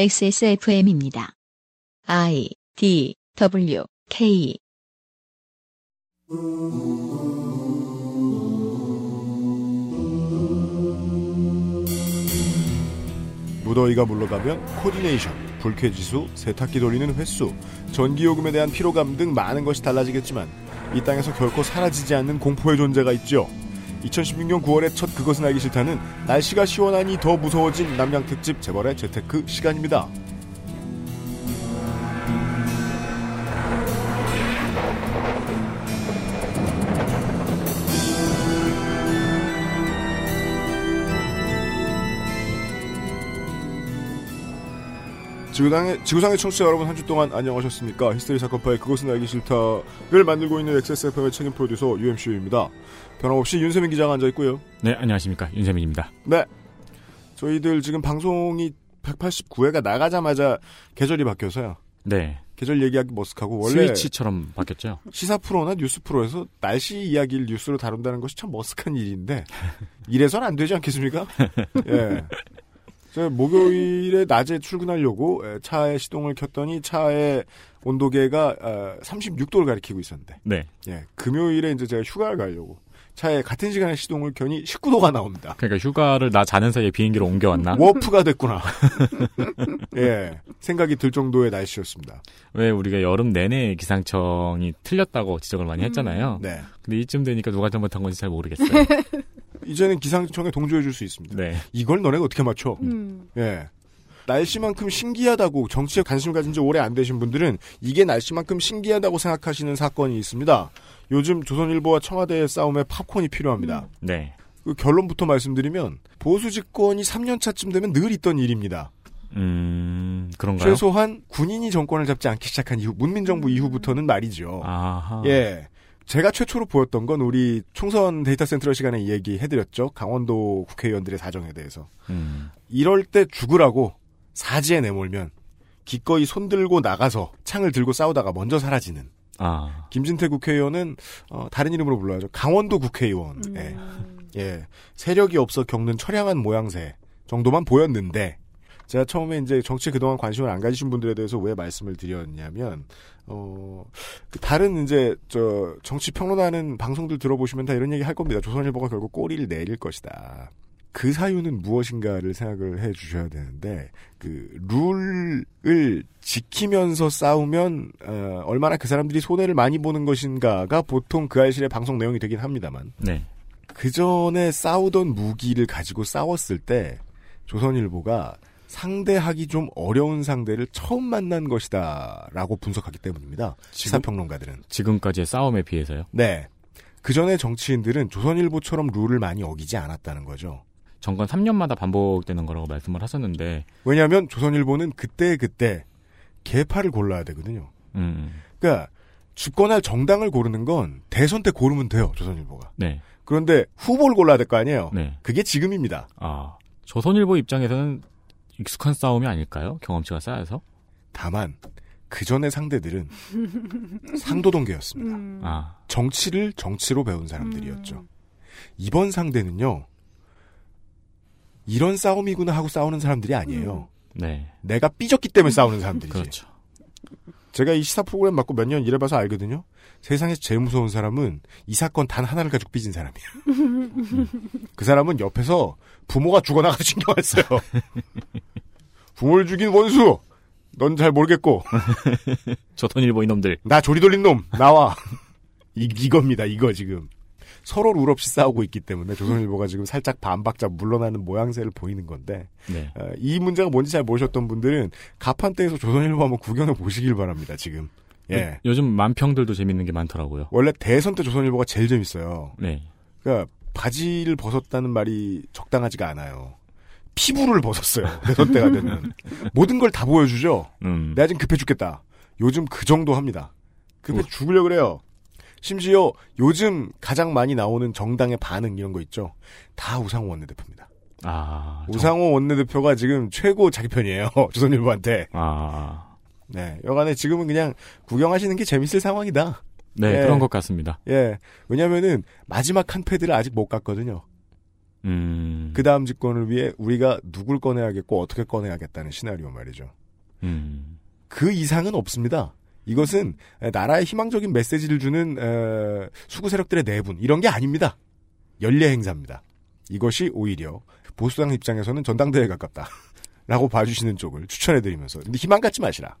XSFM입니다. I D W K 무더위가 물러가면 코디네이션, 불쾌지수, 세탁기 돌리는 횟수, 전기요금에 대한 피로감 등 많은 것이 달라지겠지만 이 땅에서 결코 사라지지 않는 공포의 존재가 있죠. 2016년 9월에 첫 그것은 알기 싫다는 날씨가 시원하니 더 무서워진 남양 특집 재벌의 재테크 시간입니다. 지구상의, 지구상의 청취자 여러분 한 주 동안 안녕하셨습니까? 히스테리 사건파의 그것은 알기 싫다를 만들고 있는 XSFM의 책임 프로듀서 UMCU입니다. 변함없이 윤세민 기자가 앉아있고요. 네, 안녕하십니까. 윤세민입니다. 네. 저희들 지금 방송이 189회가 나가자마자 계절이 바뀌어서요. 네. 계절 얘기하기 머쓱하고 원래 스위치처럼 바뀌었죠. 시사 프로나 뉴스 프로에서 날씨 이야기를 뉴스로 다룬다는 것이 참 머쓱한 일인데 이래선 안 되지 않겠습니까? 예. 목요일에 낮에 출근하려고 에, 차에 시동을 켰더니 차의 온도계가 어, 36도를 가리키고 있었는데 네. 예. 금요일에 이제 제가 휴가를 가려고 차에 같은 시간에 시동을 켜니 19도가 나옵니다. 그러니까 휴가를 나 자는 사이에 비행기로 옮겨왔나? 워프가 됐구나. 예. 생각이 들 정도의 날씨였습니다. 왜 우리가 여름 내내 기상청이 틀렸다고 지적을 많이 했잖아요. 네. 근데 이쯤 되니까 누가 잘못한 건지 잘 모르겠어요. 이제는 기상청에 동조해 줄 수 있습니다. 네. 이걸 너네가 어떻게 맞춰? 음. 예. 날씨만큼 신기하다고 정치에 관심 가진 지 오래 안 되신 분들은 이게 날씨만큼 신기하다고 생각하시는 사건이 있습니다. 요즘 조선일보와 청와대의 싸움에 팝콘이 필요합니다. 네. 그 결론부터 말씀드리면 보수 집권이 3년 차쯤 되면 늘 있던 일입니다. 음, 그런가요? 최소한 군인이 정권을 잡지 않기 시작한 이후 문민정부 이후부터는 말이죠. 아하. 예. 제가 최초로 보였던 건 우리 총선 데이터 센트럴 시간에 얘기해드렸죠. 강원도 국회의원들의 사정에 대해서. 음, 이럴 때 죽으라고 사지에 내몰면 기꺼이 손 들고 나가서 창을 들고 싸우다가 먼저 사라지는 아. 김진태 국회의원은 어, 다른 이름으로 불러야죠. 강원도 국회의원. 예. 음. 예. 세력이 없어 겪는 처량한 모양새 정도만 보였는데 제가 처음에 이제 정치에 그동안 관심을 안 가지신 분들에 대해서 왜 말씀을 드렸냐면 어, 그 다른 이제 저 정치 평론하는 방송들 들어보시면 다 이런 얘기 할 겁니다. 조선일보가 결국 꼬리를 내릴 것이다. 그 사유는 무엇인가를 생각을 해 주셔야 되는데 그 룰을 지키면서 싸우면 어, 얼마나 그 사람들이 손해를 많이 보는 것인가가 보통 그 알실의 방송 내용이 되긴 합니다만 네. 그 전에 싸우던 무기를 가지고 싸웠을 때 조선일보가 상대하기 좀 어려운 상대를 처음 만난 것이다라고 분석하기 때문입니다. 시사평론가들은. 지금까지의 싸움에 비해서요. 네. 그 전에 정치인들은 조선일보처럼 룰을 많이 어기지 않았다는 거죠. 정권 3년마다 반복되는 거라고 말씀을 하셨는데, 왜냐하면 조선일보는 그때 그때 개파를 골라야 되거든요. 음, 그러니까 집권할 정당을 고르는 건 대선 때 고르면 돼요. 조선일보가. 네. 그런데 후보를 골라야 될 거 아니에요. 네. 그게 지금입니다. 아. 조선일보 입장에서는 익숙한 싸움이 아닐까요? 경험치가 쌓여서? 다만 그 전의 상대들은 상도동계였습니다. 음. 아. 정치를 정치로 배운 사람들이었죠. 음. 이번 상대는요. 이런 싸움이구나 하고 싸우는 사람들이 아니에요. 네. 내가 삐졌기 때문에 싸우는 사람들이지. 그렇죠. 제가 이 시사 프로그램 맡고 몇 년 일해봐서 알거든요. 세상에서 제일 무서운 사람은 이 사건 단 하나를 가지고 삐진 사람이에요. 그 사람은 옆에서 부모가 죽어나가도 신경 안 써요. 부모를 죽인 원수! 넌 잘 모르겠고, 조선일보 이놈들. 나 조리 돌린 놈! 나와! 이, 이겁니다, 이거 지금. 서로 룰 없이 싸우고 있기 때문에 조선일보가 지금 살짝 반박자 물러나는 모양새를 보이는 건데, 네. 어, 이 문제가 뭔지 잘 모르셨던 분들은 가판대에서 조선일보 한번 구경해 보시길 바랍니다, 지금. 예. 요즘 만평들도 재밌는 게 많더라고요. 원래 대선 때 조선일보가 제일 재밌어요. 네. 그러니까 바지를 벗었다는 말이 적당하지가 않아요. 피부를 벗었어요. 대선 때가 되면. 모든 걸 다 보여주죠. 음. 내가 지금 급해 죽겠다. 요즘 그 정도 합니다. 급해 우. 죽으려 그래요. 심지어 요즘 가장 많이 나오는 정당의 반응 이런 거 있죠. 다 우상호 원내대표입니다. 아. 정- 우상호 원내대표가 지금 최고 자기 편이에요. 조선일보한테. 아. 네. 여간에 지금은 그냥 구경하시는 게 재밌을 상황이다. 네, 예. 그런 것 같습니다. 예. 왜냐면은 마지막 한 패드를 아직 못 갔거든요. 음. 그 다음 집권을 위해 우리가 누굴 꺼내야겠고 어떻게 꺼내야겠다는 시나리오 말이죠. 음. 그 이상은 없습니다. 이것은 나라에 희망적인 메시지를 주는 에, 수구 세력들의 내분 이런 게 아닙니다. 연례 행사입니다. 이것이 오히려 보수당 입장에서는 전당대회에 가깝다 라고 봐주시는 쪽을 추천해드리면서 근데 희망 갖지 마시라.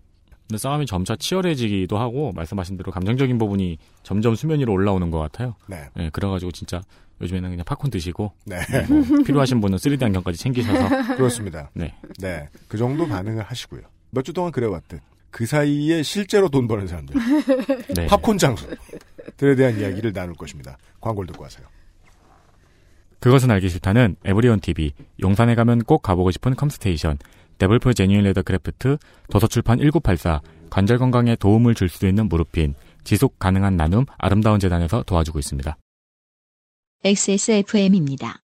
근데 싸움이 점차 치열해지기도 하고 말씀하신 대로 감정적인 부분이 점점 수면 위로 올라오는 것 같아요. 네, 예, 그래가지고 진짜 요즘에는 그냥 팝콘 드시고 네 뭐 필요하신 분은 3D 안경까지 챙기셔서 그렇습니다. 네. 네, 그 정도 반응을 하시고요. 몇 주 동안 그래왔듯 그 사이에 실제로 돈 버는 사람들 네. 팝콘 장수들에 대한 이야기를 나눌 것입니다. 광고를 듣고 하세요. 그것은 알기 싫다는 에브리온 TV, 용산에 가면 꼭 가보고 싶은 컴스테이션, 데블프 genuine leather craft, 도서출판 1984, 관절 건강에 도움을 줄 수 있는 무릎핀, 지속 가능한 나눔 아름다운 재단에서 도와주고 있습니다. XSFM입니다.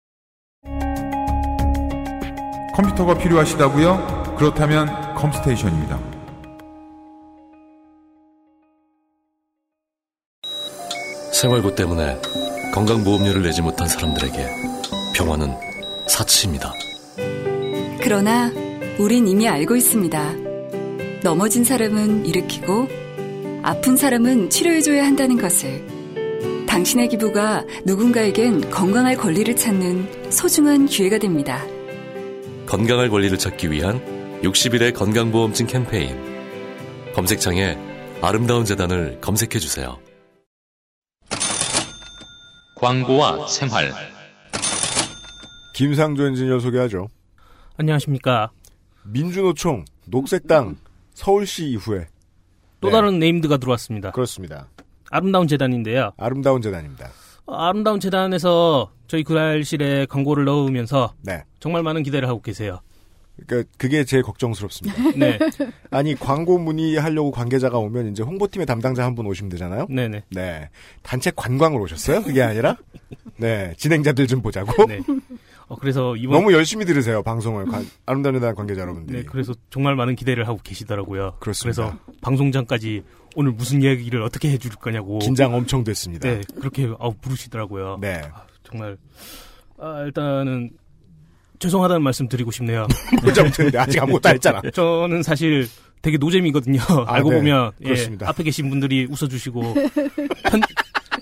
컴퓨터가 필요하시다고요? 그렇다면 컴스테이션입니다. 생활고 때문에 건강보험료를 내지 못한 사람들에게 병원은 사치입니다. 그러나 우린 이미 알고 있습니다. 넘어진 사람은 일으키고 아픈 사람은 치료해줘야 한다는 것을. 당신의 기부가 누군가에겐 건강할 권리를 찾는 소중한 기회가 됩니다. 건강할 권리를 찾기 위한 60일의 건강보험증 캠페인. 검색창에 아름다운 재단을 검색해 주세요. 광고와 생활. 김상조 엔지니어 소개하죠. 안녕하십니까. 민주노총, 녹색당, 서울시 이후에 또 네. 다른 네임드가 들어왔습니다. 그렇습니다. 아름다운 재단인데요. 아름다운 재단입니다. 어, 아름다운 재단에서 저희 구랄실에 광고를 넣으면서 네. 정말 많은 기대를 하고 계세요. 그러니까 그게 제일 걱정스럽습니다. 네, 아니 광고 문의하려고 관계자가 오면 이제 홍보팀의 담당자 한 분 오시면 되잖아요. 네네. 네. 단체 관광을 오셨어요? 그게 아니라? 네. 진행자들 좀 보자고. 네. 어, 그래서 이번 너무 열심히 들으세요, 방송을. 관- 아름다운 재단 관계자 여러분들이. 네, 그래서 정말 많은 기대를 하고 계시더라고요. 그렇습니다. 래서 방송 전까지 오늘 무슨 이야기를 어떻게 해줄 거냐고. 긴장 엄청 됐습니다. 네, 그렇게 아우 부르시더라고요. 네. 정말 아, 일단은 죄송하다는 말씀 드리고 싶네요. 혼자 못했는데 아직 아무것도 안 했잖아. 저는 사실 되게 노잼이거든요. 알고 네. 보면 예, 그렇습니다. 앞에 계신 분들이 웃어주시고 편,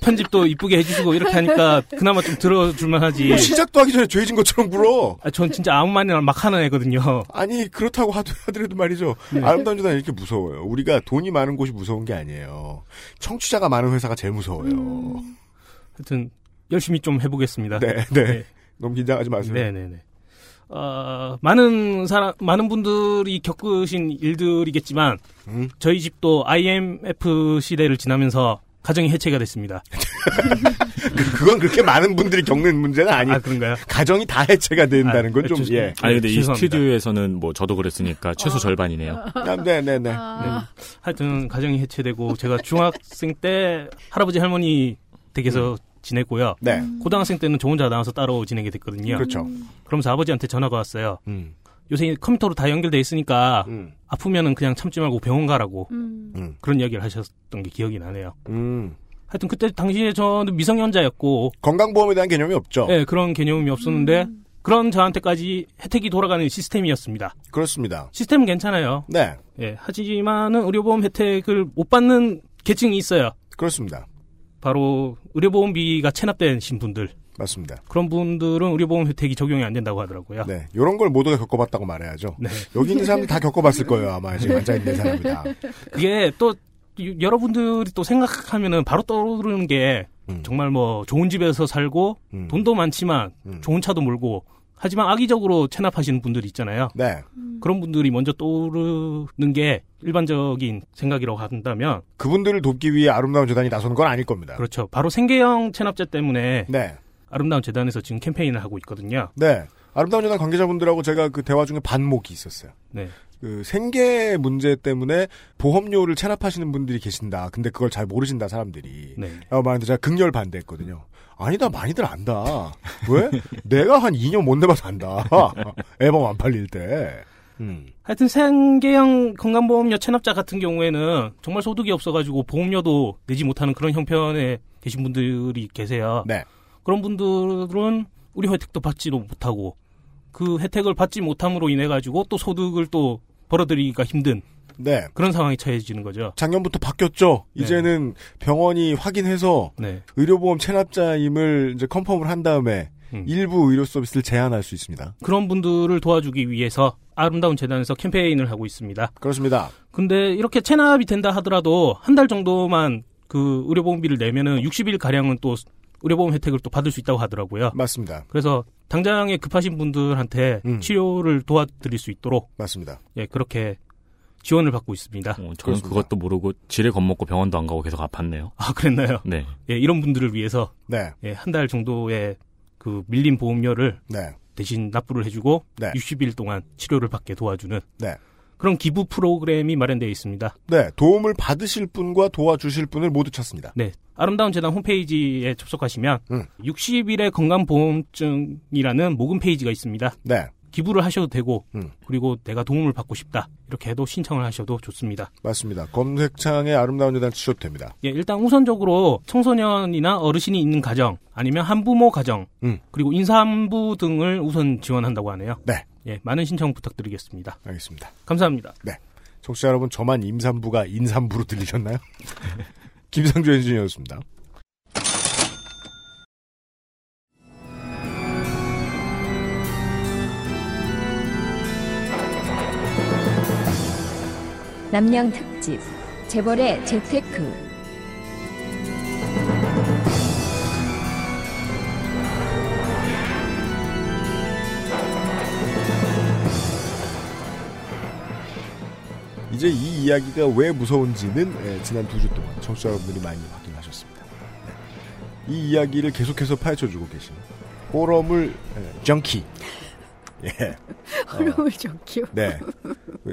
편집도 이쁘게 해주시고 이렇게 하니까 그나마 좀 들어줄만 하지. 뭐 시작도 하기 전에 죄진 것처럼 굴어. 아, 전 진짜 아무 말이나 막 하는 애거든요. 아니 그렇다고 하더- 하더라도 말이죠. 네. 아름다운 재단 이렇게 무서워요. 우리가 돈이 많은 곳이 무서운 게 아니에요. 청취자가 많은 회사가 제일 무서워요. 하여튼 열심히 좀 해보겠습니다. 네, 네, 네. 너무 긴장하지 마세요. 네네네. 어, 많은 사람, 많은 분들이 겪으신 일들이겠지만, 음? 저희 집도 IMF 시대를 지나면서 가정이 해체가 됐습니다. 그, 그건 그렇게 많은 분들이 겪는 문제는 아니. 아, 그런가요? 가정이 다 해체가 된다는 아, 건좀 죄송- 예. 아니 근데 이 죄송합니다. 스튜디오에서는 뭐 저도 그랬으니까 최소 절반이네요. 아, 네, 네, 네. 하여튼 가정이 해체되고 제가 중학생 때 할아버지 할머니 댁에서 지냈고요. 네. 고등학생 때는 저 혼자 나와서 따로 지내게 됐거든요. 그렇죠. 그러면서 아버지한테 전화가 왔어요. 음, 요새 컴퓨터로 다 연결돼 있으니까 음, 아프면은 그냥 참지 말고 병원 가라고 음, 그런 이야기를 하셨던 게 기억이 나네요. 음. 하여튼 그때 당시에 저는 미성년자였고 건강보험에 대한 개념이 없죠. 예, 그런 개념이 없었는데 그런 저한테까지 혜택이 돌아가는 시스템이었습니다. 그렇습니다. 시스템은 괜찮아요. 네, 예, 하지만은 의료보험 혜택을 못 받는 계층이 있어요. 그렇습니다. 바로 의료보험비가 체납되신 분들 맞습니다. 그런 분들은 의료보험 혜택이 적용이 안 된다고 하더라고요. 네, 이런 걸 모두가 겪어봤다고 말해야죠. 네. 여기 있는 사람들 다 겪어봤을 거예요, 아마 지금 앉아 있는 사람이다. 그게 또 유- 여러분들이 또 생각하면은 바로 떠오르는 게 음, 정말 뭐 좋은 집에서 살고 음, 돈도 많지만 음. 좋은 차도 몰고 하지만 악의적으로 체납하시는 분들이 있잖아요. 네, 그런 분들이 먼저 떠오르는 게 일반적인 생각이라고 한다면 그분들을 돕기 위해 아름다운 재단이 나서는 건 아닐 겁니다. 그렇죠. 바로 생계형 체납제 때문에 네, 아름다운 재단에서 지금 캠페인을 하고 있거든요. 네. 아름다운 재단 관계자분들하고 제가 그 대화 중에 반목이 있었어요. 네. 그 생계 문제 때문에 보험료를 체납하시는 분들이 계신다. 근데 그걸 잘 모르신다 사람들이. 네. 라고 말하는데 제가 극렬 반대했거든요. 아니다 많이들 안다. 왜? 내가 한 2년 못 내봐서 안다. 앨범 안 팔릴 때. 음. 하여튼 생계형 건강보험료 체납자 같은 경우에는 정말 소득이 없어가지고 보험료도 내지 못하는 그런 형편에 계신 분들이 계세요. 네. 그런 분들은 의료 혜택도 받지도 못하고 그 혜택을 받지 못함으로 인해 가지고 또 소득을 또 벌어들이기가 힘든 네. 그런 상황이 처해지는 거죠. 작년부터 바뀌었죠. 네. 이제는 병원이 확인해서 네. 의료보험 체납자임을 이제 컨펌을 한 다음에 음. 일부 의료 서비스를 제한할 수 있습니다. 그런 분들을 도와주기 위해서 아름다운 재단에서 캠페인을 하고 있습니다. 그렇습니다. 근데 이렇게 체납이 된다 하더라도 한 달 정도만 그 의료보험비를 내면은 60일 가량은 또 의료보험 혜택을 또 받을 수 있다고 하더라고요. 맞습니다. 그래서 당장에 급하신 분들한테 음. 치료를 도와드릴 수 있도록 맞습니다. 예 그렇게 지원을 받고 있습니다. 어, 저는 그렇습니다. 그것도 모르고 지레 겁먹고 병원도 안 가고 계속 아팠네요. 아 그랬나요? 네. 예 이런 분들을 위해서 네. 예, 한 달 정도의 그 밀린 보험료를 네. 대신 납부를 해주고 네. 60일 동안 치료를 받게 도와주는 네. 그런 기부 프로그램이 마련되어 있습니다. 네. 도움을 받으실 분과 도와주실 분을 모두 찾습니다. 네. 아름다운 재단 홈페이지에 접속하시면 음. 60일의 건강보험증이라는 모금 페이지가 있습니다. 네. 기부를 하셔도 되고 음. 그리고 내가 도움을 받고 싶다 이렇게 해도 신청을 하셔도 좋습니다. 맞습니다. 검색창에 아름다운 여단 치셔도 됩니다. 예, 일단 우선적으로 청소년이나 어르신이 있는 가정 아니면 한부모 가정 음. 그리고 임산부 등을 우선 지원한다고 하네요. 네. 예, 많은 신청 부탁드리겠습니다. 알겠습니다. 감사합니다. 청취자 여러분, 저만 임산부가 인산부로 들리셨나요? 김상조 엔지니어였습니다. 남양 특집 재벌의 재테크 이제 이 이야기가 왜 무서운지는 예, 지난 두 주 동안 청취자 여러분들이 많이 확인하셨습니다. 네. 이 이야기를 계속해서 파헤쳐주고 계신 호러물 예, 정키. 예. 호러물 좋기요. 네.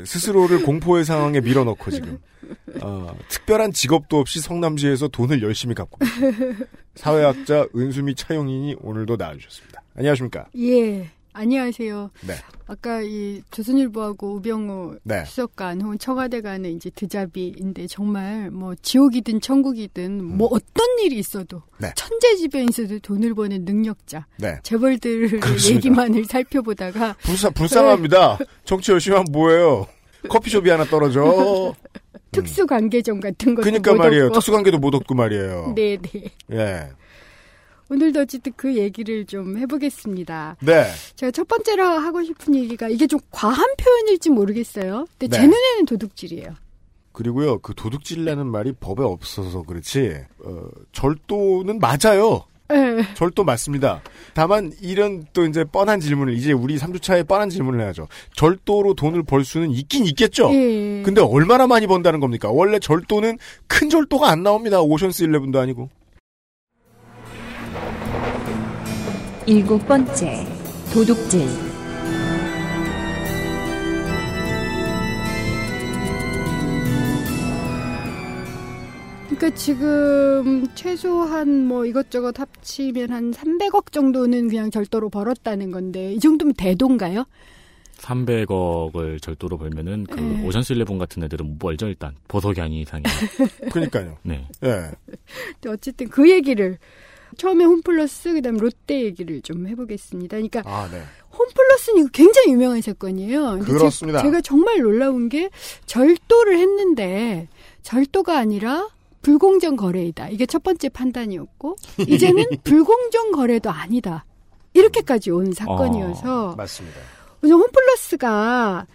스스로를 공포의 상황에 밀어넣고 지금 어, 특별한 직업도 없이 성남시에서 돈을 열심히 갚고 계신 사회학자 은수미 차용인이 오늘도 나와주셨습니다. 안녕하십니까? 예. 안녕하세요. 네. 아까 이 조선일보하고 우병우 네. 수석관 혹은 청와대 간의 이제 드자비인데 정말 뭐 지옥이든 천국이든 뭐 어떤 일이 있어도 음. 네. 천재지변에서도 돈을 버는 능력자 네. 그렇습니다. 얘기만을 살펴보다가 불쌍, 불쌍합니다. 정치 열심히 하면 뭐예요? 커피숍이 하나 떨어져. 특수관계점 같은 것도 그니까 못 말이에요. 특수관계도 못 얻고 말이에요. 네네. 예. 오늘도 어쨌든 그 얘기를 좀 해보겠습니다. 네. 제가 첫 번째로 하고 싶은 얘기가 이게 좀 과한 표현일지 모르겠어요. 근데 제 네. 눈에는 도둑질이에요. 그리고요, 그 도둑질이라는 말이 법에 없어서 그렇지, 어, 절도는 맞아요. 예. 절도 맞습니다. 다만, 이런 또 이제 뻔한 질문을, 이제 우리 3주차에 뻔한 질문을 해야죠. 절도로 돈을 벌 수는 있긴 있겠죠? 예. 근데 얼마나 많이 번다는 겁니까? 원래 절도는 큰 절도가 안 나옵니다. 오션스 11도 아니고. 일곱 번째 도둑질 그러니까 지금 최소한 뭐 이것저것 합치면 한 300억 정도는 그냥 절도로 벌었다는 건데 이 정도면 대도인가요? 300억을 절도로 벌면은 그 네. 오션스 일레븐 같은 애들은 못 벌죠 일단 보석이 아닌 이상이. 그니까요. 네. 예. 근데 어쨌든 그 얘기를 처음에 홈플러스 그다음 롯데 얘기를 좀 해보겠습니다. 그러니까 아, 네. 홈플러스는 굉장히 유명한 사건이에요. 그렇습니다. 제, 제가 정말 놀라운 게 절도를 했는데 절도가 아니라 불공정 거래이다. 이게 첫 번째 판단이었고 이제는 불공정 거래도 아니다. 이렇게까지 온 사건이어서 맞습니다. 우선 홈플러스가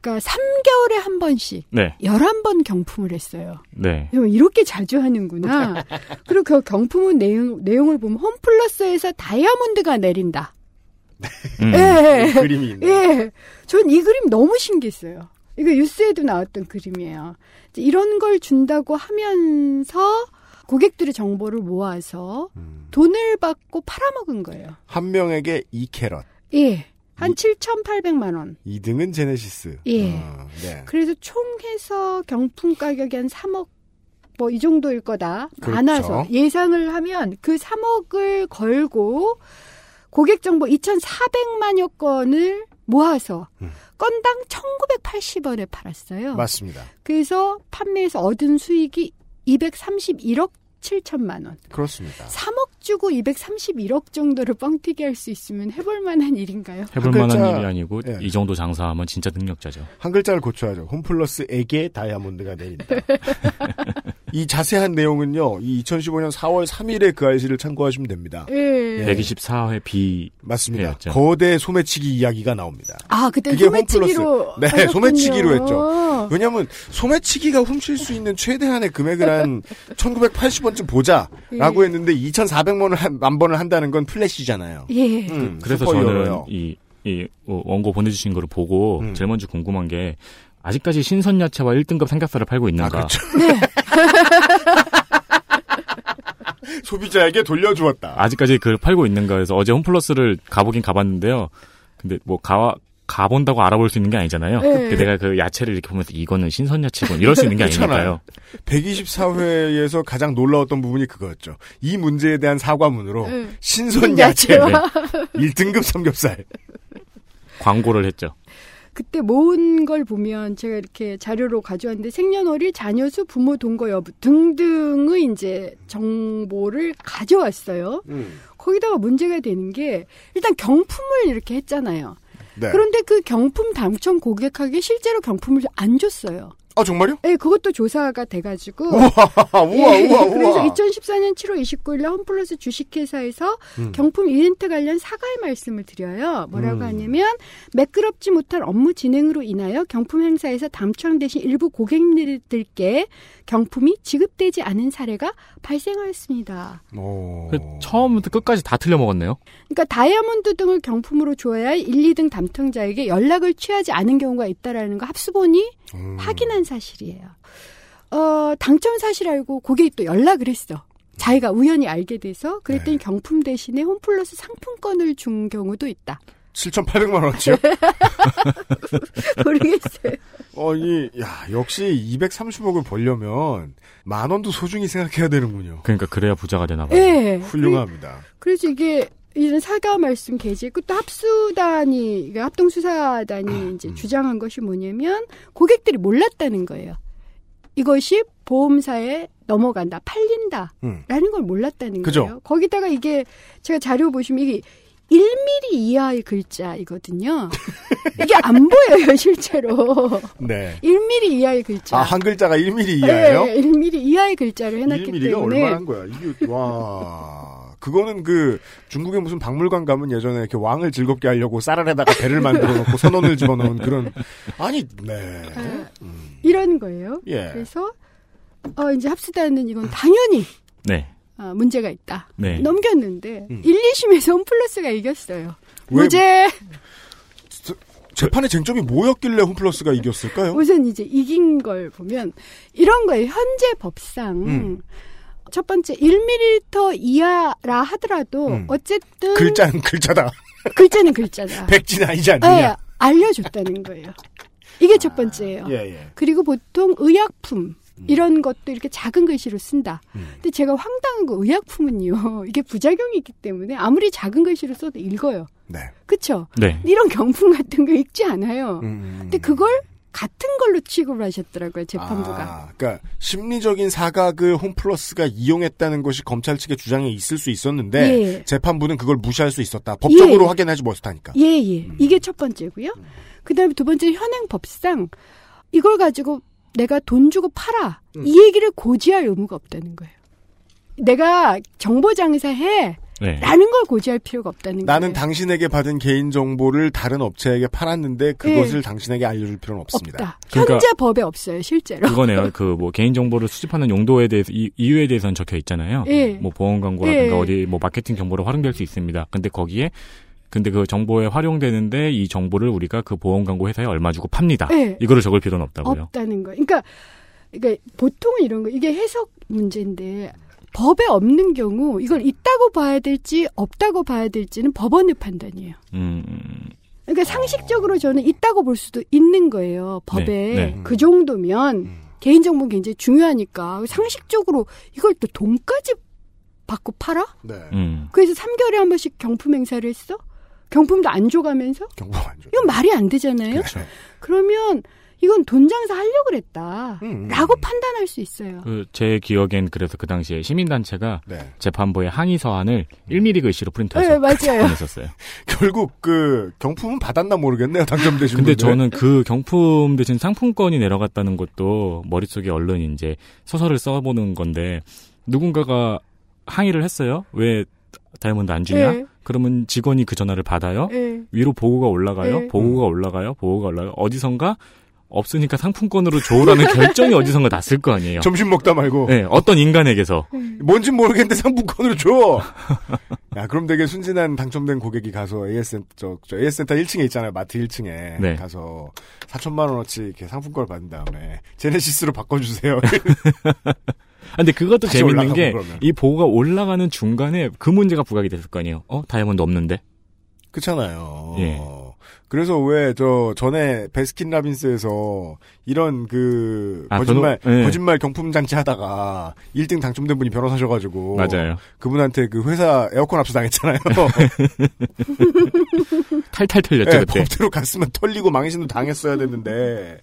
그러니까 3개월에 한 번씩 네. 11번 경품을 했어요. 네. 이렇게 자주 하는구나. 그리고 그 경품은 내용, 내용을 보면 홈플러스에서 다이아몬드가 내린다. 음. 예. 그림이 있네. 예. 전 이 그림 너무 신기했어요. 이거 뉴스에도 나왔던 그림이에요. 이런 걸 준다고 하면서 고객들의 정보를 모아서 음. 돈을 받고 팔아먹은 거예요. 한 명에게 2캐럿. 예. 한 이- 7,800만 원. 2등은 제네시스. 예. 어, 네. 그래서 총 해서 경품 가격이 한 3억 뭐 이 정도일 거다. 그렇죠. 많아서 예상을 하면 그 3억을 걸고 고객 정보 2,400만여 건을 모아서 음. 건당 1,980원에 팔았어요. 맞습니다. 그래서 판매에서 얻은 수익이 231억 7천만 원. 그렇습니다. 3억 주고 231억 정도를 뻥튀기 할 수 있으면 해볼 만한 일인가요? 해볼 한 만한 글자- 일이 아니고 예. 이 정도 장사하면 진짜 능력자죠. 한 글자를 고쳐야죠. 홈플러스에게 다이아몬드가 내린다. 이 자세한 내용은요. 이 2015년 4월 3일에 그 알씨를 참고하시면 됩니다. 예. 124회 B 맞습니다. 회였죠. 거대 소매치기 이야기가 나옵니다. 아, 그때 그게 소매치기로. 홈플러스. 네, 하셨군요. 소매치기로 했죠. 왜냐하면 소매치기가 훔칠 수 있는 최대한의 금액을 한 1980원쯤 보자라고 예. 했는데 2,400만 원을 한, 만 번을 한다는 건 플래시잖아요. 예. 음, 그래서. 저는 이, 이 어, 원고 보내주신 거를 보고 음. 제일 먼저 궁금한 게 아직까지 신선 야채와 1등급 삼겹살을 팔고 있는가? 아, 그렇죠. 소비자에게 돌려주었다. 아직까지 그걸 팔고 있는가 해서 어제 홈플러스를 가보긴 가봤는데요. 근데 뭐 가, 가본다고 알아볼 수 있는 게 아니잖아요. 네. 근데 내가 그 야채를 이렇게 보면서 이거는 신선 야채군 이럴 수 있는 게. 아니니까요. 124회에서 가장 놀라웠던 부분이 그거였죠. 이 문제에 대한 사과문으로 네. 신선 야채 야채와 1등급 삼겹살. 광고를 했죠. 그때 모은 걸 보면 제가 이렇게 자료로 가져왔는데 생년월일, 자녀 수, 부모 동거 여부 등등의 이제 정보를 가져왔어요. 음. 거기다가 문제가 되는 게 일단 경품을 이렇게 했잖아요. 네. 그런데 그 경품 당첨 고객에게 실제로 경품을 안 줬어요. 아 정말요? 예, 그것도 조사가 돼가지고. 우와 우와 예, 우와 그래서 우와. 2014년 7월 29일 날 홈플러스 주식회사에서 음. 경품 이벤트 관련 사과의 말씀을 드려요. 뭐라고 음. 하냐면 매끄럽지 못한 업무 진행으로 인하여 경품 행사에서 당첨되신 일부 고객님들께 경품이 지급되지 않은 사례가 발생하였습니다. 오. 그 처음부터 끝까지 다 틀려 먹었네요. 그러니까 다이아몬드 등을 경품으로 줘야 할 1, 2등 담당자에게 연락을 취하지 않은 경우가 있다라는 거 합수본이 음. 확인한 사실이에요. 어, 당첨 사실 알고 고객이 또 연락을 했어. 자기가 우연히 알게 돼서 그랬더니 네. 경품 대신에 홈플러스 상품권을 준 경우도 있다. 7,800만 원치요? 모르겠어요. 어, 이, 야, 역시 230억을 벌려면 만 원도 소중히 생각해야 되는군요. 그러니까 그래야 부자가 되나 봐요. 예. 훌륭합니다. 그래서 이게 이런 사과 말씀 게재 또 합수단이 그러니까 합동수사단이 이제 주장한 것이 뭐냐면 고객들이 몰랐다는 거예요. 이것이 보험사에 넘어간다, 팔린다. 음. 라는 걸 몰랐다는 그죠. 거예요. 거기다가 이게 제가 자료 보시면 이게 1mm 이하의 글자이거든요. 이게 안 보여요, 실제로. 네. 1mm 이하의 글자. 아, 한 글자가 1mm 이하예요? 네, 1mm 이하의 글자를 해놨기 1mm가 때문에 얼마나 한 거야? 이게, 와. 그거는 그, 중국의 무슨 박물관 가면 예전에 이렇게 왕을 즐겁게 하려고 쌀알에다가 배를 만들어 놓고 선원을 집어넣은 그런, 아니, 네. 아, 음. 이런 거예요. 예. 그래서 어 이제 합수단은 이건 당연히 네. 어, 문제가 있다. 네. 넘겼는데 음. 1, 2심에서 홈플러스가 이겼어요. 왜- 무죄. 재판의 쟁점이 뭐였길래 홈플러스가 이겼을까요? 우선 이제 이긴 걸 보면 이런 거예요. 현재 법상 음. 첫 번째 1mm 이하라 하더라도 음. 어쨌든 글자는 글자다. 글자는 글자다. 백진 아니지 예, 않느냐? 알려줬다는 거예요. 이게 첫 번째예요. 예, 예. 그리고 보통 의약품 이런 것도 이렇게 작은 글씨로 쓴다. 음. 근데 제가 황당한 거 의약품은요. 이게 부작용이 있기 때문에 아무리 작은 글씨로 써도 읽어요. 네. 그쵸? 네. 이런 경품 같은 거 읽지 않아요. 음. 근데 그걸 같은 걸로 취급을 하셨더라고요. 재판부가. 아, 그러니까 심리적인 사각을 홈플러스가 이용했다는 것이 검찰 측의 주장에 있을 수 있었는데 예. 재판부는 그걸 무시할 수 있었다. 법적으로 예. 확인하지 못하니까. 예, 예. 이게 첫 번째고요. 그다음에 두 번째 현행 법상 이걸 가지고 내가 돈 주고 팔아. 음. 이 얘기를 고지할 의무가 없다는 거예요. 내가 정보 장사해. 네. 라는 걸 고지할 필요가 없다는 나는 거예요. 당신에게 받은 개인 정보를 다른 업체에게 팔았는데 그것을 당신에게 알려줄 필요는 없습니다. 예. 없다. 그러니까- 현재 법에 없어요, 실제로. 그거네요. 그 뭐 개인 정보를 수집하는 용도에 대해서 이, 이유에 대해서는 적혀 있잖아요. 예. 뭐 보험 광고라든가 예. 어디 뭐 마케팅 정보로 활용될 수 있습니다. 근데 거기에 근데 그 정보에 활용되는데 이 정보를 우리가 그 보험 광고 회사에 얼마 주고 팝니다. 예. 이거를 적을 필요는 없다고요. 없다는 거예요. 그러니까, 그러니까 보통은 이런 거 이게 해석 문제인데 법에 없는 경우 이걸 있다고 봐야 될지 없다고 봐야 될지는 법원의 판단이에요. 음, 그러니까 상식적으로 저는 있다고 볼 수도 있는 거예요. 법에 네, 네. 그 정도면 음. 개인정보는 굉장히 중요하니까 상식적으로 이걸 또 돈까지 받고 팔아? 네. 음. 그래서 3개월에 한 번씩 경품 행사를 했어? 경품도 안 줘가면서? 경고 안 줘. 이건 말이 안 되잖아요. 그렇죠. 그러면 이건 돈 장사 하려고 그랬다. 음. 라고 판단할 수 있어요. 그 제 기억엔 그래서 그 당시에 시민단체가 네. 재판부에 항의 서한을 1mm 글씨로 프린트해서 네, 맞아요. 보냈었어요. 결국 그 경품은 받았나 모르겠네요. 당첨되신 근데 분들. 저는 그 경품 대신 상품권이 내려갔다는 것도 머릿속에 얼른 이제 소설을 써보는 건데 누군가가 항의를 했어요. 왜 다이아몬드 안 주냐? 네. 그러면 직원이 그 전화를 받아요. 예. 위로 보고가 올라가요. 네. 보고가 올라가요. 보고가 올라가요. 어디선가 없으니까 상품권으로 줘라는 결정이 어디선가 났을 거 아니에요. 점심 먹다 말고 네, 어떤 인간에게서 뭔진 모르겠는데 상품권으로 줘. 야, 그럼 되게 순진한 당첨된 고객이 가서 AS 센터, 저, 저 AS 센터 1층에 있잖아요. 마트 1층에. 네. 가서 4천만 원어치 이렇게 상품권을 받은 다음에 제네시스로 바꿔주세요. 아, 근데 그것도 재밌는 게. 이 보고가 올라가는 중간에 그 문제가 부각이 됐을 거 아니에요. 어 다이아몬드 없는데. 그렇잖아요. 예. 그래서 왜 저 전에 베스킨 라빈스에서 이런 그 아, 거짓말 변호- 예. 거짓말 경품 장치 하다가 1등 당첨된 분이 변호사셔가지고 맞아요. 그분한테 그 회사 에어컨 압수 당했잖아요. 탈탈 털렸죠 예, 그때. 법대로 갔으면 털리고 망신도 당했어야 됐는데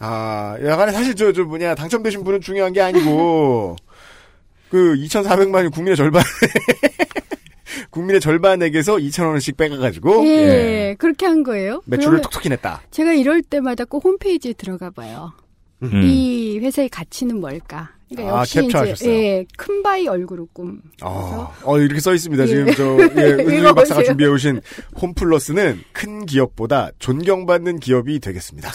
아 야간에 사실 저 저 뭐냐 당첨되신 분은 중요한 게 아니고 그 2,400만이 국민의 절반 국민의 절반에게서 2,000원씩 빼가가지고 예, 그렇게 한 거예요. 매출을 톡톡히 냈다. 제가 이럴 때마다 꼭 홈페이지에 들어가 봐요. 음. 이 회사의 가치는 뭘까? 그러니까 아, 역시 캡처하셨어요? 예, 큰 바위 얼굴 꿈. 아, 어, 이렇게 써 있습니다. 예. 지금 저, 예, 읽어보세요. 박사가 준비해 오신 홈플러스는 큰 기업보다 존경받는 기업이 되겠습니다.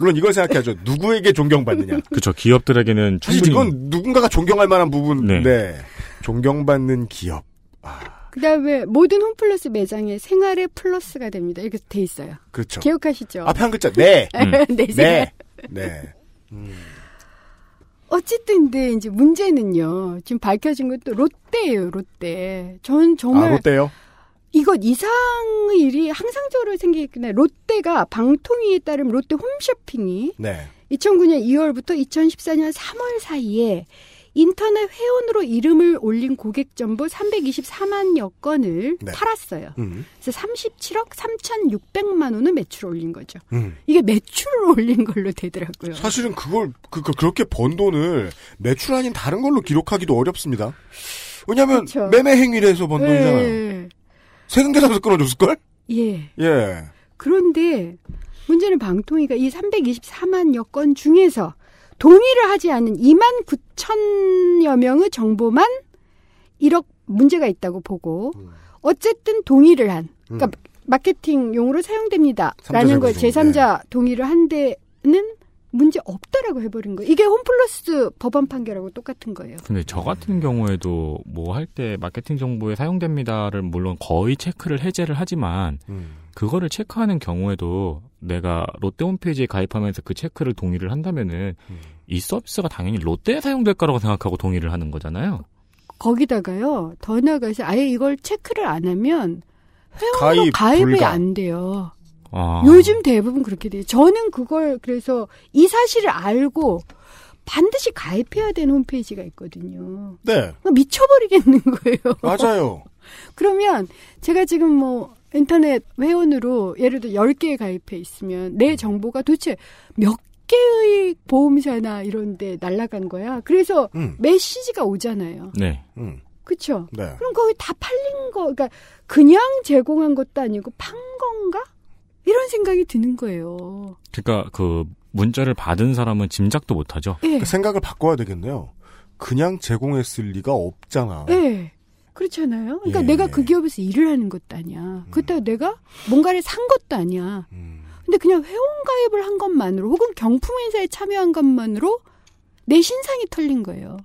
물론 이걸 생각해야죠. 누구에게 존경받느냐. 그렇죠. 기업들에게는 사실 충분히 이건 누군가가 존경할 만한 부분인데, 네. 존경받는 기업. 그다음에 모든 홈플러스 매장에 생활의 플러스가 됩니다. 이렇게 돼 있어요. 그렇죠. 기억하시죠? 앞에 한 글자, 네. 네, 생활. 네. 네. 어쨌든 근데 이제 문제는요. 지금 밝혀진 것도 롯데예요, 롯데. 전 정말 아, 롯데요? 이것 이상의 일이 항상적으로 생기겠구나. 롯데가 방통위에 따르면 롯데 홈쇼핑이 네. 2009년 2월부터 2014년 3월 사이에 인터넷 회원으로 이름을 올린 고객 정보 324만여 건을 네. 팔았어요. 음. 그래서 37억 3,600만 원을 매출을 올린 거죠. 음. 이게 매출을 올린 걸로 되더라고요. 사실은 그걸, 그, 그, 그렇게 번 돈을 매출 아닌 다른 걸로 기록하기도 어렵습니다. 왜냐면, 그쵸. 매매 행위를 해서 번 돈이잖아요. 예. 세금계산서 끊어줬을걸? 예. 예. 그런데 문제는 방통위가 이 324만여 건 중에서 동의를 하지 않은 2만 9천여 명의 정보만 1억 문제가 있다고 보고 음. 어쨌든 동의를 한 그러니까 마케팅용으로 사용됩니다. 라는 걸 제공소. 제3자 동의를 한 데는 문제 없다라고 해버린 거예요. 이게 홈플러스 법원 판결하고 똑같은 거예요. 근데 저 같은 경우에도 뭐 할 때 마케팅 정보에 사용됩니다를 물론 거의 체크를 해제를 하지만 음. 그거를 체크하는 경우에도 내가 롯데 홈페이지에 가입하면서 그 체크를 동의를 한다면은 음. 이 서비스가 당연히 롯데에 사용될 거라고 생각하고 동의를 하는 거잖아요. 거기다가요 더 나가서 아예 이걸 체크를 안 하면 회원으로 가입 가입이 불가. 안 돼요. 아. 요즘 대부분 그렇게 돼요. 저는 그걸 그래서 이 사실을 알고 반드시 가입해야 되는 홈페이지가 있거든요. 네. 미쳐버리겠는 거예요. 맞아요. 그러면 제가 지금 뭐 인터넷 회원으로 예를 들어 10개에 가입해 있으면 내 정보가 도대체 몇 개의 보험사나 이런 데 날아간 거야. 그래서 음. 메시지가 오잖아요. 네. 음. 그쵸? 네. 그럼 거기 다 팔린 거, 그러니까 그냥 제공한 것도 아니고 판 건가? 이런 생각이 드는 거예요. 그러니까 그 문자를 받은 사람은 짐작도 못 하죠. 예. 그 생각을 바꿔야 되겠네요. 그냥 제공했을 리가 없잖아. 예. 그렇잖아요. 그러니까 예. 내가 그 기업에서 일을 하는 것도 아니야. 그렇다고 내가 뭔가를 산 것도 아니야. 근데 그냥 회원 가입을 한 것만으로 혹은 경품 행사에 참여한 것만으로 내 신상이 털린 거예요.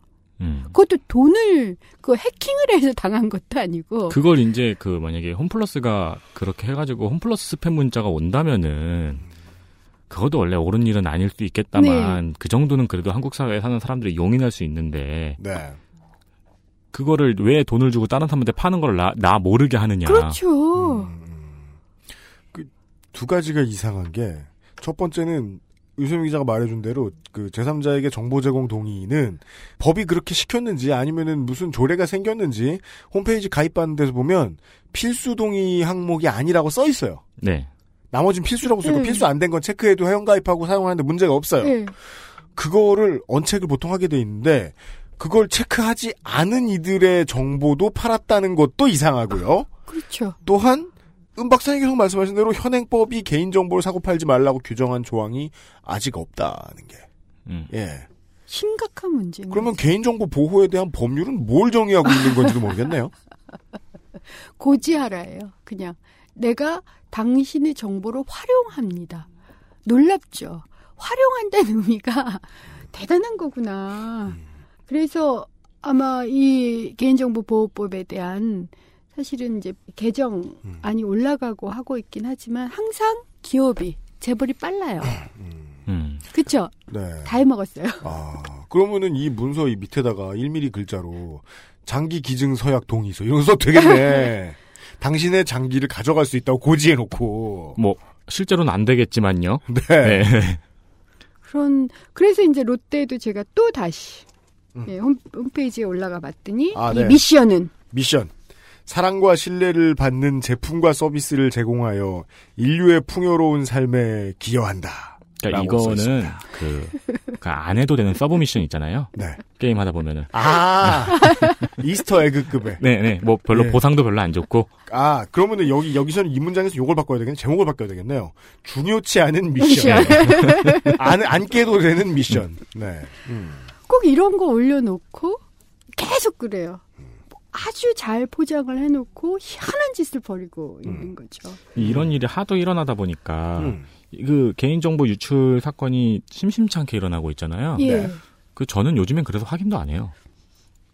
음. 그것도 돈을 그 해킹을 해서 당한 것도 아니고. 그걸 이제 그 만약에 홈플러스가 그렇게 해가지고 홈플러스 스팸 문자가 온다면은 그것도 원래 옳은 일은 아닐 수 있겠다만 그 정도는 그래도 한국 사회에 사는 사람들이 용인할 수 있는데 네. 그거를 왜 돈을 주고 다른 사람한테 파는 걸 나 나 모르게 하느냐. 그렇죠. 두 가지가 이상한 게 첫 번째는 유세민 기자가 말해준 대로 그 제3자에게 정보 제공 동의는 법이 그렇게 시켰는지 아니면은 무슨 조례가 생겼는지 홈페이지 가입하는 데서 보면 필수 동의 항목이 아니라고 써 있어요. 네. 나머진 필수라고 쓰고 네. 필수 안 된 건 체크해도 회원가입하고 사용하는데 문제가 없어요. 예. 그거를 언체크를 보통 하게 돼 있는데 그걸 체크하지 않은 이들의 정보도 팔았다는 것도 이상하고요. 그렇죠. 또한 은 박사님 계속 말씀하신 대로 현행법이 개인정보를 사고 팔지 말라고 규정한 조항이 아직 없다는 게. 음. 예. 심각한 문제인 그러면. 개인정보 보호에 대한 법률은 뭘 정의하고 있는 건지도 모르겠네요. 고지하라예요. 그냥 내가 당신의 정보를 활용합니다. 놀랍죠. 활용한다는 의미가 대단한 거구나. 그래서 아마 이 개인정보 보호법에 대한 사실은 이제 개정안이 올라가고 하고 있긴 하지만 항상 기업이 재벌이 빨라요. 음. 그쵸? 네. 다 해먹었어요. 아, 그러면은 이 문서 이 밑에다가 1mm 글자로 장기 기증 서약 동의서 이런 거 되겠네. 당신의 장기를 가져갈 수 있다고 고지해놓고. 뭐 실제로는 안 되겠지만요. 네. 네. 그런 그래서 이제 롯데도 제가 또 다시 음. 예, 홈, 홈페이지에 올라가 봤더니 아, 이 네. 미션은 미션. 사랑과 신뢰를 받는 제품과 서비스를 제공하여 인류의 풍요로운 삶에 기여한다. 그러니까 이거는. 그, 그 안 해도 되는 sub mission 있잖아요. 네. 게임 하다 보면은. 아, Easter egg급에. 네, 네. 뭐 별로 네. 보상도 별로 안 좋고. 아, 그러면은 여기, 여기서는 이 문장에서 요걸 바꿔야 되겠네. 제목을 바꿔야 되겠네요. 중요치 않은 미션. 안, 안 깨도 되는 미션. 네. 음. 꼭 이런 거 올려놓고 계속 그래요. 아주 잘 포장을 해놓고 희한한 짓을 벌이고 있는 거죠. 이런 일이 하도 일어나다 보니까 음. 그 개인정보 유출 사건이 심심찮게 일어나고 있잖아요. 예. 네. 그 저는 요즘엔 그래서 확인도 안 해요.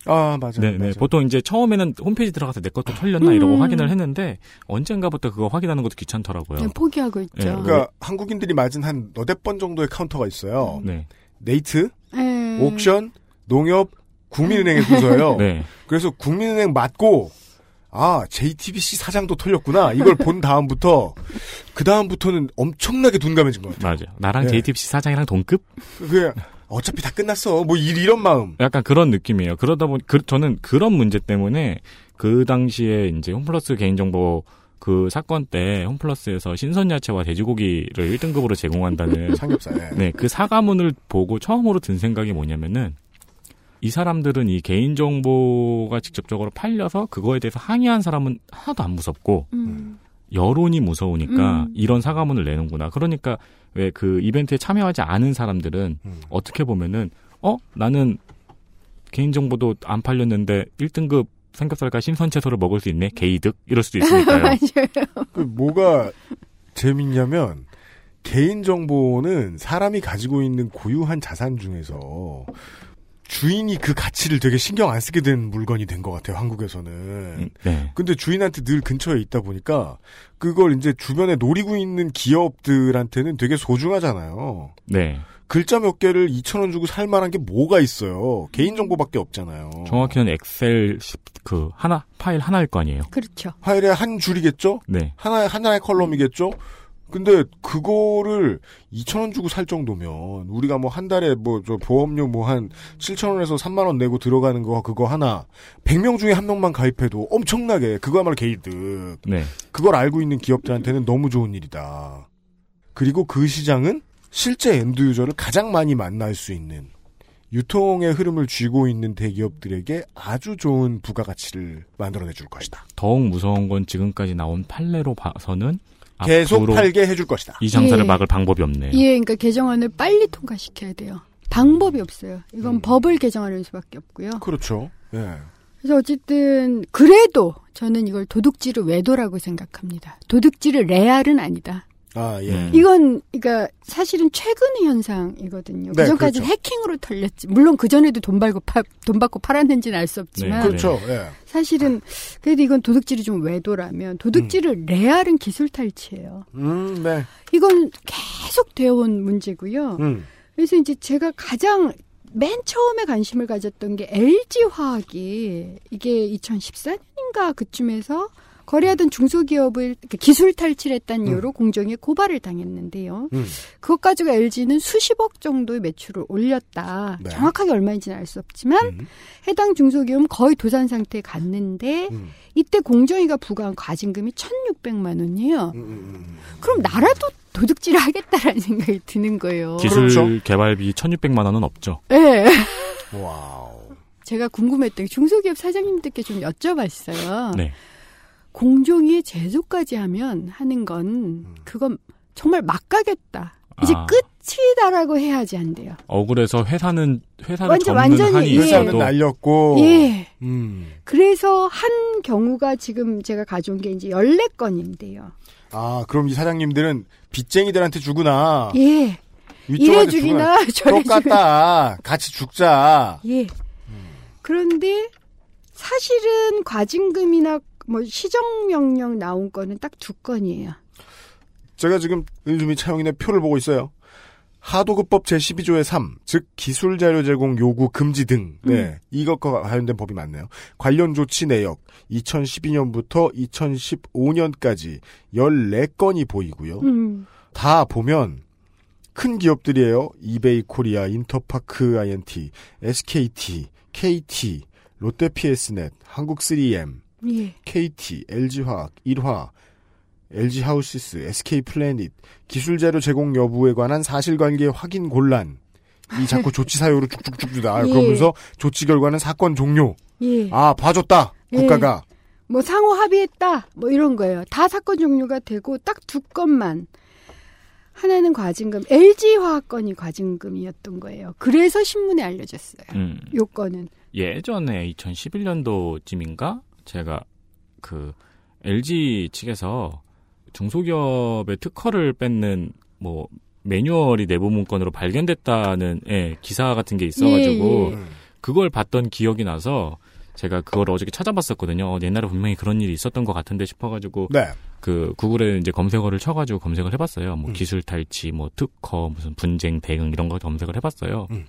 아, 맞아요. 네, 네. 맞아요. 보통 이제 처음에는 홈페이지 들어가서 내 것도 털렸나 음. 이러고 확인을 했는데 언젠가부터 그거 확인하는 것도 귀찮더라고요. 그냥 포기하고 있죠. 네. 그러니까 한국인들이 맞은 한 너댓 번 정도의 카운터가 있어요. 네. 네이트, 예. 옥션, 농협, 국민은행의 순서예요. 네. 그래서 국민은행 맞고 아 JTBC 사장도 털렸구나 이걸 본 다음부터 그 다음부터는 엄청나게 둔감해진 것 같아요. 맞아요. 나랑 네. JTBC 사장이랑 동급? 그게 어차피 다 끝났어. 뭐 이- 이런 마음. 약간 그런 느낌이에요. 그러다 보니 그, 저는 그런 문제 때문에 그 당시에 이제 홈플러스 개인정보 그 사건 때 홈플러스에서 신선야채와 돼지고기를 1등급으로 제공한다는 삼겹살. 네, 그 사과문을 보고 처음으로 든 생각이 뭐냐면은 이 사람들은 이 개인정보가 직접적으로 팔려서 그거에 대해서 항의한 사람은 하나도 안 무섭고 음. 여론이 무서우니까 음. 이런 사과문을 내는구나. 그러니까 왜 그 이벤트에 참여하지 않은 사람들은 음. 어떻게 보면은 어 나는 개인정보도 안 팔렸는데 1등급 삼겹살과 신선 채소를 먹을 수 있네 개이득 이럴 수도 있으니까요. 맞아요. 그 뭐가 재밌냐면 개인 정보는 사람이 가지고 있는 고유한 자산 중에서 주인이 그 가치를 되게 신경 안 쓰게 된 물건이 된 것 같아요. 한국에서는. 네. 근데 주인한테 늘 근처에 있다 보니까 그걸 이제 주변에 노리고 있는 기업들한테는 되게 소중하잖아요. 네. 글자 몇 개를 2,000원 주고 살 만한 게 뭐가 있어요. 개인 정보밖에 없잖아요. 정확히는 엑셀 시- 그 하나 파일 하나일 거 아니에요. 그렇죠. 파일에 한 줄이겠죠? 네. 하나의, 하나의 컬럼이겠죠? 근데 그거를 2,000원 주고 살 정도면 우리가 뭐 한 달에 뭐 저 보험료 뭐 한 7,000원에서 3만 원 내고 들어가는 거 그거 하나 100명 중에 한 명만 가입해도 엄청나게 그거야말로 개이득. 네. 그걸 알고 있는 기업들한테는 너무 좋은 일이다. 그리고 그 시장은 실제 end user를 가장 많이 만날 수 있는 유통의 흐름을 쥐고 있는 대기업들에게 아주 좋은 부가가치를 만들어내 줄 것이다. 더욱 무서운 건 지금까지 나온 판례로 봐서는 계속 팔게 해줄 것이다. 이 장사를 예. 막을 방법이 없네요. 예, 그러니까 개정안을 빨리 통과시켜야 돼요. 방법이 없어요. 이건 음. 법을 개정하는 수밖에 없고요. 그렇죠. 예. 그래서 어쨌든 그래도 저는 이걸 도둑질을 외도라고 생각합니다. 도둑질을 레알은 아니다. 아, 예. 음. 이건 그러니까 사실은 최근의 현상이거든요. 네, 그전까지 그렇죠. 해킹으로 털렸지. 물론 그 전에도 돈 받고 파, 돈 받고 팔았는지는 알 수 없지만 네, 그렇죠. 예. 사실은 그래도 이건 도둑질이 좀 외도라면 도둑질을 레알은 기술 탈취예요. 음, 네. 이건 계속 되어온 문제고요. 음. 그래서 이제 제가 가장 맨 처음에 관심을 가졌던 게 LG 화학이 이게 2014년인가 그쯤에서 거래하던 중소기업을 기술 탈취했다는 이유로 공정에 고발을 당했는데요. 음. 그것 가지고 LG는 수십억 정도의 매출을 올렸다. 네. 정확하게 얼마인지는 알 수 없지만 음. 해당 중소기업은 거의 도산 상태에 갔는데 음. 이때 공정위가 부과한 과징금이 1,600만 원이에요. 음, 음, 음. 그럼 나라도 도둑질을 하겠다라는 생각이 드는 거예요. 기술 그렇죠. 개발비 1,600만 원은 없죠. 예. wow. 제가 궁금했던 게 중소기업 사장님들께 좀 여쭤봤어요. 네. 공정위에 제소까지 하면 하는 건 그건 정말 막 가겠다. 이제 아. 끝이다라고 해야지 한대요. 억울해서 회사는 회사를 완전- 접는 완전히, 예. 회사는 있어도 날렸고. 예. 음. 그래서 한 경우가 지금 제가 가져온 게 이제 14건인데요. 아, 그럼 이 사장님들은 빚쟁이들한테 주구나. 예. 위쪽한테 주구나. 이래주기나 저래주기나. 똑같다. 같이 죽자. 예. 그런데 사실은 과징금이나 뭐 시정 명령 나온 거는 딱 두 건이에요. 제가 지금 은수미 차용인의 표를 보고 있어요. 하도급법 제12조의 3, 즉 기술 자료 제공 요구 금지 등. 네. 이것과 관련된 법이 많네요. 관련 조치 내역 2012년부터 2015년까지 14건이 보이고요. 음. 다 보면 큰 기업들이에요. 이베이 코리아, 인터파크 INT, SKT, KT, 롯데 PS넷, 한국 3M, 예. KT, LG화학, 일화, LG하우시스, SK플래닛, 기술자료 제공 여부에 관한 사실관계 확인 곤란. 이 자꾸 조치 사유로 쭉쭉쭉 주다. 예. 그러면서 조치 결과는 사건 종료. 예. 아, 봐줬다. 예. 국가가. 뭐 상호 합의했다. 뭐 이런 거예요. 다 사건 종류가 되고 딱 두 건만. 하나는 과징금, LG화학 건이 과징금이었던 거예요. 그래서 신문에 알려졌어요. 음, 요 건은. 예전에 2011년도쯤인가 제가 그 LG 측에서 중소기업의 특허를 뺏는 뭐 매뉴얼이 내부 문건으로 발견됐다는 예, 기사 같은 게 있어가지고 예, 예. 음. 그걸 봤던 기억이 나서 제가 그걸 어저께 찾아봤었거든요. 어, 옛날에 분명히 그런 일이 있었던 것 같은데 싶어가지고 네. 그 구글에 이제 검색어를 쳐가지고 검색을 해봤어요. 뭐 음. 기술 탈취, 뭐 특허, 무슨 분쟁, 대응 이런 거 검색을 해봤어요. 음.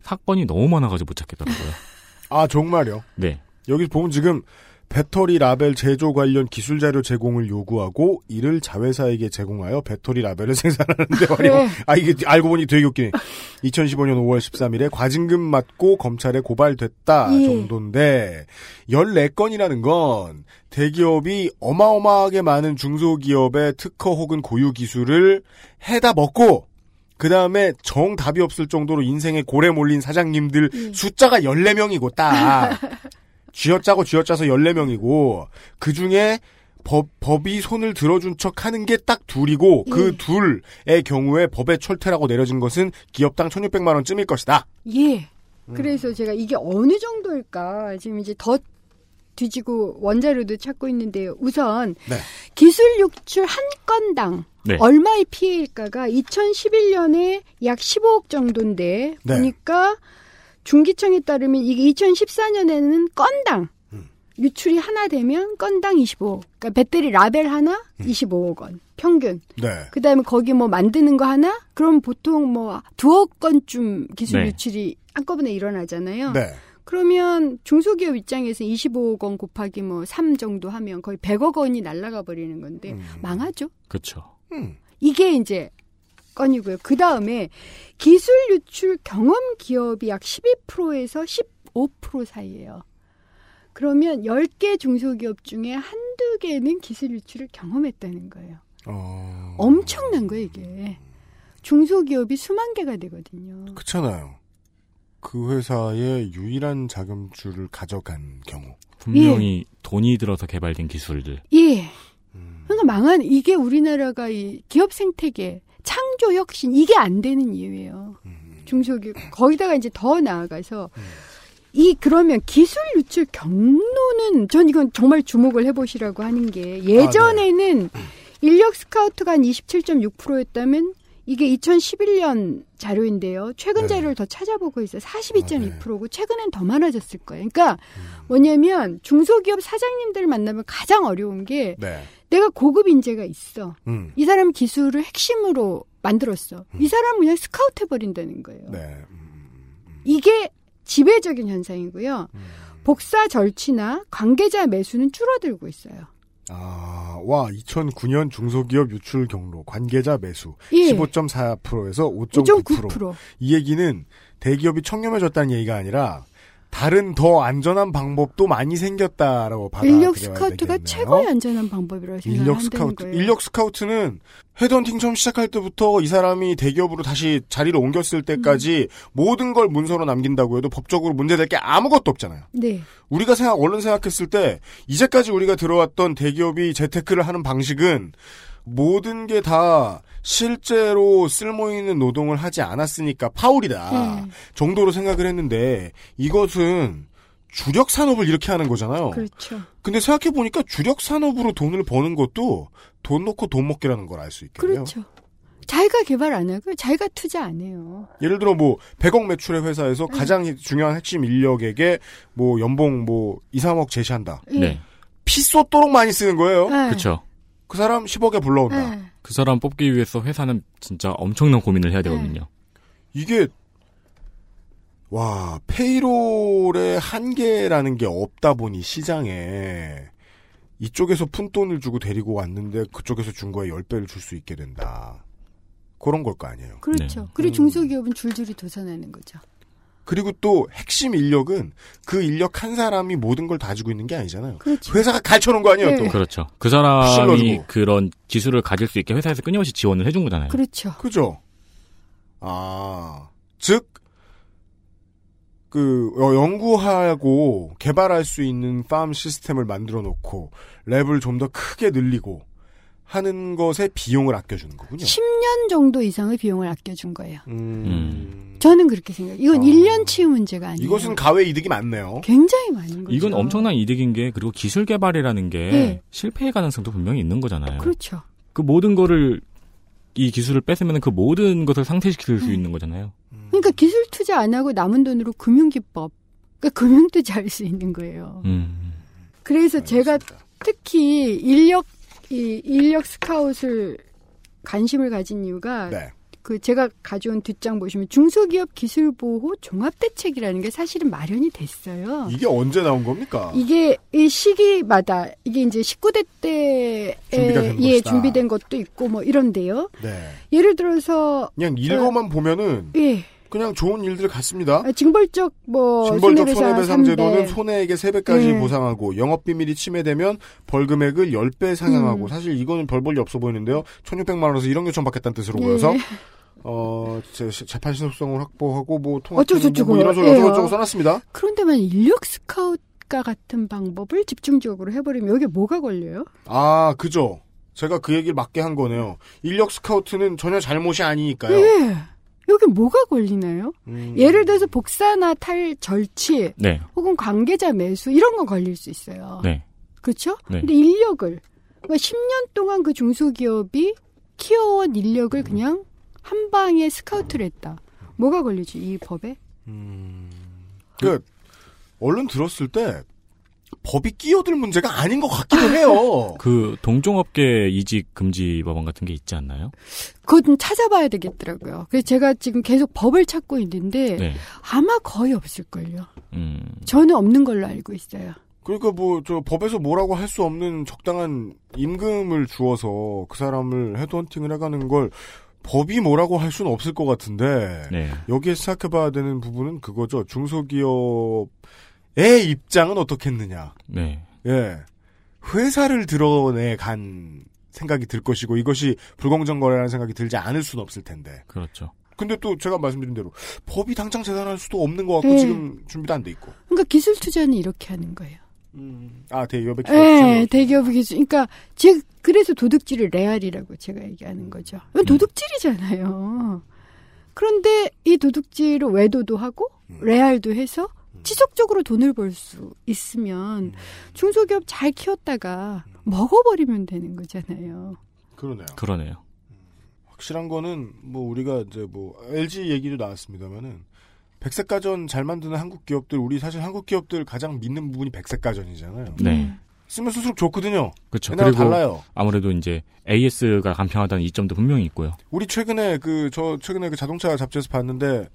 사건이 너무 많아가지고 못 찾겠더라고요. 아, 정말요? 네. 여기 보면 지금 배터리 라벨 제조 관련 기술 자료 제공을 요구하고 이를 자회사에게 제공하여 배터리 라벨을 생산하는데 활용. 네. 아 이게 알고 보니 되게 웃기네. 2015년 5월 13일에 과징금 맞고 검찰에 고발됐다 예. 정도인데 14건이라는 건 대기업이 어마어마하게 많은 중소기업의 특허 혹은 고유 기술을 해다 먹고 그 다음에 정 답이 없을 정도로 인생에 고래 몰린 사장님들 예. 숫자가 14명이고 딱 쥐어짜고 쥐어짜서 14명이고 그 중에 법, 법이 손을 들어준 척 하는 게 딱 둘이고 그 예. 둘의 경우에 법의 철퇴라고 내려진 것은 기업당 1600만 원쯤일 것이다. 예. 음. 그래서 제가 이게 어느 정도일까 지금 이제 더 뒤지고 원자료도 찾고 있는데요. 우선 네. 기술 유출 한 건당 네. 얼마의 피해일까가 2011년에 약 15억 정도인데 네. 보니까 중기청에 따르면 이게 2014년에는 건당 음. 유출이 하나 되면 건당 25억. 그러니까 배터리 라벨 하나 음. 25억 원 평균. 네. 그다음에 거기 뭐 만드는 거 하나? 그럼 보통 뭐 두억 건쯤 기술 네. 유출이 한꺼번에 일어나잖아요. 네. 그러면 중소기업 입장에서 25억 원 곱하기 뭐 3 정도 하면 거의 100억 원이 날아가 버리는 건데 음. 망하죠. 그렇죠. 음. 이게 이제 건이고요. 그 다음에 기술 유출 경험 기업이 약 12%에서 15% 사이예요. 그러면 10개 중소기업 중에 한두 개는 기술 유출을 경험했다는 거예요. 어... 엄청난 거예요, 이게. 중소기업이 수만 개가 되거든요. 그렇잖아요. 그 회사의 유일한 자금줄을 가져간 경우. 분명히 돈이 들어서 개발된 기술들. 예. 음. 그러니까 망한 이게 우리나라가 이 기업 생태계 창조 혁신 이게 안 되는 이유예요. 음. 중소기업 거기다가 이제 더 나아가서 이 그러면 기술 유출 경로는 전 이건 정말 주목을 해보시라고 하는 게 예전에는 인력 스카우트가 한 27.6%였다면 이게 2011년 자료인데요. 최근 네. 자료를 더 찾아보고 있어요. 아, 42.2%고 최근엔 더 많아졌을 거예요. 그러니까 뭐냐면 중소기업 사장님들 만나면 가장 어려운 게 네. 내가 고급 인재가 있어. 음. 이 사람 기술을 핵심으로 만들었어. 이 사람 그냥 스카우트 해버린다는 거예요. 네. 음. 이게 지배적인 현상이고요. 복사 절취나 관계자 매수는 줄어들고 있어요. 아, 와, 2009년 중소기업 유출 경로, 관계자 매수, 예. 15.4%에서 5.9%. 5.9%. 이 얘기는 대기업이 청렴해졌다는 얘기가 아니라, 다른 더 안전한 방법도 많이 생겼다라고 받아들여야 인력 스카우트가 되겠네요. 최고의 안전한 방법이라고 인력 생각한다는 스카우트. 거예요. 인력 스카우트는 헤드헌팅 처음 시작할 때부터 이 사람이 대기업으로 다시 자리를 옮겼을 때까지 음. 모든 걸 문서로 남긴다고 해도 법적으로 문제될 게 아무것도 없잖아요. 네. 우리가 생각, 얼른 생각했을 때, 이제까지 우리가 들어왔던 대기업이 재테크를 하는 방식은 모든 게 다 실제로 쓸모 있는 노동을 하지 않았으니까 파울이다. 네. 정도로 생각을 했는데, 이것은 주력 산업을 이렇게 하는 거잖아요. 그렇죠. 근데 생각해 보니까 주력 산업으로 돈을 버는 것도 돈 놓고 돈 먹기라는 걸 알 수 있겠네요. 그렇죠. 자기가 개발 안 하고 자기가 투자 안 해요. 예를 들어 뭐 100억 매출의 회사에서 네. 가장 중요한 핵심 인력에게 뭐 연봉 뭐 2, 3억 제시한다. 예. 네. 피 쏟도록 많이 쓰는 거예요. 네. 그렇죠. 그 사람 10억에 불러온다. 네. 그 사람 뽑기 위해서 회사는 진짜 엄청난 고민을 해야 되거든요. 이게 와 페이롤의 한계라는 게 없다 보니 시장에 이쪽에서 푼 돈을 주고 데리고 왔는데 그쪽에서 준 거에 10배를 줄 수 있게 된다. 그런 걸 거 아니에요. 그렇죠. 네. 그리고 음. 중소기업은 줄줄이 도산하는 거죠. 그리고 또 핵심 인력은 그 인력 한 사람이 모든 걸다 주고 있는 게 아니잖아요. 그렇죠. 회사가 갈쳐놓은 거 아니에요, 네. 또. 그렇죠. 그 사람이 실러주고. 그런 기술을 가질 수 있게 회사에서 끊임없이 지원을 해준 거잖아요. 그렇죠. 그죠? 아, 즉, 그, 어, 연구하고 개발할 수 있는 팜 시스템을 만들어 놓고, 랩을 좀 더 크게 늘리고, 하는 것에 비용을 아껴주는 거군요. 10년 정도 이상의 비용을 아껴준 거예요. 음, 저는 그렇게 생각해요. 이건 어. 1년치 문제가 아니에요. 이것은 가외 이득이 많네요. 굉장히 많은 거죠. 이건 엄청난 이득인 게 그리고 기술 개발이라는 게 네. 실패의 가능성도 분명히 있는 거잖아요. 그렇죠. 그 모든 거를 이 기술을 뺏으면 그 모든 것을 상쇄시킬 수 있는 거잖아요. 그러니까 기술 투자 안 하고 남은 돈으로 금융기법, 그러니까 금융 투자할 수 있는 거예요. 음. 그래서 제가 특히 인력 이 인력 스카웃을 관심을 가진 이유가 네. 그 제가 가져온 뒷장 보시면 중소기업 기술 보호 종합 대책이라는 게 사실은 마련이 됐어요. 이게 언제 나온 겁니까? 이게 이 시기마다 이게 이제 19대 때에 예. 준비된 것도 있고 뭐 이런데요. 네. 예를 들어서 그냥 읽어만 보면은, 예. 그냥 좋은 일들 같습니다. 아, 징벌적 뭐 징벌적 손해배상 제도는 3배. 손해액의 3배까지 네. 보상하고 영업 비밀이 침해되면 벌금액을 10배 상향하고 음. 사실 이거는 별 볼 일 없어 보이는데요. 1600만 원에서 1억 요청 받겠다는 뜻으로 예. 보여서 어, 제- 재판 신속성을 확보하고 뭐 통합 어쩌고저쩌고 뭐 이런 해요. 어쩌고저쩌고 써놨습니다. 그런데만 인력 스카웃과 같은 방법을 집중적으로 해버리면 여기 뭐가 걸려요? 아, 그죠. 제가 그 얘기를 맞게 한 거네요. 인력 스카우트는 전혀 잘못이 아니니까요. 예. 여기 뭐가 걸리나요? 음. 예를 들어서 복사나 탈 절취 네. 혹은 관계자 매수 이런 건 걸릴 수 있어요. 네. 그렇죠? 네. 근데 인력을 그러니까 10년 동안 그 중소기업이 키워온 인력을 그냥 한 방에 스카우트를 했다. 뭐가 걸리지 이 법에? 그, 얼른 들었을 때, 법이 끼어들 문제가 아닌 것 같기도 해요. 그 동종업계 이직 금지 법안 같은 게 있지 않나요? 그건 좀 찾아봐야 되겠더라고요. 그래서 제가 지금 계속 법을 찾고 있는데 네. 아마 거의 없을걸요. 음. 저는 없는 걸로 알고 있어요. 그러니까 뭐 저 법에서 뭐라고 할 수 없는 적당한 임금을 주어서 그 사람을 헤드헌팅을 해가는 걸 법이 뭐라고 할 수는 없을 것 같은데 네. 여기에 생각해봐야 되는 부분은 그거죠. 중소기업 의 입장은 어떻겠느냐. 네. 예, 회사를 드러내 간 생각이 들 것이고 이것이 불공정 거래라는 생각이 들지 않을 수는 없을 텐데. 그렇죠. 근데 또 제가 말씀드린 대로 법이 당장 재단할 수도 없는 것 같고 네. 지금 준비도 안 돼 있고. 그러니까 기술 투자는 이렇게 하는 거예요. 아 대기업의 예, 대기업 기술. 그러니까 제 그래서 도둑질을 레알이라고 제가 얘기하는 거죠. 이건 도둑질이잖아요. 그런데 이 도둑질을 외도도 하고 레알도 해서 지속적으로 돈을 벌 수 있으면 중소기업 잘 키웠다가 먹어버리면 되는 거잖아요. 그러네요. 그러네요. 확실한 거는 뭐 우리가 이제 뭐 LG 얘기도 나왔습니다만은 백색 가전 잘 만드는 한국 기업들 우리 사실 한국 기업들 가장 믿는 부분이 백색 가전이잖아요. 네. 쓰면 쓸수록 좋거든요. 그렇죠. 그리고 달라요. 아무래도 이제 AS가 간편하다는 이점도 분명히 있고요. 우리 최근에 그 저 최근에 그 자동차 잡지에서 봤는데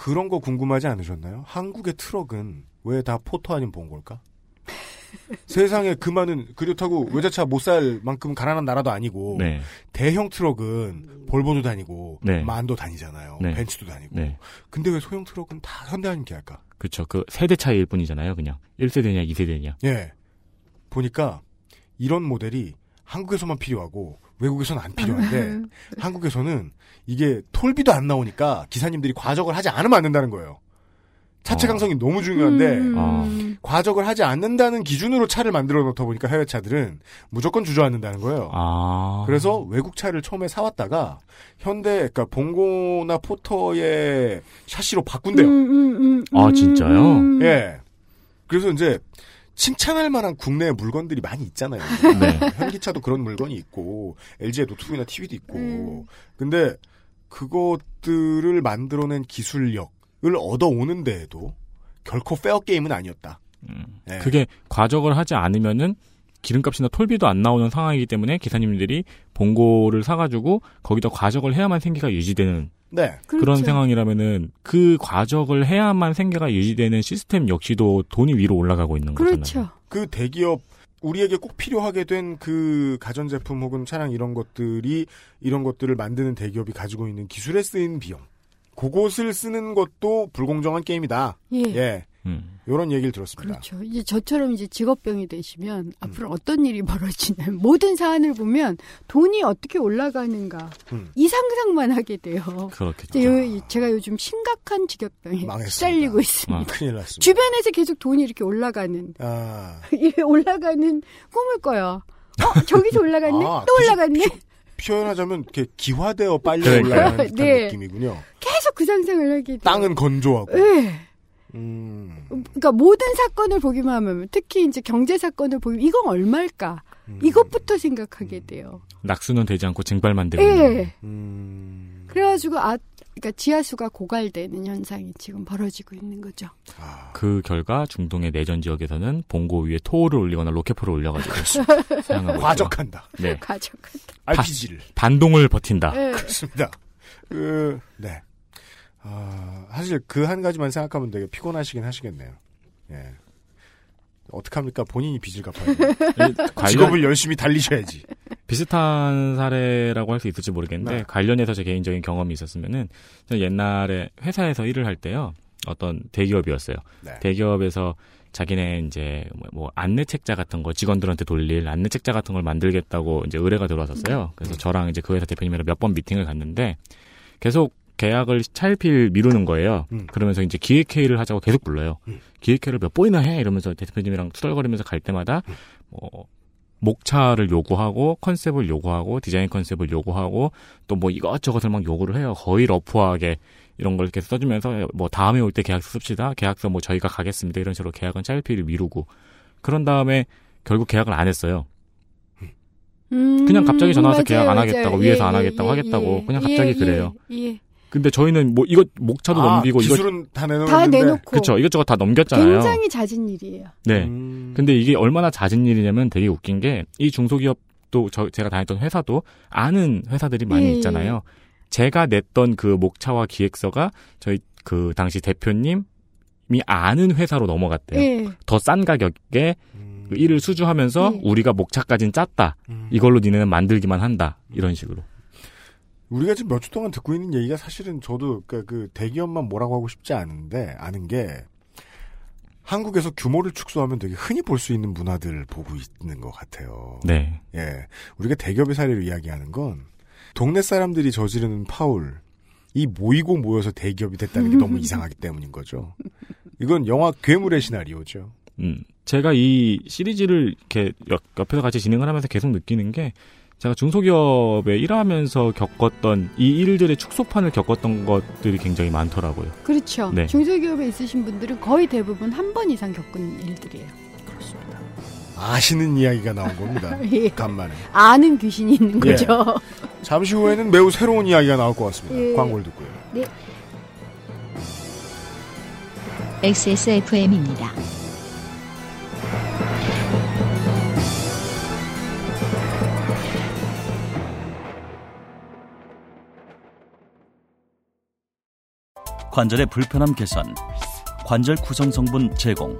그런 거 궁금하지 않으셨나요? 한국의 트럭은 왜 다 포터 아닌 본골까? 세상에 그 많은 그렇다고 외제차 못 살 만큼 가난한 나라도 아니고 네. 대형 트럭은 볼보도 다니고 네. 만도 다니잖아요. 네. 벤츠도 다니고. 네. 근데 왜 소형 트럭은 다 현대아님께 할까? 그렇죠. 그 세대 차이일 뿐이잖아요. 그냥 1세대냐 2세대냐. 예. 보니까 이런 모델이 한국에서만 필요하고 외국에서는 안 필요한데 한국에서는 이게 톨비도 안 나오니까 기사님들이 과적을 하지 않으면 안 된다는 거예요. 차체 어. 강성이 너무 중요한데 음. 아. 과적을 하지 않는다는 기준으로 차를 만들어 놓다 보니까 해외 차들은 무조건 주저앉는다는 거예요. 아. 그래서 외국 차를 처음에 사왔다가 현대, 그러니까 봉고나 포터의 샤시로 바꾼대요. 음, 음, 음, 아, 음, 진짜요? 음. 예. 그래서 이제 칭찬할 만한 국내 물건들이 많이 있잖아요. 네. 현기차도 그런 물건이 있고 LG의 노트북이나 TV도 있고. 음. 근데 그것들을 만들어낸 기술력을 얻어오는 데에도 결코 페어 게임은 아니었다. 음. 예. 그게 과적을 하지 않으면은 기름값이나 톨비도 안 나오는 상황이기 때문에 기사님들이 봉고를 사가지고 거기다 과적을 해야만 생계가 유지되는 네. 그런 그렇죠. 상황이라면은 그 과적을 해야만 생계가 유지되는 시스템 역시도 돈이 위로 올라가고 있는 거잖아요. 그렇죠. 그 대기업 우리에게 꼭 필요하게 된 그 가전제품 혹은 차량 이런 것들이 이런 것들을 만드는 대기업이 가지고 있는 기술에 쓰인 비용. 그것을 쓰는 것도 불공정한 게임이다. 예. 예. 음. 요런 얘기를 들었습니다. 그렇죠. 이제 저처럼 이제 직업병이 되시면 앞으로 어떤 일이 벌어지냐면 모든 사안을 보면 돈이 어떻게 올라가는가 음. 이 상상만 하게 돼요. 그렇겠죠. 제가 요즘 심각한 직업병에. 시달리고 있습니다. 아. 큰일 났습니다. 주변에서 계속 돈이 이렇게 올라가는 아, 이 올라가는 꿈을 꿔요. 어 저기서 올라갔네 아, 또 올라갔네 표현하자면 이렇게 기화되어 빨리. 올라가는 네. 느낌이군요. 계속 그 상상을 하게 돼요. 땅은 건조하고. 네. 음, 그러니까 모든 사건을 보기만 하면 특히 이제 경제 사건을 보면 이건 얼마일까 음. 이것부터 생각하게 돼요. 낙수는 되지 않고 증발만 되고. 예. 음, 그래가지고 아 그러니까 지하수가 고갈되는 현상이 지금 벌어지고 있는 거죠. 아, 그 결과 중동의 내전 지역에서는 봉고 위에 토를 올리거나 로켓포를 올려가지고 사용하고 있고. 과적한다. 네. 가져가. RPG를. 반동을 버틴다. 예. 그렇습니다. 그, 네. 아, 사실 그 한 가지만 생각하면 되게 피곤하시긴 하시겠네요. 예. 어떡합니까? 본인이 빚을 갚아야 돼요. 직업을 열심히 달리셔야지. 비슷한 사례라고 할 수 있을지 모르겠는데 네. 관련해서 제 개인적인 경험이 있었으면은 옛날에 회사에서 일을 할 때요 어떤 대기업이었어요. 네. 대기업에서 자기네 이제 뭐- 뭐 안내 책자 같은 거 직원들한테 돌릴 안내 책자 같은 걸 만들겠다고 이제 의뢰가 들어왔었어요. 그래서 저랑 이제 그 회사 대표님이랑 몇 번 미팅을 갔는데 계속 계약을 차일피일 미루는 거예요. 음. 그러면서 이제 기획회의를 하자고 계속 불러요. 음. 기획회의를 몇 번이나 해 이러면서 대표님이랑 투덜거리면서 갈 때마다 뭐 목차를 요구하고 컨셉을 요구하고 디자인 컨셉을 요구하고 또 뭐 이것저것을 막 요구를 해요. 거의 러프하게 이런 걸 이렇게 써주면서 뭐 다음에 올 때 계약서 씁시다. 계약서 뭐 저희가 가겠습니다. 이런 식으로 계약은 차일피일 미루고 그런 다음에 결국 계약을 안 했어요. 음, 그냥 갑자기 전화 와서 맞아요, 계약 안 맞아요. 하겠다고, 예, 위에서 안 예, 하겠다고 예, 하겠다고 예. 그냥 갑자기 예, 그래요. 예, 예. 근데 저희는 뭐 이거 목차도 아, 넘기고 이거 기술은 다 내놓는데. 다 내놓고 그쵸 이것저것 다 넘겼잖아요. 굉장히 잦은 일이에요. 네. 음. 근데 이게 얼마나 잦은 일이냐면 되게 웃긴 게 이 중소기업도 저 제가 다녔던 회사도 아는 회사들이 많이 예, 있잖아요. 제가 냈던 그 목차와 기획서가 저희 그 당시 대표님이 아는 회사로 넘어갔대요. 예. 더싼 가격에 음. 그 일을 수주하면서 예. 우리가 목차까진 짰다. 음. 이걸로 니네는 만들기만 한다. 이런 식으로. 우리가 지금 몇 주 동안 듣고 있는 얘기가 사실은 저도 그, 그 대기업만 뭐라고 하고 싶지 않은데 아는 게 한국에서 규모를 축소하면 되게 흔히 볼 수 있는 문화들을 보고 있는 것 같아요. 네. 예, 우리가 대기업의 사례를 이야기하는 건 동네 사람들이 저지르는 파울 이 모이고 모여서 대기업이 됐다는 게 너무 이상하기 때문인 거죠. 이건 영화 괴물의 시나리오죠. 음, 제가 이 시리즈를 이렇게 옆- 옆에서 같이 진행을 하면서 계속 느끼는 게 제가 중소기업에 일하면서 겪었던 이 일들의 축소판을 겪었던 것들이 굉장히 많더라고요. 그렇죠. 네. 중소기업에 있으신 분들은 거의 대부분 한 번 이상 겪은 일들이에요. 아시는 이야기가 나온 겁니다. 예. 간만에. 아는 귀신이 있는 예. 거죠. 잠시 후에는 매우 새로운 이야기가 나올 것 같습니다. 예. 광고를 듣고요. XSFM입니다. 관절의 불편함 개선, 관절 구성 성분 제공.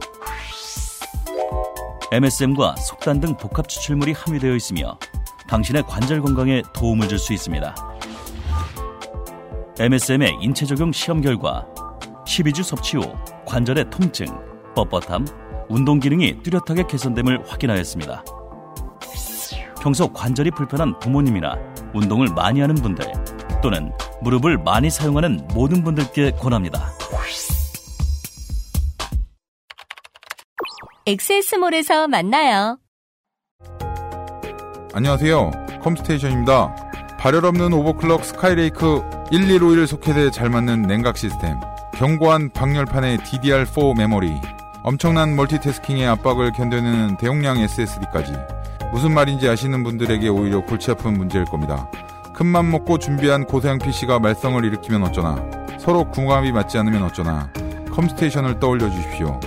MSM과 속단 등 복합 추출물이 함유되어 있으며 당신의 관절 건강에 도움을 줄 수 있습니다. MSM의 인체 적용 시험 결과 12주 섭취 후 관절의 통증, 뻣뻣함, 운동 기능이 뚜렷하게 개선됨을 확인하였습니다. 평소 관절이 불편한 부모님이나 운동을 많이 하는 분들 또는 무릎을 많이 사용하는 모든 분들께 권합니다. 엑세스몰에서 만나요. 안녕하세요. 컴스테이션입니다. 발열 없는 오버클럭 스카이레이크 1151 소켓에 잘 맞는 냉각 시스템. 견고한 방열판의 DDR4 메모리. 엄청난 멀티태스킹의 압박을 견뎌내는 대용량 SSD까지. 무슨 말인지 아시는 분들에게 오히려 골치 아픈 문제일 겁니다. 큰맘 먹고 준비한 고사양 PC가 말썽을 일으키면 어쩌나. 서로 궁합이 맞지 않으면 어쩌나. 컴스테이션을 떠올려 주십시오.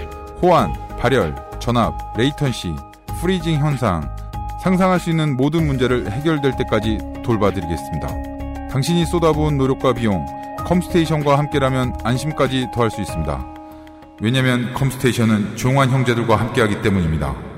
호환, 발열, 전압, latency, freezing 현상, 상상할 수 있는 모든 문제를 해결될 때까지 돌봐드리겠습니다. 당신이 쏟아부은 노력과 비용, 컴스테이션과 함께라면 안심까지 더할 수 있습니다. 왜냐면 컴스테이션은 조용한 형제들과 함께하기 때문입니다.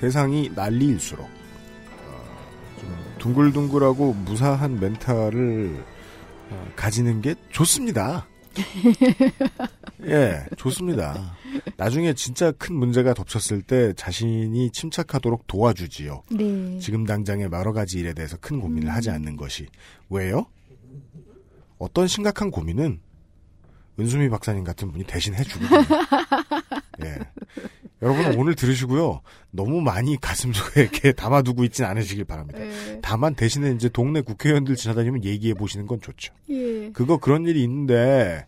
세상이 난리일수록 어, 좀 둥글둥글하고 무사한 멘탈을 어, 가지는 게 좋습니다. 예, 좋습니다. 나중에 진짜 큰 문제가 덮쳤을 때 자신이 침착하도록 도와주지요. 네. 지금 당장의 여러 가지 일에 대해서 큰 고민을 음. 하지 않는 것이. 왜요? 어떤 심각한 고민은 은수미 박사님 같은 분이 대신 해주거든요. 예. 여러분 오늘 들으시고요. 너무 많이 가슴 속에 이렇게 담아두고 있진 않으시길 바랍니다. 네. 다만 대신에 이제 동네 국회의원들 지나다니면 얘기해 보시는 건 좋죠. 예. 그거 그런 일이 있는데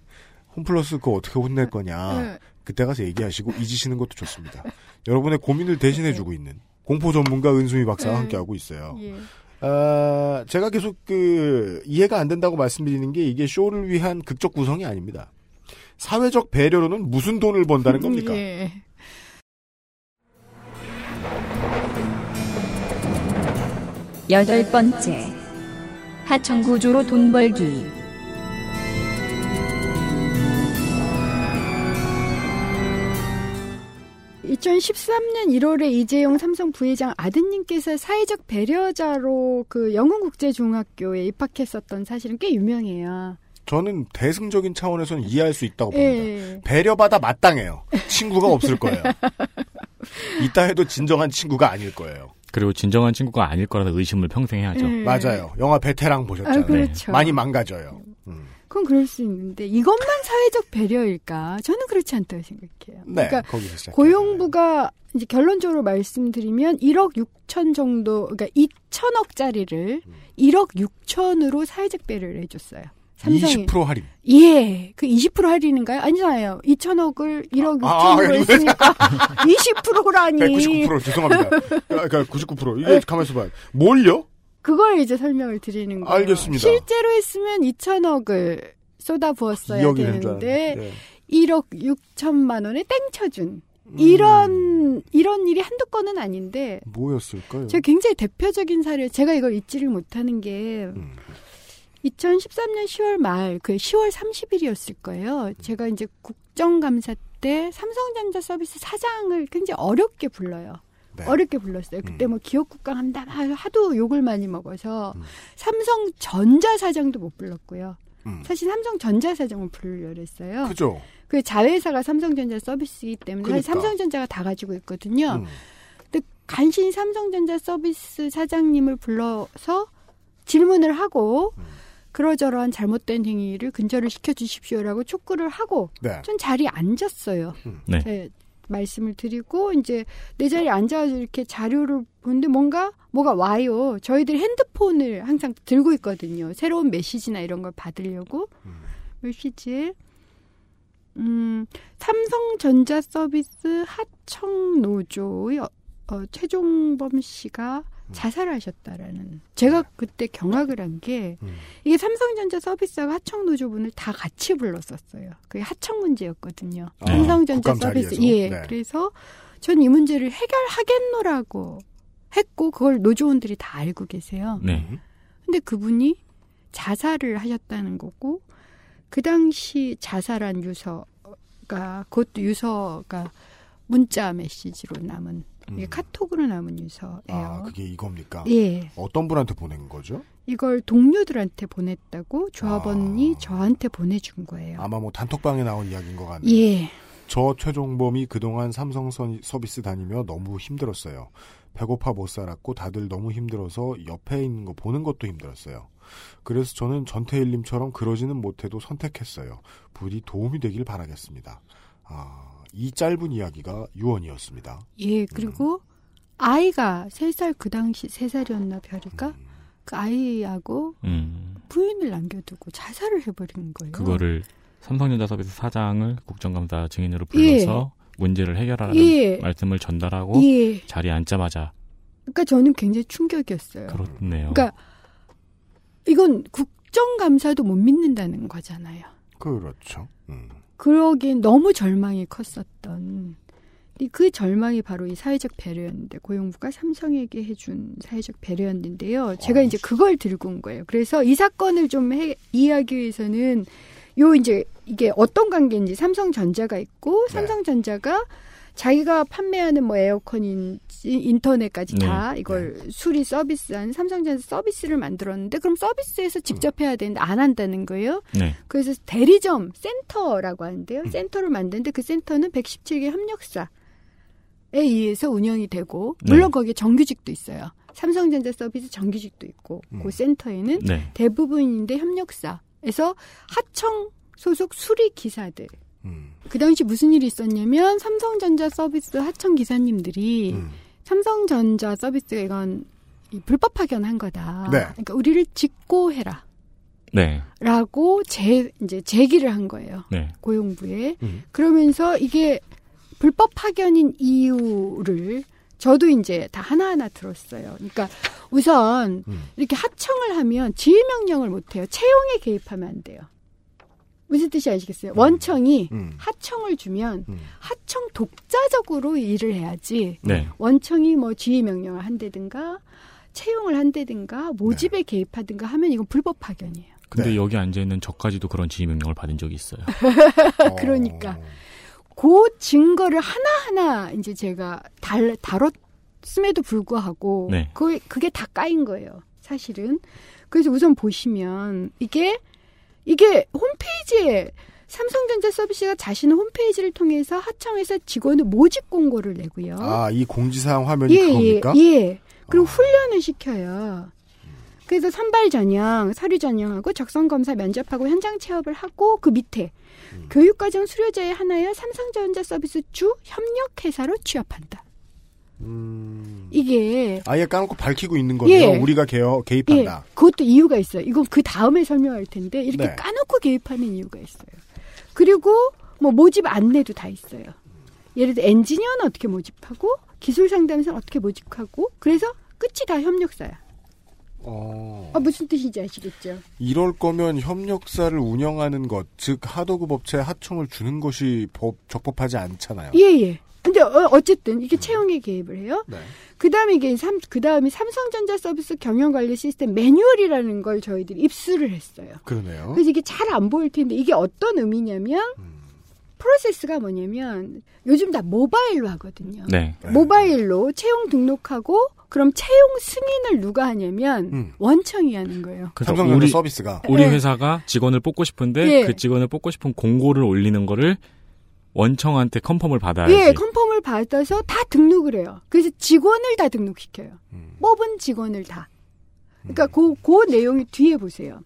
홈플러스 그거 어떻게 혼낼 거냐. 네. 그때 가서 얘기하시고 잊으시는 것도 좋습니다. 여러분의 고민을 대신해 주고 네. 있는 공포 전문가 은수미 박사와 함께 하고 있어요. 예. 아, 제가 계속 그 이해가 안 된다고 말씀드리는 게 이게 쇼를 위한 극적 구성이 아닙니다. 사회적 배려로는 무슨 돈을 번다는 겁니까? 예. 여덟 번째. 하청 구조로 돈 벌기. 2013년 1월에 이재용 삼성 부회장 아드님께서 사회적 배려자로 그 영흥국제중학교에 입학했었던 사실은 꽤 유명해요. 저는 대승적인 차원에서는 이해할 수 있다고 봅니다. 예. 배려받아 마땅해요. 친구가 없을 거예요. 있다 해도 진정한 친구가 아닐 거예요. 그리고 진정한 친구가 아닐 거라는 의심을 평생 해야죠. 예. 맞아요. 영화 베테랑 보셨잖아요. 아, 그렇죠. 많이 망가져요. 그건 그럴 수 있는데 이것만 사회적 배려일까? 저는 그렇지 않다고 생각해요. 네, 그러니까. 고용부가 이제 결론적으로 말씀드리면 1억 6천 정도, 그러니까 2천억짜리를 음. 1억 6천으로 사회적 배려를 해줬어요. 삼성이. 20% 할인. 예, 그 20% 할인인가요? 아니잖아요. 2천억을 1억 6천으로 아, 아, 했으니까 20%라니. 99% 죄송합니다. 그러니까 99% 이게 가만있어 봐요. 뭘요? 그걸 이제 설명을 드리는 거예요. 알겠습니다. 실제로 했으면 2천억을 쏟아부었어야 2억이 된줄 되는데. 예. 1억 6천만 원에 땡쳐준 음. 이런 이런 일이 한두 건은 아닌데 뭐였을까요? 제가 굉장히 대표적인 사례 제가 이걸 잊지를 못하는 게 음. 2013년 10월 말 그 10월 30일이었을 거예요. 제가 이제 국정감사 때 삼성전자 서비스 사장을 굉장히 어렵게 불러요. 네. 어렵게 불렀어요. 그때 뭐 기업국강 한다 막 하도 욕을 많이 먹어서 음. 삼성전자 사장도 못 불렀고요. 음. 사실 삼성전자 사장을 부르려 했어요. 그죠? 그 자회사가 삼성전자 서비스이기 때문에 사실 그러니까. 삼성전자가 다 가지고 있거든요. 음. 근데 간신히 삼성전자 서비스 사장님을 불러서 질문을 하고 음. 그러저러한 잘못된 행위를 근절을 시켜주십시오라고 촉구를 하고 네. 전 자리에 앉았어요. 네. 네, 말씀을 드리고 이제 내 자리에 앉아가지고 이렇게 자료를 보는데 뭔가 뭐가 와요. 저희들 핸드폰을 항상 들고 있거든요. 새로운 메시지나 이런 걸 받으려고 메시지에 음, 삼성전자 서비스 하청 노조의 어, 어, 최종범 씨가 자살을 하셨다라는 제가 그때 경악을 한게 음. 이게 삼성전자 서비스하고 하청 노조분을 다 같이 불렀었어요. 그게 하청 문제였거든요. 아, 삼성전자 서비스? 예. 네. 그래서 전 이 문제를 해결하겠노라고 했고 그걸 노조원들이 다 알고 계세요. 네. 근데 그분이 자살을 하셨다는 거고 그 당시 자살한 유서가 그것도 유서가 문자 메시지로 남은 이게 카톡으로 남은 유서예요. 음. 아, 그게 이겁니까? 예. 어떤 분한테 보낸 거죠? 이걸 동료들한테 보냈다고 조합원이 저한테 보내준 거예요. 아마 뭐 단톡방에 나온 이야기인 것 같네요. 예. 저 최종범이 그동안 삼성 선- 서비스 다니며 너무 힘들었어요. 배고파 못 살았고 다들 너무 힘들어서 옆에 있는 거 보는 것도 힘들었어요. 그래서 저는 전태일님처럼 그러지는 못해도 선택했어요. 부디 도움이 되길 바라겠습니다. 아, 이 짧은 이야기가 유언이었습니다. 예, 그리고 아이가 세살그 당시 세 살이었나 별이가 그 아이하고 음. 부인을 남겨두고 자살을 해버린 거예요. 그거를 삼성전자 서비스 사장을 국정감사 증인으로 예. 불러서 문제를 해결하라는 예. 말씀을 전달하고 예. 자리에 앉자마자 그러니까 저는 굉장히 충격이었어요. 그렇네요. 그러니까 이건 국정감사도 못 믿는다는 거잖아요. 그렇죠. 음. 그러기엔 너무 절망이 컸었던 이그 절망이 바로 이 사회적 배려였는데 고용부가 삼성에게 해준 사회적 배려였는데요. 제가 이제 그걸 들고 온 거예요. 그래서 이 사건을 좀 해, 이해하기 위해서는 요 이제 이게 어떤 관계인지 삼성전자가 있고 삼성전자가 자기가 판매하는 뭐 에어컨인지 인터넷까지 다 네. 이걸 수리 서비스한 삼성전자 서비스를 만들었는데 그럼 서비스에서 직접 해야 되는데 안 한다는 거예요. 네. 그래서 대리점 센터라고 하는데요. 센터를 만드는데 그 센터는 117개 협력사에 의해서 운영이 되고 네. 물론 거기에 정규직도 있어요. 삼성전자 서비스 정규직도 있고 그 센터에는 네. 대부분인데 협력사에서 하청 소속 수리 기사들 음. 그 당시 무슨 일이 있었냐면 삼성전자 서비스 하청 기사님들이 음. 삼성전자 서비스가 이건 이 불법 파견한 거다. 네. 그러니까 우리를 직고해라. 네. 라고 제 이제 제기를 한 거예요. 네. 고용부에. 음. 그러면서 이게 불법 파견인 이유를 저도 이제 다 하나하나 들었어요. 그러니까 우선 음. 이렇게 하청을 하면 지휘 명령을 못 해요. 채용에 개입하면 안 돼요. 무슨 뜻이 아시겠어요? 원청이 음. 하청을 주면 하청 독자적으로 일을 해야지. 네. 원청이 뭐 지휘 명령을 한다든가 채용을 한다든가 모집에 네. 개입하든가 하면 이건 불법 파견이에요. 근데 여기 앉아 있는 저까지도 그런 지휘 명령을 받은 적이 있어요. 그러니까 그 증거를 하나하나 이제 제가 달, 다뤘음에도 불구하고 네. 그, 그게 다 까인 거예요. 사실은. 그래서 우선 보시면 이게 이게 홈페이지에 삼성전자 서비스가 자신의 홈페이지를 통해서 하청에서 직원을 모집 공고를 내고요. 아, 이 공지사항 화면이 예, 그겁니까? 예, 예. 그리고 훈련을 시켜요. 그래서 선발 전형, 서류 전형하고 적성 검사 면접하고 현장 체험을 하고 그 밑에 음. 교육과정 수료자에 하나여 삼성전자 서비스 주 협력 회사로 취업한다. 이게 아예 까놓고 밝히고 있는 거네요. 예. 우리가 개어, 개입한다. 예, 그것도 이유가 있어요. 이건 그 다음에 설명할 텐데 이렇게 네. 까놓고 개입하는 이유가 있어요. 그리고 뭐 모집 안내도 다 있어요. 예를 들어 엔지니어는 어떻게 모집하고 기술 상담사는 어떻게 모집하고 그래서 끝이 다 협력사야. 어. 아, 무슨 뜻인지 아시겠죠? 이럴 거면 협력사를 운영하는 것, 즉 하도급 업체에 하청을 주는 것이 법, 적법하지 않잖아요. 예, 예. 근데 어, 어쨌든 이게 채용에 개입을 해요. 네. 그다음에 이게 삼 그다음에 삼성전자 서비스 경영 관리 시스템 매뉴얼이라는 걸 저희들이 입수를 했어요. 그러네요. 그래서 이게 잘 안 보일 텐데 이게 어떤 의미냐면 프로세스가 뭐냐면 요즘 다 모바일로 하거든요. 네. 모바일로 채용 등록하고 그럼 채용 승인을 누가 하냐면 음. 원청이 하는 거예요. 그래서 삼성전자 우리 서비스가. 우리 네. 회사가 직원을 뽑고 싶은데 예. 그 직원을 뽑고 싶은 공고를 올리는 거를 원청한테 컨펌을 받아야지. 예, 컨펌을 받아서 다 등록을 해요. 그래서 직원을 다 등록시켜요. 음. 뽑은 직원을 다. 그러니까 그, 그 내용이 뒤에 보세요.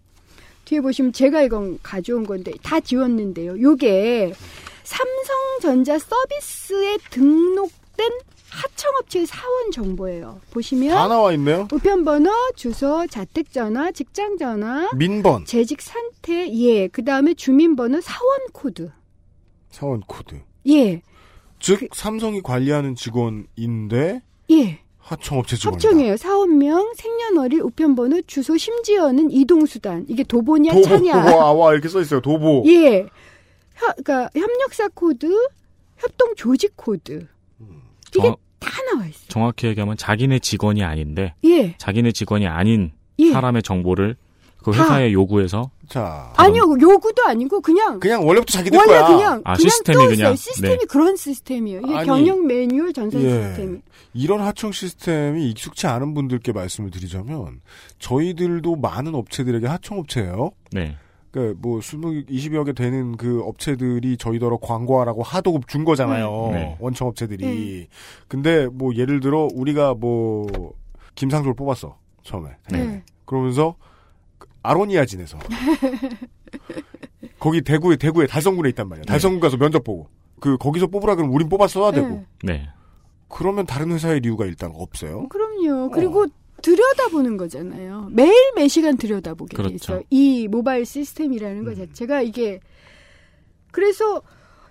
뒤에 보시면 제가 이건 가져온 건데 다 지웠는데요. 요게 삼성전자 서비스에 등록된 하청업체의 사원 정보예요. 보시면 다 나와 있네요. 우편번호, 주소, 자택전화, 직장전화, 민번, 재직 상태, 예, 그 다음에 주민번호, 사원 코드, 사원 코드. 예, 즉 삼성이 관리하는 직원인데 예. 하청업체 직원이다. 하청이에요. 사원명, 생년월일, 우편번호, 주소, 심지어는 이동수단. 이게 도보냐, 도보, 차냐. 와, 와 이렇게 써 있어요. 도보. 예. 혀, 그러니까 협력사 코드, 협동 조직 코드. 이게 정- 다 나와 있어요. 정확히 얘기하면 자기네 직원이 아닌데 예. 자기네 직원이 아닌 예. 사람의 정보를 그 다. 회사에 요구해서 자, 아니요, 요구도 아니고 그냥 그냥 원래부터 자기들 원래 거야. 그냥 아, 그냥 시스템이 또 있어요. 그냥, 시스템이 네. 그런 시스템이에요. 이게 아니, 경영 매뉴얼 전산 예. 시스템이. 이런 하청 시스템이 익숙치 않은 분들께 말씀을 드리자면 저희들도 많은 업체들에게 하청 업체예요. 네. 그러니까 뭐 20, 20여 개 되는 그 업체들이 저희더러 광고하라고 하도 준 거잖아요. 네. 원청 업체들이. 네. 근데 뭐 예를 들어 우리가 뭐 김상조를 뽑았어. 처음에. 네. 그러면서 그 아로니아진에서 거기 대구에 대구에 달성군에 있단 말이야. 달성군 가서 면접 보고 그 거기서 뽑으라 그러면 우린 뽑았어야 되고 네. 네. 그러면 다른 회사의 이유가 일단 없어요. 그럼요. 그리고 들여다보는 거잖아요. 매일 매 시간 들여다보게 돼 그렇죠. 있어요. 이 모바일 시스템이라는 것 자체가 이게 그래서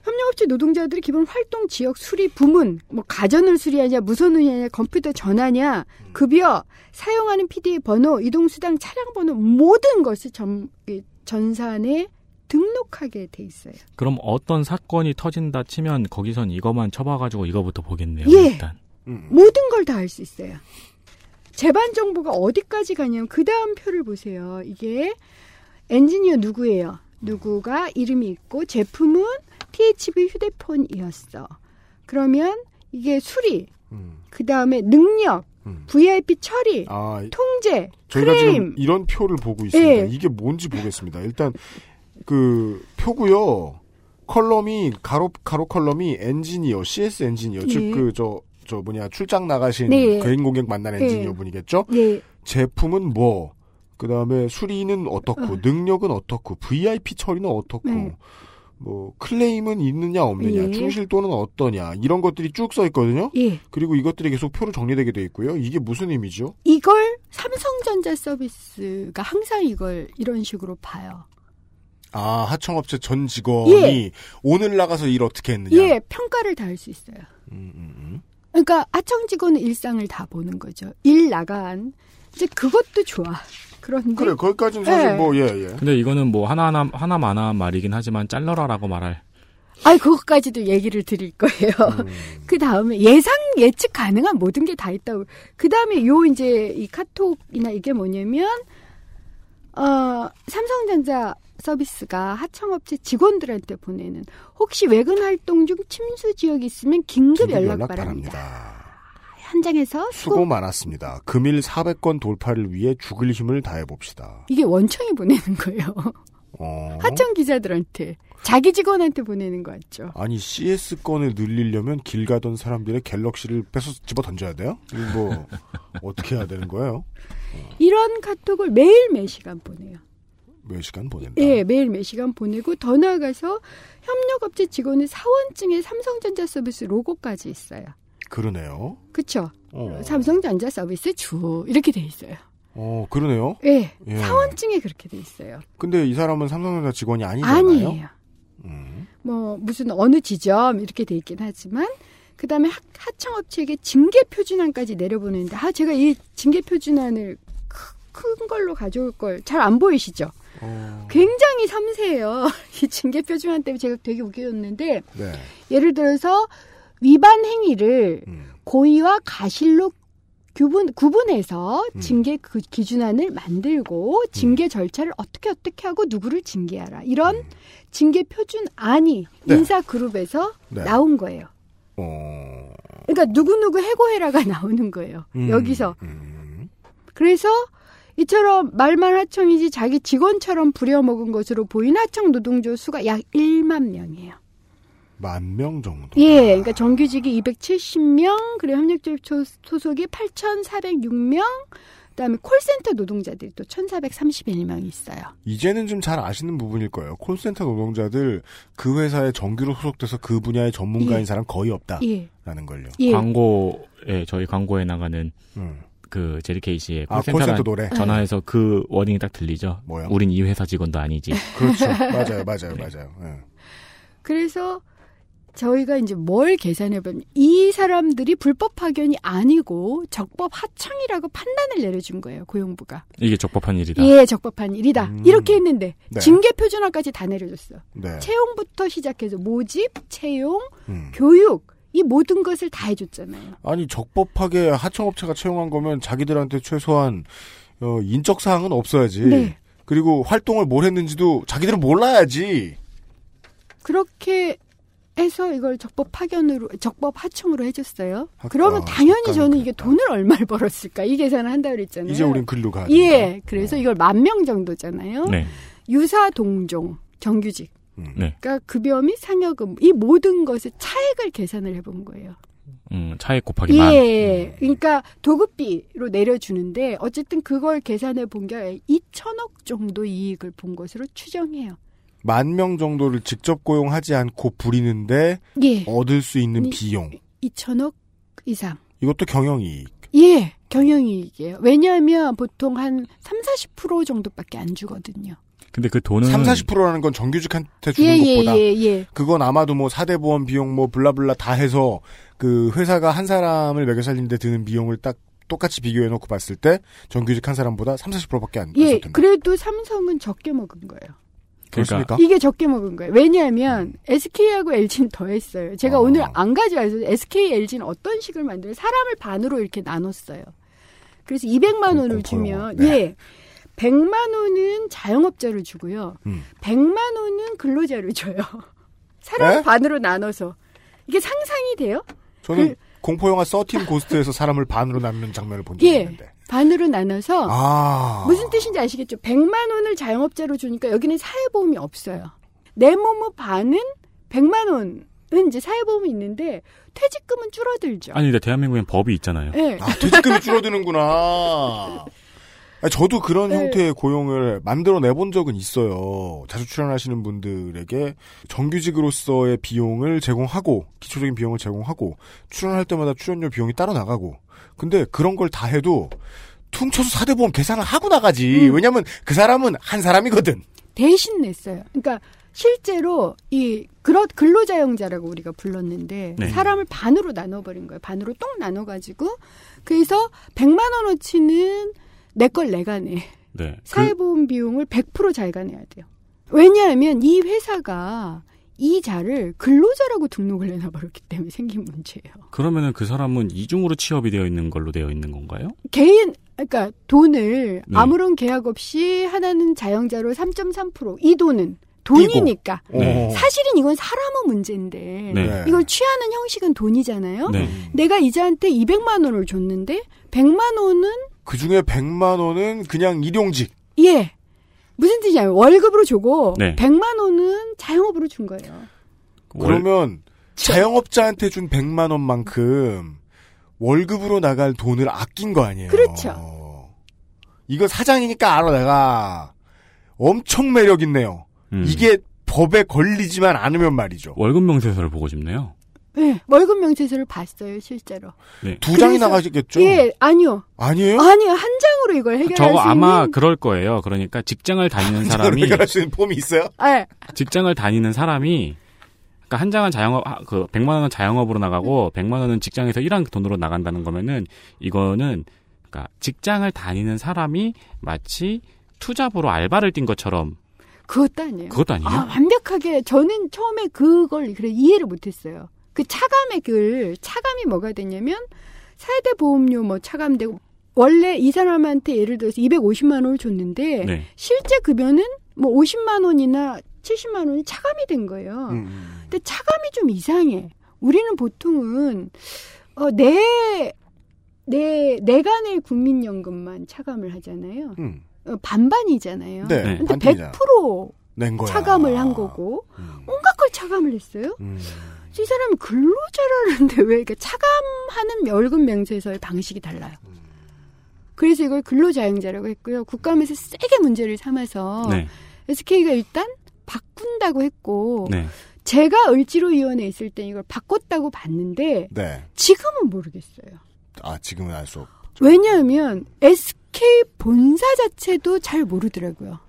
협력업체 노동자들이 기본 활동 지역 수리 부문, 뭐 가전을 수리하냐, 무선 운이냐, 컴퓨터 전화냐, 급여, 사용하는 PD 번호, 이동수당 차량 번호 모든 것을 전, 이 전산에 등록하게 돼 있어요. 그럼 어떤 사건이 터진다 치면 거기선 이것만 쳐봐가지고 이거부터 보겠네요. 예. 일단. 음. 모든 걸 다 알 수 있어요. 재반 정보가 어디까지 가냐면 그 다음 표를 보세요. 이게 엔지니어 누구예요? 누구가 이름이 있고 제품은 THB 휴대폰이었어. 그러면 이게 수리, 음. 그 다음에 능력, 음. VIP 처리, 아, 이- 통제, 저희가 크레임. 지금 이런 표를 보고 있습니다. 예. 이게 뭔지 보겠습니다. 일단 그 표고요. 컬럼이 가로 가로 column이 엔지니어, CS 엔지니어, 예. 즉그 저 저 뭐냐 출장 나가신 네. 개인 고객 만난 예. 엔지니어 분이겠죠. 예, 제품은 뭐, 그 다음에 수리는 어떻고, 어. 능력은 어떻고, VIP 처리는 어떻고, 네. 뭐, 클레임은 있느냐 없느냐, 예. 충실도는 어떠냐, 이런 것들이 쭉 써 있거든요? 예. 그리고 이것들이 계속 표로 정리되게 돼 있고요. 이게 무슨 의미죠? 이걸 삼성전자 서비스가 항상 이걸 이런 식으로 봐요. 아, 하청업체 전 직원이 예. 오늘 나가서 일 어떻게 했느냐. 예, 평가를 다 할 수 있어요. 음, 음, 음. 그러니까 하청 직원은 일상을 다 보는 거죠. 일 나간 이제 그것도 좋아. 그런데 그래, 거기까지는 사실 예. 뭐, 예, 예. 근데 이거는 뭐 하나 하나 하나마나 말이긴 하지만 잘라라라고 말할 아이 그것까지도 얘기를 드릴 거예요. 음. 그 다음에 예상 예측 가능한 모든 게 다 있다고. 그 다음에 요 이제 이 카톡이나 이게 뭐냐면 어 삼성전자 서비스가 하청업체 직원들한테 보내는 혹시 외근 활동 중 침수 지역이 있으면 긴급, 긴급 연락, 연락 바랍니다. 바랍니다. 현장에서 수고 수고 많았습니다. 금일 400건 돌파를 위해 죽을 힘을 다해봅시다. 이게 원청이 보내는 거예요. 어? 하청 기자들한테 자기 직원한테 보내는 거 같죠. 아니 CS 건을 늘리려면 길 가던 사람들의 갤럭시를 뺏어 집어 던져야 돼요? 뭐 어떻게 해야 되는 거예요? 이런 카톡을 매일 매 시간 보내요. 몇 시간 보낸다. 예, 매일 매 시간 보내고 더 나아가서 협력업체 직원의 사원증에 삼성전자 서비스 로고까지 있어요. 그러네요. 그쵸? 어. 삼성전자 서비스 주 이렇게 돼 있어요. 어, 그러네요. 예, 예. 사원증에 그렇게 돼 있어요. 근데 이 사람은 삼성전자 직원이 아니잖아요. 아니에요. 음. 뭐 무슨 어느 지점 이렇게 돼 있긴 하지만 그 다음에 하청업체에게 징계 표준안까지 내려보내는데 아 제가 이 징계 표준안을 크- 큰 걸로 가져올 걸 잘 안 보이시죠? 어. 굉장히 섬세해요. 이 징계 표준안 때문에 제가 되게 웃겨졌는데 네. 예를 들어서 위반 행위를 음. 고의와 가실로 구분, 구분해서 음. 징계 그 기준안을 만들고 징계 절차를 어떻게 어떻게 하고 누구를 징계하라. 이런 징계 표준안이 음. 네. 인사 그룹에서 네. 나온 거예요. 어. 그러니까 누구누구 해고해라가 나오는 거예요. 음. 여기서. 음. 그래서 이처럼 말만 하청이지 자기 직원처럼 부려먹은 것으로 보인 하청 노동조 수가 약 1만 명이에요. 만 명 정도. 예, 그러니까 정규직이 270명, 그리고 협력조합 소- 소속이 8,406명, 그다음에 콜센터 노동자들이 또 1,431명 있어요. 이제는 좀 잘 아시는 부분일 거예요. 콜센터 노동자들 그 회사에 정규로 소속돼서 그 분야의 전문가인 예. 사람 거의 없다라는 예, 걸요. 예. 광고에 저희 광고에 나가는 음. 그 제리 케이 씨의 아, 콜센터 노래. 전화해서 그 워딩이 딱 들리죠. 뭐요? 우린 이 회사 직원도 아니지. 그렇죠. 맞아요, 맞아요, 네. 맞아요. 예. 그래서 저희가 이제 뭘 계산해 보면 이 사람들이 불법 파견이 아니고 적법 하청이라고 판단을 내려준 거예요 고용부가. 이게 적법한 일이다. 예, 적법한 일이다. 음. 이렇게 했는데 네. 징계 표준화까지 다 내려줬어. 네. 채용부터 시작해서 모집, 채용, 음. 교육 이 모든 것을 다 해줬잖아요. 아니 적법하게 하청업체가 채용한 거면 자기들한테 최소한 어, 인적 사항은 없어야지. 네. 그리고 활동을 뭘 했는지도 자기들은 몰라야지. 그렇게 해서 이걸 적법 파견으로 적법 하청으로 해줬어요. 아, 그러면 아, 당연히 저는 이게 돈을 얼마를 벌었을까 이 계산을 한다 그랬잖아요. 이제 우린 글로 가야 예. 그래서 이걸 만 명 정도잖아요. 네. 유사 동종 정규직. 음. 네. 그러니까 급여 및 상여금 이 모든 것의 차액을 계산을 해본 거예요. 음, 차액 곱하기 만. 예, 그러니까 도급비로 내려주는데 어쨌든 그걸 계산해 본 게 2천억 정도 이익을 본 것으로 추정해요. 만 명 정도를 직접 고용하지 않고 부리는데 예, 얻을 수 있는 이- 비용. 2천억 이상. 이것도 경영이익. 예, 경영이익이에요. 왜냐하면 보통 한 3, 40% 정도밖에 안 주거든요. 근데 그 돈은 3, 40%라는 건 정규직한테 주는 예, 예, 것보다 예, 예. 그건 아마도 뭐 사대보험 비용 뭐 블라블라 다 해서 그 회사가 한 사람을 먹여 살리는데 드는 비용을 딱 똑같이 비교해 놓고 봤을 때 정규직 한 사람보다 3, 40%밖에 안 예, 그래도 삼성은 적게 먹은 거예요. 그렇습니까? 이게 적게 먹은 거예요. 왜냐하면 SK하고 LG는 더 했어요. 제가 아. 오늘 안 가져와서 SK, LG는 어떤 식을 만들어요? 사람을 반으로 이렇게 나눴어요. 그래서 200만 원을 주면, 네. 예. 100만 원은 자영업자를 주고요. 음. 100만 원은 근로자를 줘요. 사람을 네? 반으로 나눠서. 이게 상상이 돼요? 저는 그- 공포 영화 서틴 고스트에서 사람을 반으로 나누는 장면을 본 적이 예. 있는데. 반으로 나눠서 아. 무슨 뜻인지 아시겠죠? 100만 원을 자영업자로 주니까 여기는 사회보험이 없어요. 내 몸의 반은 100만 원 은 이제 사회보험이 있는데 퇴직금은 줄어들죠. 아니 근데 대한민국엔 법이 있잖아요. 예. 아, 퇴직금이 줄어드는구나. 저도 그런 네. 형태의 고용을 만들어 내본 적은 있어요. 자주 출연하시는 분들에게 정규직으로서의 비용을 제공하고, 기초적인 비용을 제공하고, 출연할 때마다 출연료 비용이 따로 나가고. 근데 그런 걸 다 해도 퉁쳐서 사대보험 계산을 하고 나가지. 음. 왜냐면 그 사람은 한 사람이거든. 대신 냈어요. 그러니까 실제로 이 그런 근로자영자라고 우리가 불렀는데 네. 사람을 반으로 나눠버린 거예요. 반으로 똥 나눠가지고 그래서 100만 원어치는 내 걸 내가 내. 네. 그, 사회보험 비용을 100% 자기가 내야 돼요. 왜냐하면 이 회사가 이 자를 근로자라고 등록을 해놔버렸기 때문에 생긴 문제예요. 그러면은 그 사람은 이중으로 취업이 되어 있는 걸로 되어 있는 건가요? 개인, 그러니까 돈을 네. 아무런 계약 없이 하나는 자영자로 3.3%이 돈은 돈이니까. 네. 사실은 이건 사람의 문제인데 네. 이걸 취하는 형식은 돈이잖아요. 네. 내가 이자한테 200만 원을 줬는데 100만 원은 그 중에 100만 원은 그냥 일용직. 예. 무슨 뜻이냐면 월급으로 주고 네. 100만 원은 자영업으로 준 거예요. 그러면 자영업자한테 준 100만 원만큼 월급으로 나갈 돈을 아낀 거 아니에요. 그렇죠. 이거 사장이니까 알아 내가. 엄청 매력 있네요. 음. 이게 법에 걸리지만 않으면 말이죠. 월급 명세서를 보고 싶네요. 네, 월급 명세서를 봤어요, 실제로. 네. 두 장이 나가시겠죠? 예, 아니요. 아니에요? 아니요, 한 장으로 이걸 해결할 저거 수 아마 있는. 그럴 거예요. 그러니까 직장을 다니는 사람이 해결할 수 있는 폼이 있어요? 예, 직장을 다니는 사람이 그러니까 한 장은 자영업 아, 그 100만 원은 자영업으로 나가고 100만 원은 직장에서 일한 돈으로 나간다는 거면은 이거는 그러니까 직장을 다니는 사람이 마치 투잡으로 알바를 뛴 것처럼 그것도 아니에요. 그것도 아니에요? 아, 완벽하게 저는 처음에 그걸 그래 이해를 못했어요. 그 차감의 그 차감이 뭐가 되냐면 세대 보험료 뭐 차감되고 원래 이 사람한테 예를 들어서 250만 원을 줬는데 네. 실제 급여는 뭐 50만 원이나 70만 원이 차감이 된 거예요. 음. 근데 차감이 좀 이상해. 우리는 보통은 어, 내, 내, 내가 낼 국민연금만 차감을 하잖아요. 음. 어, 반반이잖아요. 네, 근데 반반이잖아. 100%낸 거야. 차감을 한 거고 온갖 걸 차감을 했어요. 음. 이 사람이 근로자라는데 왜 이렇게 차감하는 월급 명세서의 방식이 달라요. 그래서 이걸 근로자영자라고 했고요. 국감에서 세게 문제를 삼아서 네. SK가 일단 바꾼다고 했고 네. 제가 을지로위원회에 있을 때 이걸 바꿨다고 봤는데 네. 지금은 모르겠어요. 아, 지금은 알 수 없. 왜냐하면 SK 본사 자체도 잘 모르더라고요.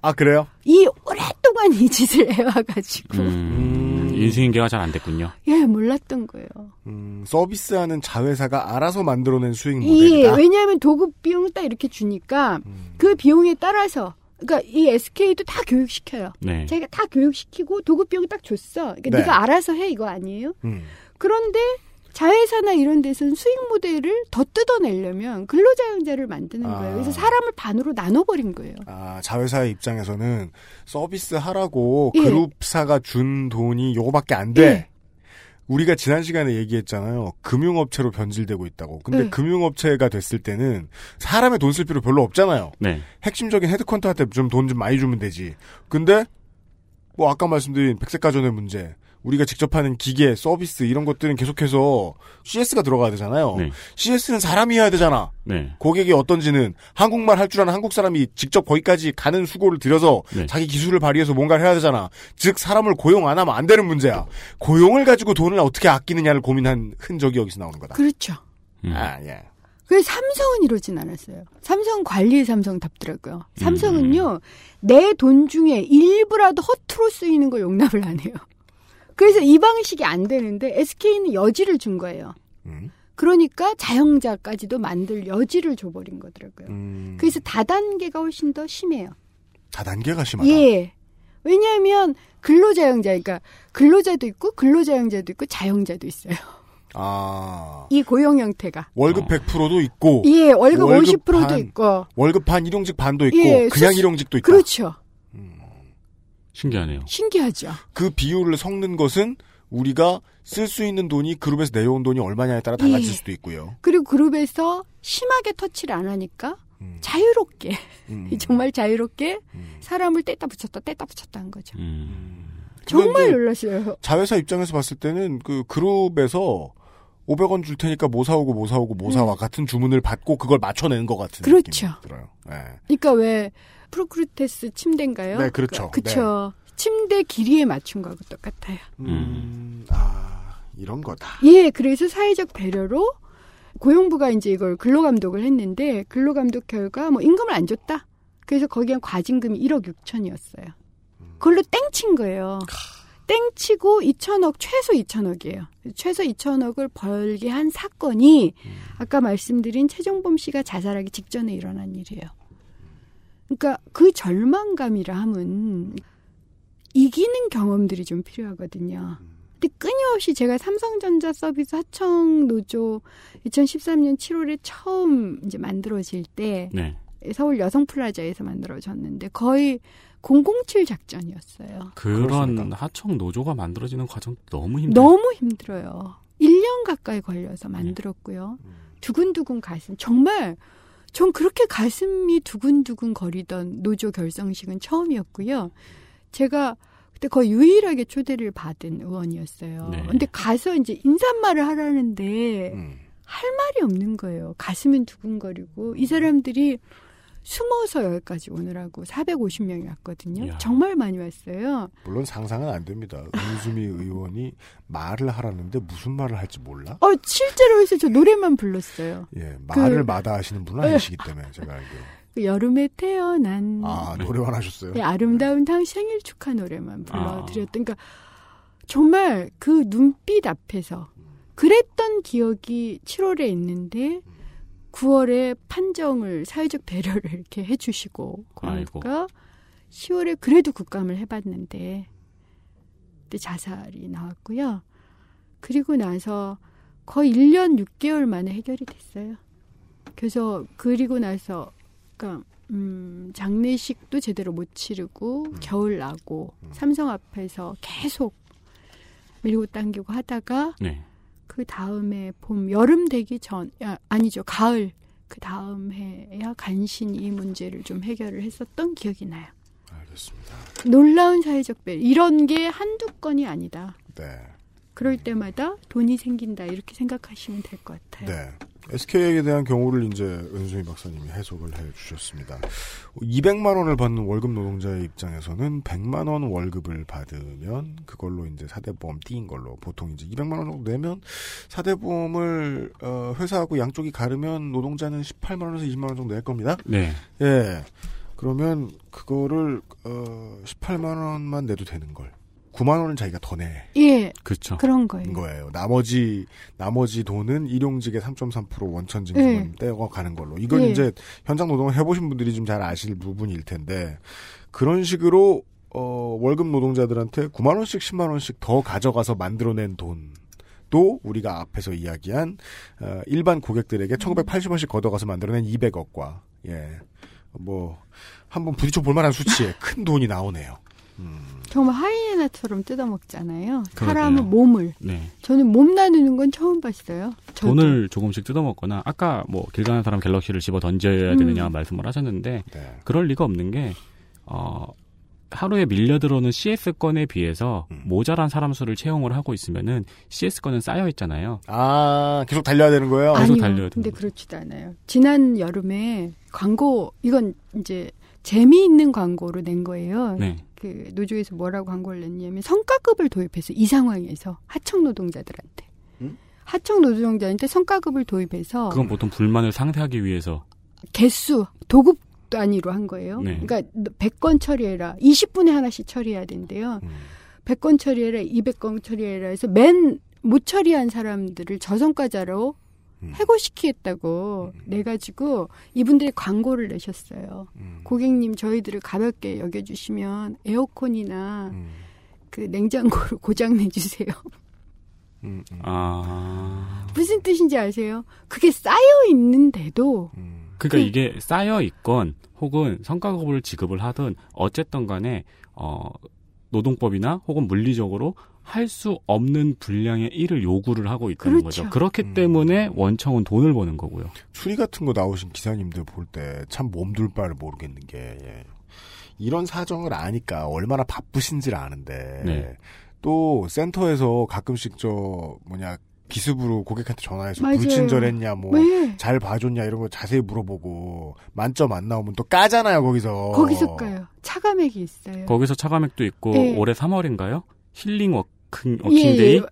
아, 그래요? 이 오랫동안 이 짓을 해와가지고 음, 인수인계가 잘 안 됐군요. 예 몰랐던 거예요. 음, 서비스하는 자회사가 알아서 만들어낸 수익 예, 모델이다. 왜냐하면 도급 비용 딱 이렇게 주니까 그 비용에 따라서 그러니까 이 SK도 다 교육시켜요. 네. 자기가 다 교육시키고 도급 비용 딱 줬어. 그러니까 네. 네가 알아서 해 이거 아니에요? 음. 그런데 자회사나 이런 데서는 수익 모델을 더 뜯어내려면 근로자용자를 만드는 아. 거예요. 그래서 사람을 반으로 나눠버린 거예요. 아, 자회사의 입장에서는 서비스 하라고 예. 그룹사가 준 돈이 요거밖에 안 돼. 예. 우리가 지난 시간에 얘기했잖아요. 금융업체로 변질되고 있다고. 근데 예. 금융업체가 됐을 때는 사람의 돈 쓸 필요 별로 없잖아요. 네. 핵심적인 헤드컨트한테 좀돈좀 많이 주면 되지. 근데 뭐 아까 말씀드린 백색 가전의 문제, 우리가 직접 하는 기계, 서비스 이런 것들은 계속해서 CS가 들어가야 되잖아요. 네. CS는 사람이 해야 되잖아. 네. 고객이 어떤지는 한국말 할 줄 아는 한국 사람이 직접 거기까지 가는 수고를 들여서 네. 자기 기술을 발휘해서 뭔가를 해야 되잖아. 즉 사람을 고용 안 하면 안 되는 문제야. 고용을 가지고 돈을 어떻게 아끼느냐를 고민한 흔적이 여기서 나오는 거다. 그렇죠. 음. 아 예. 그래서 삼성은 이러진 않았어요. 삼성 관리의 삼성답더라고요. 음. 삼성은요, 내 돈 중에 일부라도 허투루 쓰이는 거 용납을 안 해요. 그래서 이 방식이 안 되는데 SK는 여지를 준 거예요. 음. 그러니까 자영자까지도 만들 여지를 줘버린 거더라고요. 음. 그래서 다단계가 훨씬 더 심해요. 다단계가 심하다. 예. 왜냐하면 근로자영자, 그러니까 근로자도 있고 근로자영자도 있고 자영자도 있어요. 아 이 고용 형태가. 월급 100%도 있고 예, 월급, 월급 50%도 반, 있고. 월급 반 일용직 반도 있고 예, 그냥 수수- 일용직도 있다. 그렇죠. 신기하네요. 신기하죠. 그 비율을 섞는 것은 우리가 쓸 수 있는 돈이 그룹에서 내려온 돈이 얼마냐에 따라 달라질 예. 수도 있고요. 그리고 그룹에서 심하게 터치를 안 하니까 음. 자유롭게 음. 정말 자유롭게 음. 사람을 뗐다 붙였다 뗐다 붙였다 한 거죠. 음. 정말 놀랐어요. 자회사 입장에서 봤을 때는 그 그룹에서 500원 줄 테니까 뭐 사오고 뭐 사오고 뭐 사와 같은 주문을 받고 그걸 맞춰내는 것 같은 음. 그렇죠. 느낌이 들어요. 예. 그러니까 왜 프로크루테스 침대인가요? 네, 그렇죠. 그렇죠. 침대 길이에 맞춘 거하고 똑같아요. 음, 아 이런 거다. 예, 그래서 사회적 배려로 고용부가 이제 이걸 근로감독을 했는데 근로감독 결과 뭐 임금을 안 줬다. 그래서 거기에 과징금이 1억 6천이었어요. 그걸로 땡친 거예요. 땡치고 2천억 최소 2천억이에요. 최소 2천억을 벌게 한 사건이 아까 말씀드린 최종범 씨가 자살하기 직전에 일어난 일이에요. 그러니까 그 절망감이라 함은 이기는 경험들이 좀 필요하거든요. 근데 끊임없이 제가 삼성전자 서비스 하청 노조 2013년 7월에 처음 이제 만들어질 때 네. 서울 여성 플라자에서 만들어졌는데 거의 007 작전이었어요. 그런 그렇습니다. 하청 노조가 만들어지는 과정 너무 힘들어요. 너무 힘들어요. 1년 가까이 걸려서 만들었고요. 두근두근 가슴. 정말 전 그렇게 가슴이 두근두근 거리던 노조 결성식은 처음이었고요. 제가 그때 거의 유일하게 초대를 받은 의원이었어요. 네. 근데 가서 이제 인사말을 하라는데 음. 할 말이 없는 거예요. 가슴은 두근거리고 이 사람들이 숨어서 여기까지 오느라고 450명이 왔거든요. 이야. 정말 많이 왔어요. 물론 상상은 안 됩니다. 은수미 의원이 말을 하라는데 무슨 말을 할지 몰라? 어, 실제로 해서 저 노래만 불렀어요. 예, 말을 그- 마다 하시는 분은 예. 아니시기 때문에 제가 알기로. 그 여름에 태어난 아 노래만 하셨어요? 네, 아름다운 당신 생일 축하 노래만 아. 불러드렸던 그러니까 정말 그 눈빛 앞에서 그랬던 기억이 7월에 있는데 9월에 판정을 사회적 배려를 이렇게 해주시고 아이고. 그러니까 10월에 그래도 국감을 해봤는데 그때 자살이 나왔고요. 그리고 나서 거의 1년 6개월 만에 해결이 됐어요. 그래서 그리고 나서 그러니까 음, 장례식도 제대로 못 치르고 겨울 나고 삼성 앞에서 계속 밀고 당기고 하다가 네. 그 다음에 봄 여름 되기 전 야, 아니죠 가을 그 다음 해야 간신히 이 문제를 좀 해결을 했었던 기억이 나요. 알겠습니다. 놀라운 사회적 배려 이런 게 한두 건이 아니다. 네. 그럴 때마다 돈이 생긴다 이렇게 생각하시면 될 것 같아요. 네. SK에 대한 경우를 이제 은수미 박사님이 해석을 해 주셨습니다. 200만 원을 받는 월급 노동자의 입장에서는 100만 원 월급을 받으면 그걸로 이제 사대보험 띄인 걸로 보통 이제 200만 원 정도 내면 사대보험을 어, 회사하고 양쪽이 가르면 노동자는 18만 원에서 20만 원 정도 낼 겁니다. 네. 예. 그러면 그거를 어 18만 원만 내도 되는 걸 9만 원을 자기가 더 내. 예. 그렇죠. 그런 거예요. 거예요. 나머지 나머지 돈은 일용직의 3.3% 원천 징수금 네. 떼어 가는 걸로. 이건 네. 이제 현장 노동을 해보신 분들이 좀 잘 아실 부분일 텐데 그런 식으로 어, 월급 노동자들한테 9만 원씩 10만 원씩 더 가져가서 만들어낸 돈. 또 우리가 앞에서 이야기한 어, 일반 고객들에게 1,980원씩 걷어가서 만들어낸 200억과 예. 뭐 한번 부딪혀 볼 만한 수치의 큰 돈이 나오네요. 정말 하이에나처럼 뜯어먹잖아요. 그러게요. 사람은 몸을. 네. 저는 몸 나누는 건 처음 봤어요. 저도. 돈을 조금씩 뜯어먹거나 아까 뭐 길 가는 사람 갤럭시를 집어 던져야 음. 되느냐 말씀을 하셨는데 네. 그럴 리가 없는 게 어, 하루에 밀려 들어오는 CS 건에 비해서 음. 모자란 사람 수를 채용을 하고 있으면은 CS 건은 쌓여 있잖아요. 아 계속 달려야 되는 거예요? 계속 아니요. 달려야 근데 됩니다. 그렇지도 않아요. 지난 여름에 광고 이건 이제 재미있는 광고로 낸 거예요. 네. 그 노조에서 뭐라고 광고를 냈냐면 성과급을 도입해서 이 상황에서 하청 노동자들한테 음? 하청 노동자한테 성과급을 도입해서 그건 보통 불만을 상쇄하기 위해서 개수 도급 단위로 한 거예요. 네. 그러니까 100건 처리해라. 20분에 하나씩 처리해야 된대요. 음. 100건 처리해라. 200건 처리해라 해서 맨 못 처리한 사람들을 저성과자로 음. 해고시키겠다고 내가지고 이분들이 광고를 내셨어요. 음. 고객님 저희들을 가볍게 여겨주시면 에어컨이나 음. 그 냉장고를 고장 내주세요. 음, 음. 아 무슨 뜻인지 아세요? 그게 쌓여 있는데도 음. 그러니까 그- 이게 쌓여 있건 혹은 성과급을 지급을 하든 어쨌든 간에 어 노동법이나 혹은 물리적으로 할 수 없는 분량의 일을 요구를 하고 있다는 그렇죠. 거죠. 그렇기 음. 때문에 원청은 돈을 버는 거고요. 추리 같은 거 나오신 기사님들 볼 때 참 몸둘 바를 모르겠는 게 예. 이런 사정을 아니까 얼마나 바쁘신지를 아는데 네. 또 센터에서 가끔씩 저 뭐냐 기습으로 고객한테 전화해서 맞아요. 불친절했냐 뭐왜잘 봐줬냐 이런 거 자세히 물어보고 만점 안 나오면 또 까잖아요 거기서 거기서 가요? 차감액이 있어요. 거기서 차감액도 있고 네. 올해 3월인가요? healing walking, 예, walking day? 예.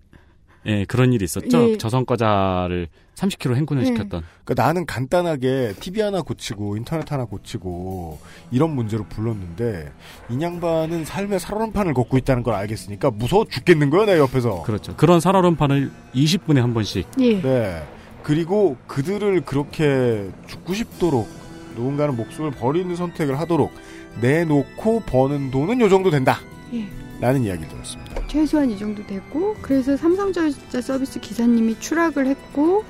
예, 그런 일이 있었죠. 예. 저성과자를 30kg 행군을 예. 시켰던. 그러니까 나는 간단하게 TV 하나 고치고 인터넷 하나 고치고 이런 문제로 불렀는데 이 양반은 삶의 살얼음판을 걷고 있다는 걸 알겠으니까 무서워 죽겠는 거야 내 옆에서 그렇죠. 그런 살얼음판을 20분에 한 번씩. 예. 네. 그리고 그들을 그렇게 죽고 싶도록 누군가는 목숨을 버리는 선택을 하도록 내놓고 버는 돈은 요 정도 된다. 예. 라는 이야기를 들었습니다. 최소한 이 정도 됐고 그래서 삼성전자 서비스 기사님이 추락을 했고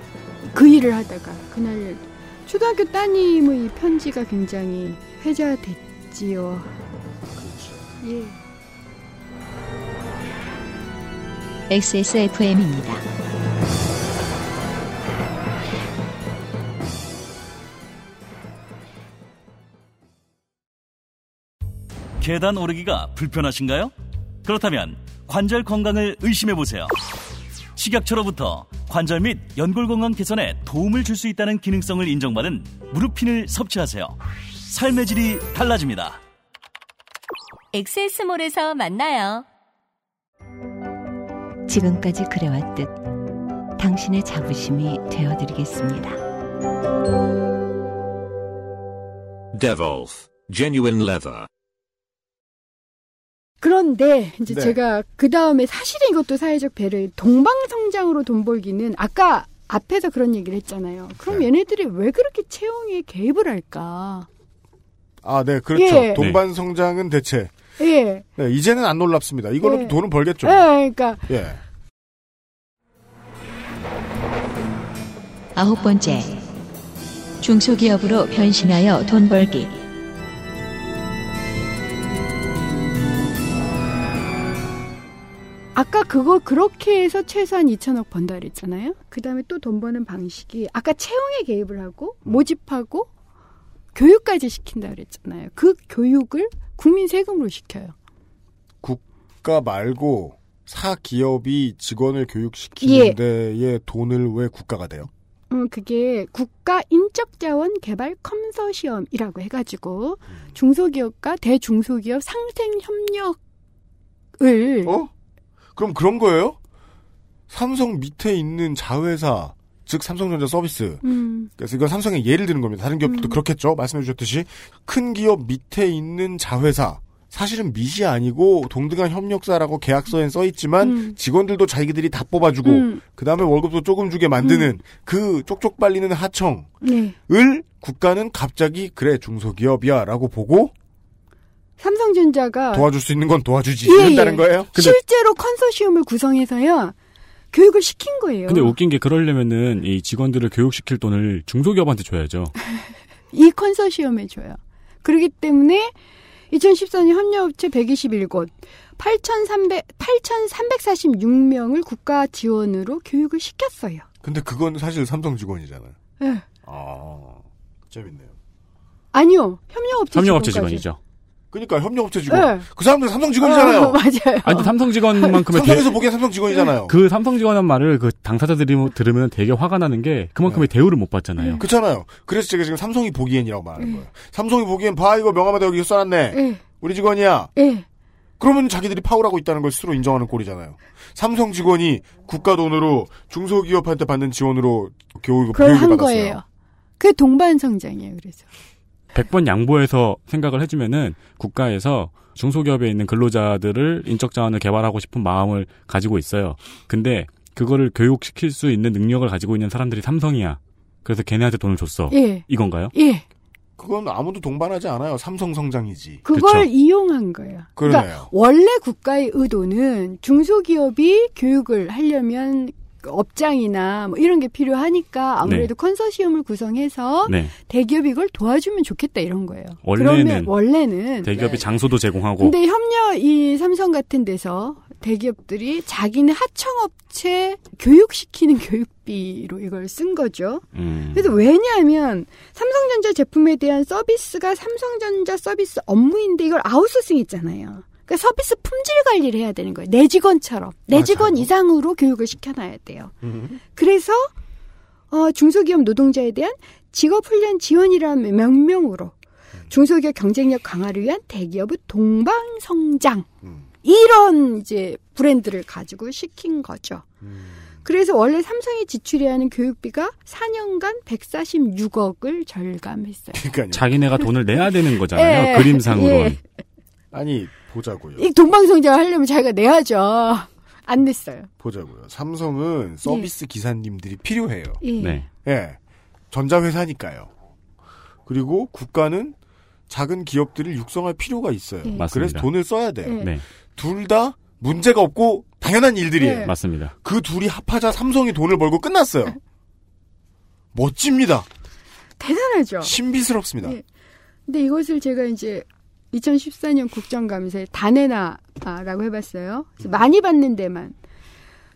그 일을 하다가 그날 초등학교 따님의 편지가 굉장히 회자됐지요. 예. XSFM입니다. 계단 오르기가 불편하신가요? 그렇다면 관절 건강을 의심해 보세요. 식약처로부터 관절 및 연골 건강 개선에 도움을 줄 수 있다는 기능성을 인정받은 무릎핀을 섭취하세요. 삶의 질이 달라집니다. 엑세스몰에서 만나요. 지금까지 그래왔듯 당신의 자부심이 되어드리겠습니다. Devolf Genuine Leather. 그런데 이제 네. 제가 그 다음에 사실은 이것도 사회적 배를 동방성장으로 돈 벌기는 아까 앞에서 그런 얘기를 했잖아요. 그럼 네. 얘네들이 왜 그렇게 채용에 개입을 할까? 아, 네, 그렇죠. 예. 동반 성장은 대체 예. 네, 이제는 안 놀랍습니다. 이걸로도 예. 돈은 벌겠죠. 예, 그러니까 예. 아홉 번째. 중소기업으로 변신하여 돈 벌기. 아까 그거 그렇게 해서 최소한 2천억 번다 그랬잖아요. 그 다음에 또 돈 버는 방식이 아까 채용에 개입을 하고 모집하고 교육까지 시킨다 그랬잖아요. 그 교육을 국민 세금으로 시켜요. 국가 말고 사 기업이 직원을 교육시키는 예. 데에 돈을 왜 국가가 돼요? 음, 그게 국가 인적자원 개발 컨소시엄이라고 해가지고 중소기업과 대중소기업 상생 협력을 어? 그럼 그런 거예요? 삼성 밑에 있는 자회사, 즉 삼성전자 서비스. 음, 그래서 이건 삼성의 예를 드는 겁니다. 다른 기업도 음. 그렇겠죠. 말씀해 주셨듯이 큰 기업 밑에 있는 자회사 사실은 밑이 아니고 동등한 협력사라고 계약서엔 써 있지만 음. 직원들도 자기들이 다 뽑아주고 음. 그 다음에 월급도 조금 주게 만드는 그 쪽쪽 빨리는 하청을 네. 국가는 갑자기 그래 중소기업이야라고 보고 삼성전자가 도와줄 수 있는 건 도와주지 예, 이런다는 예. 거예요. 실제로 컨소시엄을 구성해서요. 교육을 시킨 거예요. 근데 웃긴 게 그러려면은 이 직원들을 교육시킬 돈을 중소기업한테 줘야죠. 이 컨소시엄에 줘요. 그렇기 때문에 2014년 협력업체 121곳 8,300 8,346명을 국가 지원으로 교육을 시켰어요. 근데 그건 사실 삼성 직원이잖아요. 예. 아 재밌네요. 아니요. 협력업체 협력업체. 직원이죠. 그러니까 협력업체 직원. 네. 그 사람들 삼성 직원이잖아요. 어, 맞아요. 아니 삼성 직원만큼의 삼성에서 보기엔 삼성 직원이잖아요. 그 삼성 직원한 말을 그 당사자들이 뭐 들으면 되게 화가 나는 게 그만큼의 대우를 못 받잖아요. 그렇잖아요. 그래서 제가 지금 삼성이 보기엔이라고 말하는 거예요. 삼성이 보기엔 봐 이거 명함에다 여기 써놨네. 예. 우리 직원이야. 예. 그러면 자기들이 파울하고 있다는 걸 스스로 인정하는 꼴이잖아요. 삼성 직원이 국가 돈으로 중소기업한테 받는 지원으로 교육을 교육을 한 받았어요. 거예요. 그게 동반 성장이에요. 그래서. 100번 양보해서 생각을 해주면은 국가에서 중소기업에 있는 근로자들을 인적 자원을 개발하고 싶은 마음을 가지고 있어요. 근데 그거를 교육시킬 수 있는 능력을 가지고 있는 사람들이 삼성이야. 그래서 걔네한테 돈을 줬어. 예. 이건가요? 예. 그건 아무도 동반하지 않아요. 삼성 성장이지. 그걸 그쵸. 이용한 거예요. 그러네요. 그러니까 원래 국가의 의도는 중소기업이 교육을 하려면 업장이나 뭐 이런 게 필요하니까 아무래도 컨소시엄을 구성해서 네. 대기업이 이걸 도와주면 좋겠다 이런 거예요. 원래는 그러면 원래는 대기업이 네. 장소도 제공하고 근데 협력 이 삼성 같은 데서 대기업들이 자기네 하청업체 교육시키는 교육비로 이걸 쓴 거죠. 음, 그래서 왜냐하면 삼성전자 제품에 대한 서비스가 삼성전자 서비스 업무인데 이걸 아웃소싱 했잖아요. 그러니까 서비스 품질 관리를 해야 되는 거예요. 내 직원처럼. 내 직원 맞아요. 이상으로 교육을 시켜놔야 돼요. 음. 그래서 어, 중소기업 노동자에 대한 직업훈련 지원이라는 명명으로 중소기업 경쟁력 강화를 위한 대기업의 동방성장 음. 이런 이제 브랜드를 가지고 시킨 거죠. 음. 그래서 원래 삼성이 지출해야 하는 교육비가 4년간 146억을 절감했어요. 그러니까요. 자기네가 돈을 내야 되는 거잖아요. 예, 그림상으로는. 예. 아니 보자고요. 이 동방성장을 하려면 자기가 내야죠. 안 냈어요. 보자고요. 삼성은 서비스 기사님들이 필요해요. 예. 네. 예. 전자회사니까요. 그리고 국가는 작은 기업들을 육성할 필요가 있어요. 예. 맞습니다. 그래서 돈을 써야 돼요. 예. 네. 둘다 문제가 없고 당연한 일들이에요. 네. 맞습니다. 그 둘이 합하자 삼성이 돈을 벌고 끝났어요. 멋집니다. 대단하죠. 신비스럽습니다. 예. 근데 이것을 제가 이제 2014년 국정감사에 다 내놔라고 해봤어요. 많이 받는 데만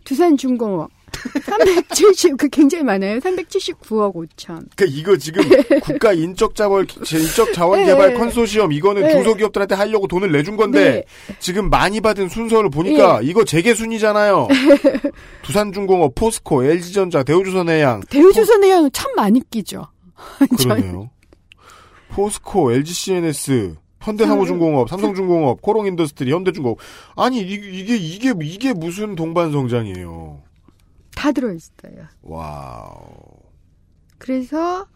두산중공업 370, 그 굉장히 많아요. 379억 5천. 그러니까 이거 지금 국가 인적 자원 인적 자원 네. 개발 컨소시엄 이거는 네. 중소기업들한테 하려고 돈을 내준 건데 지금 많이 받은 순서를 보니까 이거 재계 순이잖아요. 두산중공업, 포스코, LG전자, 대우조선해양 대우조선해양은 참 많이 끼죠. 그러네요. 포스코, LGCNS, 현대삼호중공업, 삼성중공업, 코오롱인더스트리, 현대중공업. 아니 이, 이게 이게 이게 무슨 동반성장이에요. 다 들어있어요. wow. 그래서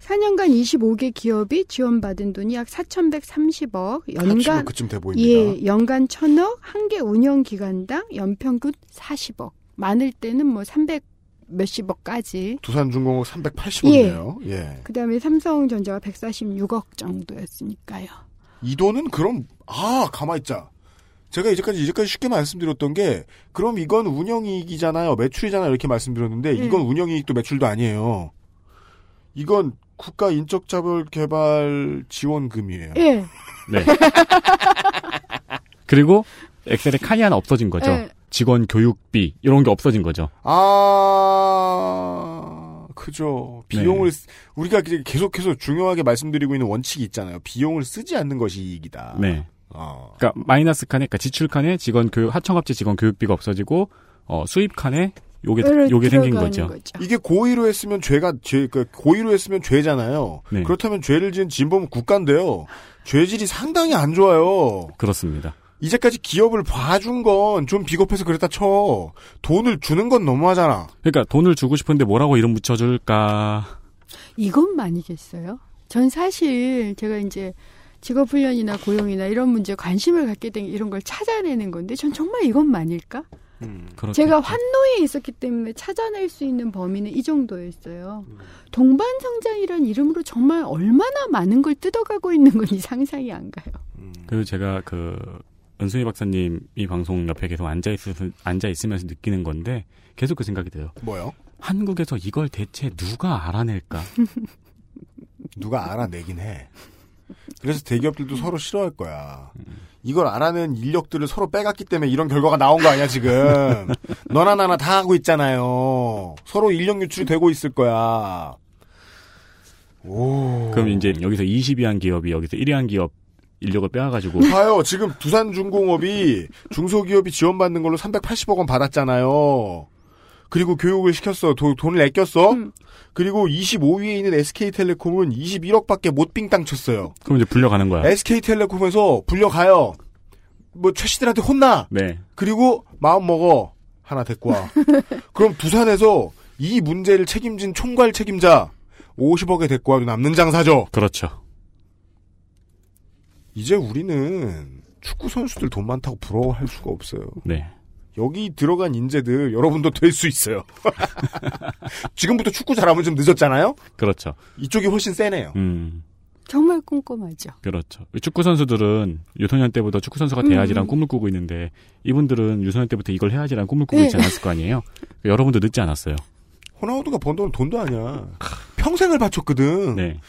4년간 25개 기업이 지원받은 돈이 약 4,130억, 합치면 연간 그쯤 돼 보입니다. 예, 연간 1,000억, 한 개 운영 기간당 연평균 40억. 많을 때는 뭐 300 몇십억까지. 두산중공업 380억이네요. 예. 그 다음에 삼성전자가 146억 정도였으니까요. 이 돈은 그럼 아 가만 있자. 제가 이제까지 이제까지 쉽게 말씀드렸던 게 그럼 이건 운영이익이잖아요, 매출이잖아요 이렇게 말씀드렸는데 음. 이건 운영이익도 매출도 아니에요. 이건 국가 인적자본 개발 지원금이에요. 예. 네. 그리고 엑셀에 칸이 하나 없어진 거죠. 예. 직원 교육비 이런 게 없어진 거죠. 아 그죠. 비용을 네. 쓰- 우리가 계속해서 중요하게 말씀드리고 있는 원칙이 있잖아요. 비용을 쓰지 않는 것이 이익이다. 네. 어. 그러니까 마이너스 칸에, 그러니까 지출 칸에 직원 교육 하청업체 직원 교육비가 없어지고 어, 수입 칸에 요게 요게 생긴 거죠. 이게 고의로 했으면 죄가 죄, 그 고의로 했으면 죄잖아요. 네. 그렇다면 죄를 지은 진범은 국가인데요. 죄질이 상당히 안 좋아요. 그렇습니다. 이제까지 기업을 봐준 건 좀 비겁해서 그랬다 쳐. 돈을 주는 건 너무하잖아. 그러니까 돈을 주고 싶은데 뭐라고 이름 붙여줄까? 이것만이겠어요? 전 사실 제가 이제 직업훈련이나 고용이나 이런 문제에 관심을 갖게 된 이런 걸 찾아내는 건데 전 정말 이것만일까? 그렇겠죠. 제가 환노에 있었기 때문에 찾아낼 수 있는 범위는 이 정도였어요. 동반성장이란 이름으로 정말 얼마나 많은 걸 뜯어가고 있는 건지 상상이 안 가요. 그리고 제가 그 은순이 박사님 이 방송 옆에 계속 앉아 있 앉아 있으면서 느끼는 건데 계속 그 생각이 들어요. 뭐요? 한국에서 이걸 대체 누가 알아낼까? 누가 알아내긴 해. 그래서 대기업들도 서로 싫어할 거야. 이걸 알아낸 인력들을 서로 빼갔기 때문에 이런 결과가 나온 거 아니야, 지금. 너나 나나 다 하고 있잖아요. 서로 인력 유출이 되고 있을 거야. 오. 그럼 이제 여기서 20위한 기업이 여기서 1위한 기업 인력을 빼와가지고 봐요. 지금 두산중공업이 중소기업이 지원받는 걸로 380억 원 받았잖아요. 그리고 교육을 시켰어. 도- 돈을 아꼈어. 그리고 25위에 있는 SK텔레콤은 21억밖에 못 빙땅 쳤어요. 그럼 이제 불려가는 거야. SK텔레콤에서 불려가요. 뭐 최씨들한테 혼나. 네. 그리고 마음 먹어. 하나 데리고 와. 그럼 부산에서 이 문제를 책임진 총괄 책임자 50억에 데리고 와도 남는 장사죠. 그렇죠. 이제 우리는 축구 선수들 돈 많다고 부러워할 수가 없어요. 네. 여기 들어간 인재들 여러분도 될 수 있어요. 지금부터 축구 잘하면 좀 늦었잖아요. 그렇죠. 이쪽이 훨씬 세네요. 음. 정말 꼼꼼하죠. 그렇죠. 축구 선수들은 유소년 때부터 축구 선수가 돼야지란 음. 꿈을 꾸고 있는데 이분들은 유소년 때부터 이걸 해야지란 꿈을 꾸고 네. 있지 않았을 거 아니에요. 여러분도 늦지 않았어요. 호나우두가 번 돈은 돈도 아니야. 평생을 바쳤거든. 네.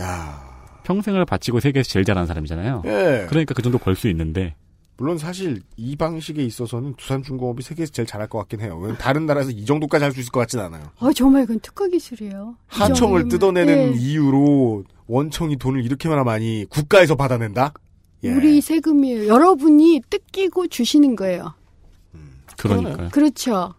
야. 평생을 바치고 세계에서 제일 잘하는 사람이잖아요. 예. 그러니까 그 정도 벌 수 있는데 물론 사실 이 방식에 있어서는 두산중공업이 세계에서 제일 잘할 것 같긴 해요. 왜냐면 다른 나라에서 이 정도까지 할 수 있을 것 같진 않아요. 어, 정말 그건 특허 기술이에요. 이 하청을. 뜯어내는 예. 이유로 원청이 돈을 이렇게나 많이 국가에서 받아낸다? 예. 우리 세금이에요. 여러분이 뜯기고 주시는 거예요. 그러니까요. 그렇죠.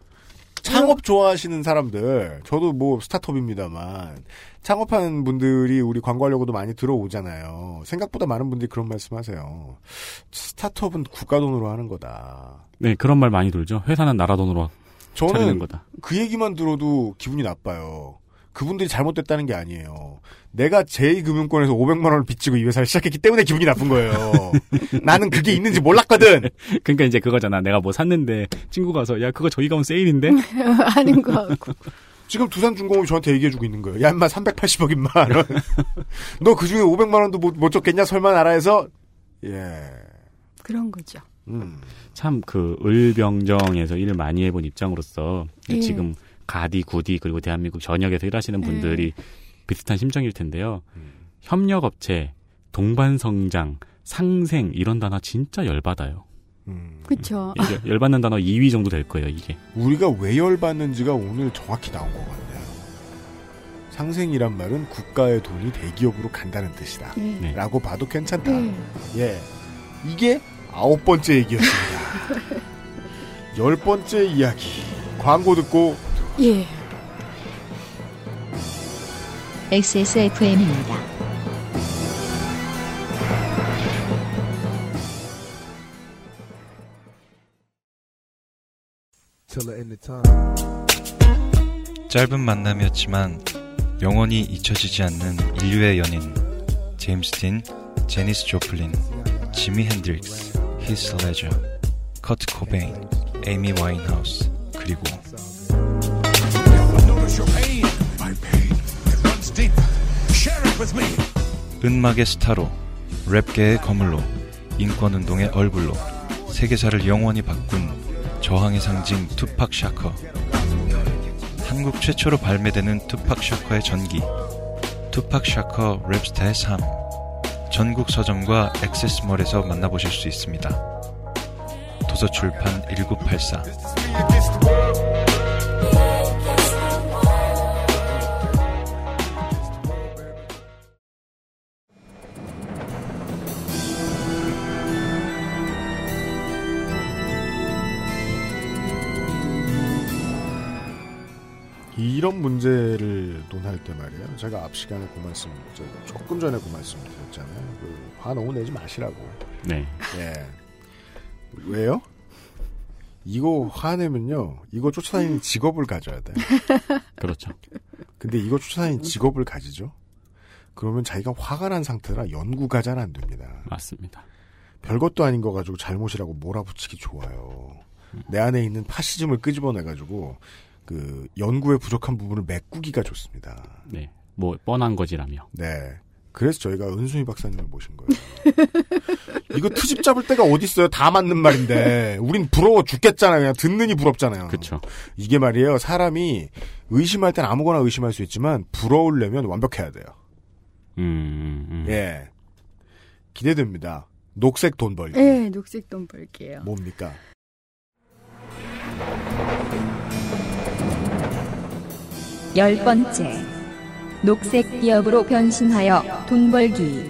창업 좋아하시는 사람들, 저도 뭐 스타트업입니다만, 창업하는 분들이 우리 광고하려고도 많이 들어오잖아요. 생각보다 많은 분들이 그런 말씀 하세요. 스타트업은 국가 돈으로 하는 거다. 네 그런 말 많이 돌죠. 회사는 나라 돈으로 저는 거다. 그 얘기만 들어도 기분이 나빠요. 그분들이 잘못됐다는 게 아니에요. 내가 제2금융권에서 500만 원을 빚지고 이 회사를 시작했기 때문에 기분이 나쁜 거예요. 나는 그게 있는지 몰랐거든. 그러니까 이제 그거잖아. 내가 뭐 샀는데 친구가 와서 야 그거 저희 가면 세일인데 하는 거 같고. 지금 두산중공업이 저한테 얘기해주고 있는 거예요. 야, 인마 380억 인마. 너 그중에 500만 원도 못, 못 줬겠냐? 설마 나라에서? 예. 그런 거죠. 음. 참그 을병정에서 일을 많이 해본 입장으로서 예. 지금 가디 구디 그리고 대한민국 전역에서 일하시는 분들이 비슷한 심정일 텐데요. 협력업체, 동반성장, 상생 이런 단어 진짜 열받아요. 그렇죠. 이게 열받는 단어 2위 정도 될 거예요, 이게. 우리가 왜 열받는지가 오늘 정확히 나온 것 같네요. 상생이란 말은 국가의 돈이 대기업으로 간다는 뜻이다. 네. 라고 봐도 괜찮다. 네. 예. 이게 아홉 번째 얘기였습니다. 열 번째 이야기. 광고 듣고 예. XSFM입니다. 짧은 만남이었지만 영원히 잊혀지지 않는 인류의 연인 제임스 딘, 제니스 조플린, 지미 헨드릭스, 히스 레저, 커트 코베인, 에이미 와인하우스 그리고 은막의 스타로 랩계의 거물로 인권운동의 얼굴로 세계사를 영원히 바꾼 저항의 상징 투팍 샤커. 한국 최초로 발매되는 투팍 샤커의 전기. 투팍 샤커 랩스타의 삶. 전국 서점과 XSFM몰에서 만나보실 수 있습니다. 도서출판 1984 이런 문제를 논할 때 말이에요. 제가 앞 시간에 그 말씀, 저 조금 전에 그 말씀 드렸잖아요. 그 화 너무 내지 마시라고. 네. 예. 왜요? 이거 화내면요. 이거 쫓아다니는 직업을 가져야 돼. 그렇죠. 근데 이거 쫓아다니는 직업을 가지죠. 그러면 자기가 화가 난 상태라 연구가 잘 안 됩니다. 맞습니다. 별것도 아닌 거 가지고 잘못이라고 몰아붙이기 좋아요. 내 안에 있는 파시즘을 끄집어내가지고 그 연구에 부족한 부분을 메꾸기가 좋습니다. 네. 뭐 뻔한 거지라며. 네. 그래서 저희가 은수미 박사님을 모신 거예요. 이거 트집 잡을 때가 어딨어요? 다 맞는 말인데. 우린 부러워 죽겠잖아요. 그냥 듣느니 부럽잖아요. 그렇죠. 이게 말이에요. 사람이 의심할 땐 아무거나 의심할 수 있지만 부러우려면 완벽해야 돼요. 음, 음. 예. 기대됩니다. 녹색 돈 벌기. 네, 녹색 돈 벌기예요. 뭡니까? 열 번째. 녹색 기업으로 변신하여 돈 벌기.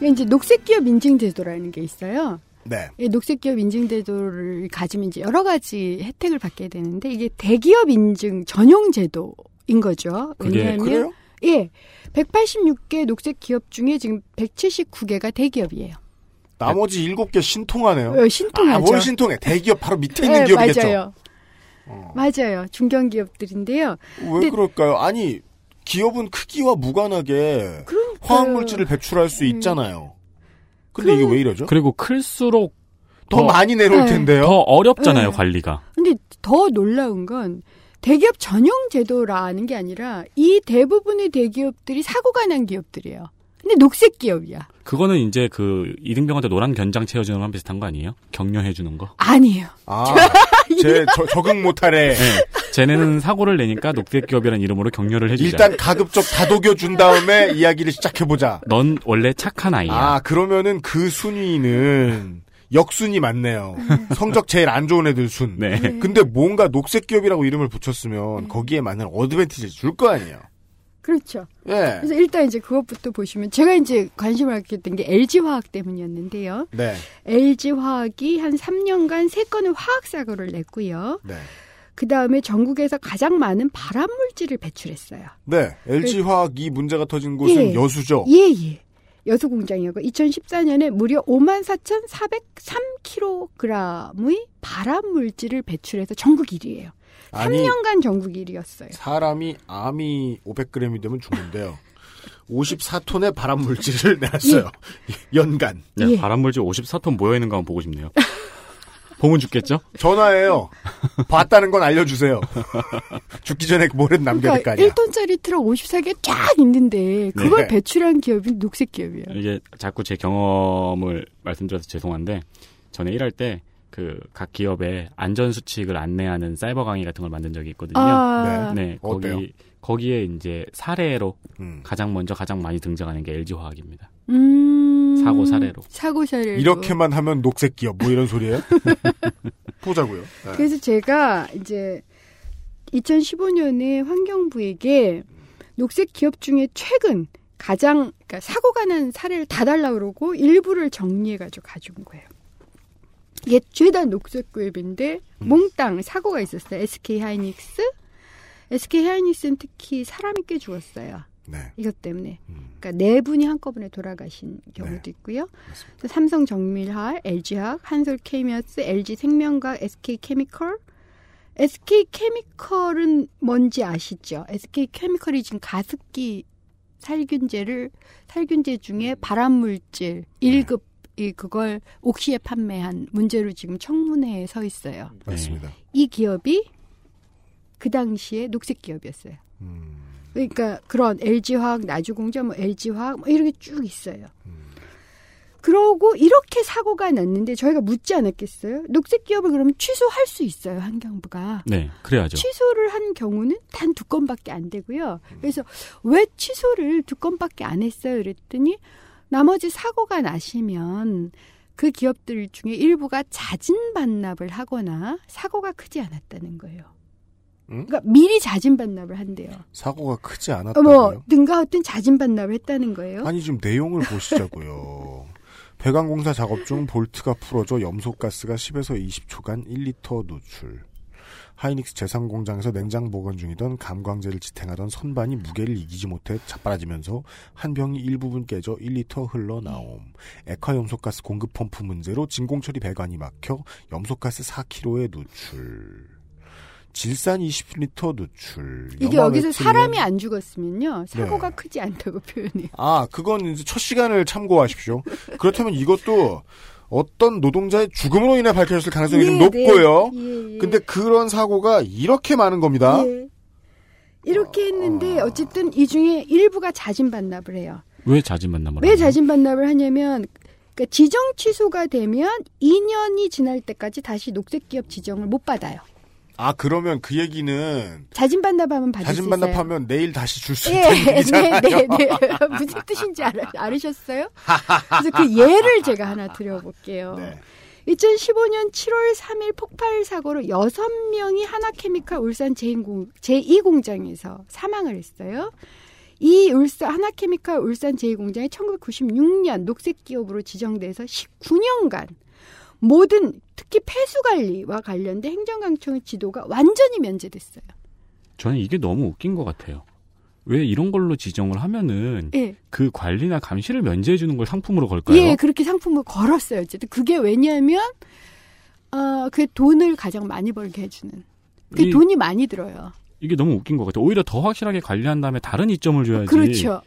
이제 녹색 기업 인증 제도라는 게 있어요. 네. 이 녹색 기업 인증 제도를 가지면 이제 여러 가지 혜택을 받게 되는데 이게 대기업 인증 전용 제도인 거죠. 왜냐하면 그래요? 예. 186개 녹색 기업 중에 지금 179개가 대기업이에요. 나머지 일곱 개 신통하네요. 어, 신통하죠. 아, 뭘 신통해? 대기업 바로 밑에 있는 네, 기업이겠죠. 맞아요. 맞아요. 중견 기업들인데요. 왜 근데 그럴까요? 아니 기업은 크기와 무관하게 화학 물질을 배출할 음. 수 있잖아요. 근데 이게 왜 이러죠? 그리고 클수록 더 많이 내려올 네. 텐데요. 더 어렵잖아요, 네. 관리가. 근데 더 놀라운 건 대기업 전용 제도라는 게 아니라 이 대부분의 대기업들이 사고가 난 기업들이에요. 근데 녹색 기업이야. 그거는 이제 그 이등병한테 노란 견장 채워주는 거랑 비슷한 거 아니에요? 격려해 주는 거? 아니에요. 아, 제 저- 적응 못하래. 네. 쟤네는 사고를 내니까 녹색 기업이라는 이름으로 격려를 해주자. 일단 가급적 다독여 준 다음에 이야기를 시작해 보자. 넌 원래 착한 아이야. 아 그러면은 그 순위는 역순이 맞네요. 성적 제일 안 좋은 애들 순. 네. 근데 뭔가 녹색 기업이라고 이름을 붙였으면 거기에 맞는 어드밴티지를 줄 거 아니에요. 그렇죠. 예. 그래서 일단 이제 그것부터 보시면 제가 이제 관심을 갖게 된 게 LG 화학 때문이었는데요. 네. LG 화학이 한 3년간 세 건의 화학 사고를 냈고요. 네. 그 다음에 전국에서 가장 많은 발암 물질을 배출했어요. 네. LG 화학 이 문제가 터진 곳은 예. 여수죠. 예, 예. 여수 공장이었고 2014년에 무려 54,403kg의 발암 물질을 배출해서 전국 1위예요. 아니, 3년간 전국 1위였어요. 사람이 암이 500g이 되면 죽는데요. 54톤의 발암 물질을 내놨어요. 연간. 네, 예. 발암 물질 54톤 모여 있는 거 한번 보고 싶네요. 보면 죽겠죠? 전화해요. 봤다는 건 알려주세요. 죽기 전에 뭐라도 남겨야 그러니까 아니야. 1톤짜리 트럭 54개 쫙 있는데 그걸 네. 배출한 기업이 녹색 기업이에요. 이게 자꾸 제 경험을 말씀드려서 죄송한데 전에 일할 때 그 각 기업의 안전 수칙을 안내하는 사이버 강의 같은 걸 만든 적이 있거든요. 아. 네, 어때요? 거기 거기에 이제 사례로 음. 가장 먼저 가장 많이 등장하는 게 LG 화학입니다. 음. 사고 사례로. 사고 사례로. 이렇게만 하면 녹색 기업 뭐 이런 소리예요? 보자고요. 네. 그래서 제가 이제 2015년에 환경부에게 녹색 기업 중에 최근 가장 그러니까 사고가 난 사례를 다 달라 그러고 일부를 정리해 가지고 가져온 거예요. 이게 죄다 녹색 기업인데 몽땅 사고가 있었어요. SK 하이닉스. SK 하이닉스는 특히 사람이 꽤 죽었어요. 네. 이것 때문에. 그러니까 네 분이 한꺼번에 돌아가신 경우도 있고요. 또 삼성 정밀화, LG화학, 한솔 케미어스, LG 생명과학, SK 케미컬. SK 케미컬은 뭔지 아시죠? SK 케미컬이 지금 가습기 살균제를 살균제 중에 발암 물질 1급 이 그걸 옥시에 판매한 문제로 지금 청문회에 서 있어요. 맞습니다. 이 기업이 그 당시에 녹색 기업이었어요. 그러니까 그런 LG화학, 나주공장, 뭐 LG화학 뭐 이렇게 쭉 있어요. 그러고 이렇게 사고가 났는데 저희가 묻지 않았겠어요? 녹색 기업을 그러면 취소할 수 있어요, 환경부가. 네, 그래야죠. 취소를 한 경우는 단 두 건밖에 안 되고요. 그래서 왜 취소를 두 건밖에 안 했어요? 그랬더니 나머지 사고가 나시면 그 기업들 중에 일부가 자진 반납을 하거나 사고가 크지 않았다는 거예요. 그러니까 미리 자진 반납을 한대요. 사고가 크지 어, 않았다고요? 뭐 등가 어떤 자진 반납을 했다는 거예요. 아니 좀 내용을 보시자고요. 배관공사 작업 중 볼트가 풀어져 염소가스가 10에서 20초간 1리터 노출. 하이닉스 재상공장에서 냉장 보관 중이던 감광제를 지탱하던 선반이 무게를 이기지 못해 자빠라지면서 한 병이 일부분 깨져 1리터 흘러나옴. 액화 염소가스 공급 펌프 문제로 진공처리 배관이 막혀 염소가스 4kg의 노출. 질산 20리터 누출. 이게 여기서 사람이 안 죽었으면요 사고가 네. 크지 않다고 표현해요. 아, 그건 이제 첫 시간을 참고하십시오. 그렇다면 이것도 어떤 노동자의 죽음으로 인해 밝혀졌을 가능성이 좀 예, 높고요. 네. 예, 예. 근데 그런 사고가 이렇게 많은 겁니다. 예. 이렇게 했는데 어쨌든 이 중에 일부가 자진 반납을 해요. 왜 자진 만남을 왜 하나요? 자진 반납을 하냐면 그러니까 지정 취소가 되면 2년이 지날 때까지 다시 녹색 기업 지정을 못 받아요. 아, 그러면 그 얘기는 자진 반납하면 받을 자진. 반납하면 내일 다시 줄수 예, 있다는 네, 얘기잖아요. 네, 네. 무슨 뜻인지 알아, 알으셨어요? 그래서 그 예를 제가 하나 드려볼게요. 네. 2015년 7월 3일 폭발 사고로 6명이 하나케미칼 울산 제2공, 제2공장에서 사망을 했어요. 이 울산 하나케미칼 울산 제2공장이 1996년 녹색 기업으로 지정돼서 19년간 모든 특히 폐수 관리와 관련된 행정강청의 지도가 완전히 면제됐어요. 저는 이게 너무 웃긴 것 같아요. 왜 이런 걸로 지정을 하면은 예. 그 관리나 감시를 면제해 주는 걸 상품으로 걸까요? 예, 그렇게 상품을 걸었어요. 어쨌든 그게 왜냐하면 어, 그 돈을 가장 많이 벌게 해주는. 그 이- 돈이 많이 들어요. 이게 너무 웃긴 것 같아요. 오히려 더 확실하게 관리한 다음에 다른 이점을 줘야지. 그렇죠.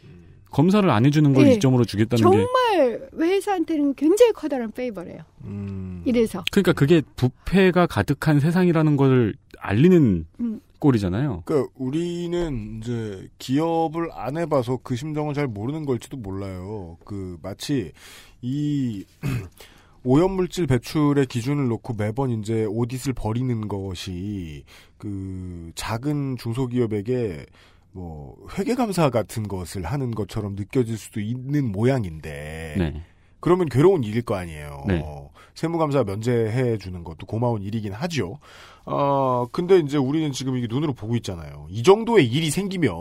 검사를 안 해주는 걸 예. 이점으로 주겠다는 게. 정말 회사한테는 굉장히 커다란 페이버래요. 음. 이래서 그러니까 그게 부패가 가득한 세상이라는 걸 알리는 음. 꼴이잖아요. 그러니까 우리는 이제 기업을 안 해봐서 그 심정을 잘 모르는 걸지도 몰라요. 그 마치 이 오염물질 배출의 기준을 놓고 매번 이제 오딧을 벌이는 것이 그 작은 중소기업에게 뭐 회계감사 같은 것을 하는 것처럼 느껴질 수도 있는 모양인데 네. 그러면 괴로운 일일 거 아니에요. 네. 세무감사 면제해 주는 것도 고마운 일이긴 하죠. 어, 근데 이제 우리는 지금 이게 눈으로 보고 있잖아요. 이 정도의 일이 생기면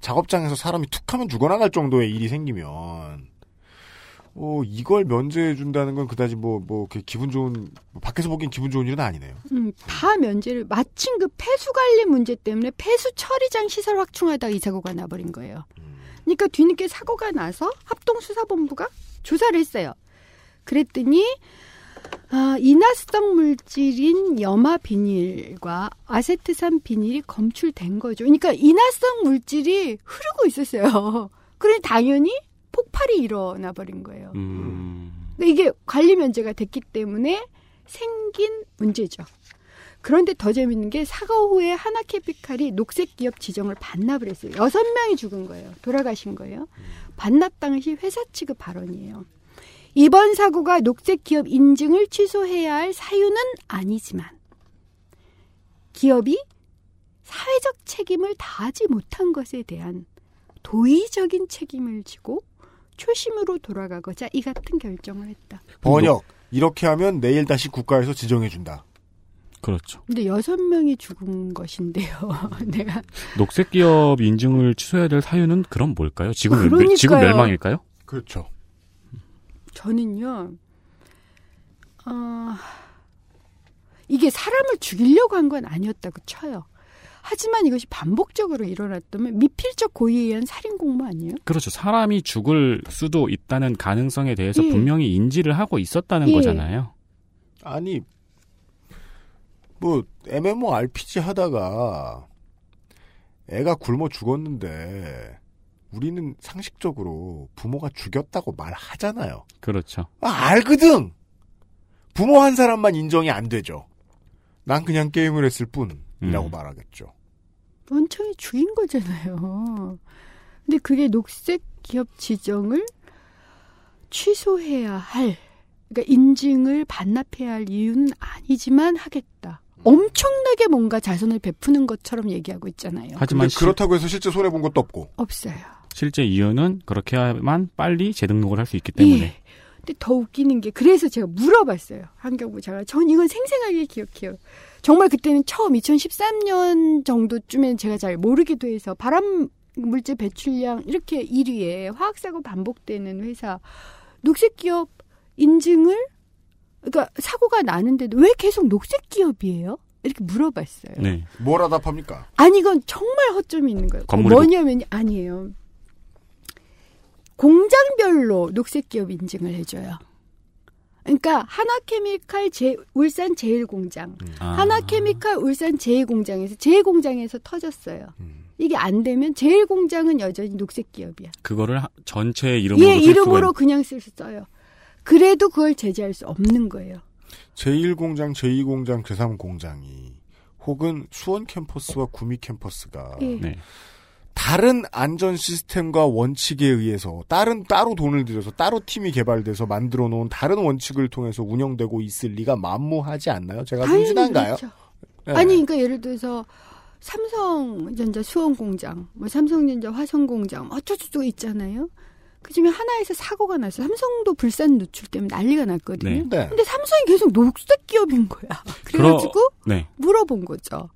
작업장에서 사람이 툭 하면 죽어나갈 정도의 일이 생기면 어, 이걸 면제해 준다는 건 그다지 뭐, 뭐, 이렇게 기분 좋은, 뭐 밖에서 보기엔 기분 좋은 일은 아니네요. 음, 다 면제를 마침 그 폐수 관리 문제 때문에 폐수 처리장 시설 확충하다가 이 사고가 나버린 거예요. 그러니까 뒤늦게 사고가 나서 합동수사본부가 조사를 했어요. 그랬더니 아, 인화성 물질인 염화 비닐과 아세트산 비닐이 검출된 거죠. 그러니까 인화성 물질이 흐르고 있었어요. 그래 당연히 폭발이 일어나 버린 거예요. 음. 근데 이게 관리 면제가 됐기 때문에 생긴 문제죠. 그런데 더 재밌는 게 사고 후에 하나캐피칼이 녹색 기업 지정을 반납을 했어요. 여섯 명이 죽은 거예요. 돌아가신 거예요. 반납 당시 회사 측의 발언이에요. 이번 사고가 녹색 기업 인증을 취소해야 할 사유는 아니지만 기업이 사회적 책임을 다하지 못한 것에 대한 도의적인 책임을 지고 초심으로 돌아가고자 이 같은 결정을 했다. 번역. 이렇게 하면 내일 다시 국가에서 지정해 준다. 그렇죠. 근데 여섯 명이 죽은 것인데요. 내가 녹색 기업 인증을 취소해야 될 사유는 그럼 뭘까요? 지금 멸- 그러니까요. 지금 멸망일까요? 그렇죠. 저는요. 어, 이게 사람을 죽이려고 한 건 아니었다고 쳐요. 하지만 이것이 반복적으로 일어났다면 미필적 고의에 의한 살인 공모 아니에요? 그렇죠. 사람이 죽을 수도 있다는 가능성에 대해서 예. 분명히 인지를 하고 있었다는 예. 거잖아요. 아니, 뭐, MMORPG 하다가 애가 굶어 죽었는데 우리는 상식적으로 부모가 죽였다고 말하잖아요. 그렇죠. 아, 알거든! 부모 한 사람만 인정이 안 되죠. 난 그냥 게임을 했을 뿐이라고 음. 말하겠죠. 원청이 죽인 거잖아요. 근데 그게 녹색 기업 지정을 취소해야 할, 그러니까 인증을 반납해야 할 이유는 아니지만 하겠다. 엄청나게 뭔가 자선을 베푸는 것처럼 얘기하고 있잖아요. 하지만 그렇다고 해서 실제 손해 본 것도 없고. 없어요. 실제 이유는 그렇게 해야만 빨리 재등록을 할 수 있기 때문에. 예. 근데 더 웃기는 게 그래서 제가 물어봤어요. 환경부 장관. 전 이건 생생하게 기억해요. 정말 그때는 처음 2013년 정도쯤엔 제가 잘 모르기도 해서 발암 물질 배출량 이렇게 1위에 화학사고 반복되는 회사 녹색 기업 인증을 그러니까 사고가 나는데도 왜 계속 녹색 기업이에요? 이렇게 물어봤어요. 네. 뭘 하답합니까? 아니 이건 정말 허점이 있는 거예요. 건물이 뭐냐면 아니에요. 공장별로 녹색 기업 인증을 해줘요. 그러니까 하나케미칼 제, 울산 제일공장, 아. 하나케미칼 울산 제일공장에서 제일공장에서 터졌어요. 음. 이게 안 되면 제일공장은 여전히 녹색 기업이야. 그거를 하- 전체 이름으로 수가 이름으로 있- 그냥 쓸 수 써요. 그래도 그걸 제재할 수 없는 거예요. 제1공장, 제2공장, 제3공장이 혹은 수원 캠퍼스와 구미 캠퍼스가 예. 네. 다른 안전 시스템과 원칙에 의해서 다른 따로 돈을 들여서 따로 팀이 개발돼서 만들어 놓은 다른 원칙을 통해서 운영되고 있을 리가 만무하지 않나요? 제가 순진한가요? 그렇죠. 네. 아니, 그러니까 예를 들어서 삼성전자 수원공장, 뭐 삼성전자 화성공장, 뭐 어쩌고저쩌고 있잖아요. 그 중에 하나에서 사고가 났어요. 삼성도 불산 누출 때문에 난리가 났거든요. 네. 네. 근데 삼성이 계속 녹색 기업인 거야. 그래가지고 그러- 네. 물어본 거죠.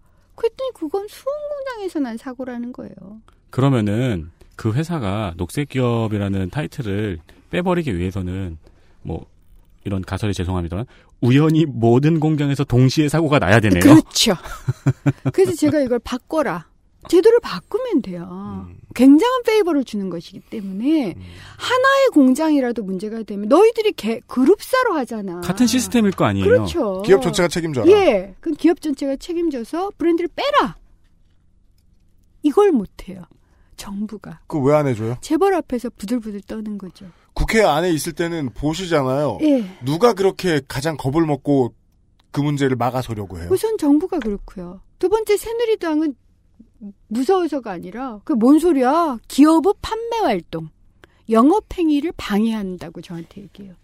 그랬더니 그건 수원공장에서 난 사고라는 거예요. 그러면은 그 회사가 녹색 기업이라는 타이틀을 빼버리기 위해서는 뭐 이런 가설이 죄송합니다만 우연히 모든 공장에서 동시에 사고가 나야 되네요. 그렇죠. 그래서 제가 이걸 바꿔라. 제도를 바꾸면 돼요. 음. 굉장한 페이버를 주는 것이기 때문에 하나의 공장이라도 문제가 되면 너희들이 개, 그룹사로 하잖아. 같은 시스템일 거 아니에요. 그렇죠. 기업 전체가 책임져라. 예. 그 기업 전체가 책임져서 브랜드를 빼라. 이걸 못 해요. 정부가. 그거 왜안 해줘요? 재벌 앞에서 부들부들 떠는 거죠. 국회 안에 있을 때는 보시잖아요. 예. 누가 그렇게 가장 겁을 먹고 그 문제를 막아서려고 해요? 우선 정부가 그렇고요. 두 번째 새누리당은 무서워서가 아니라 그 뭔 소리야? 기업의 판매 활동, 영업 행위를 방해한다고 저한테 얘기해요.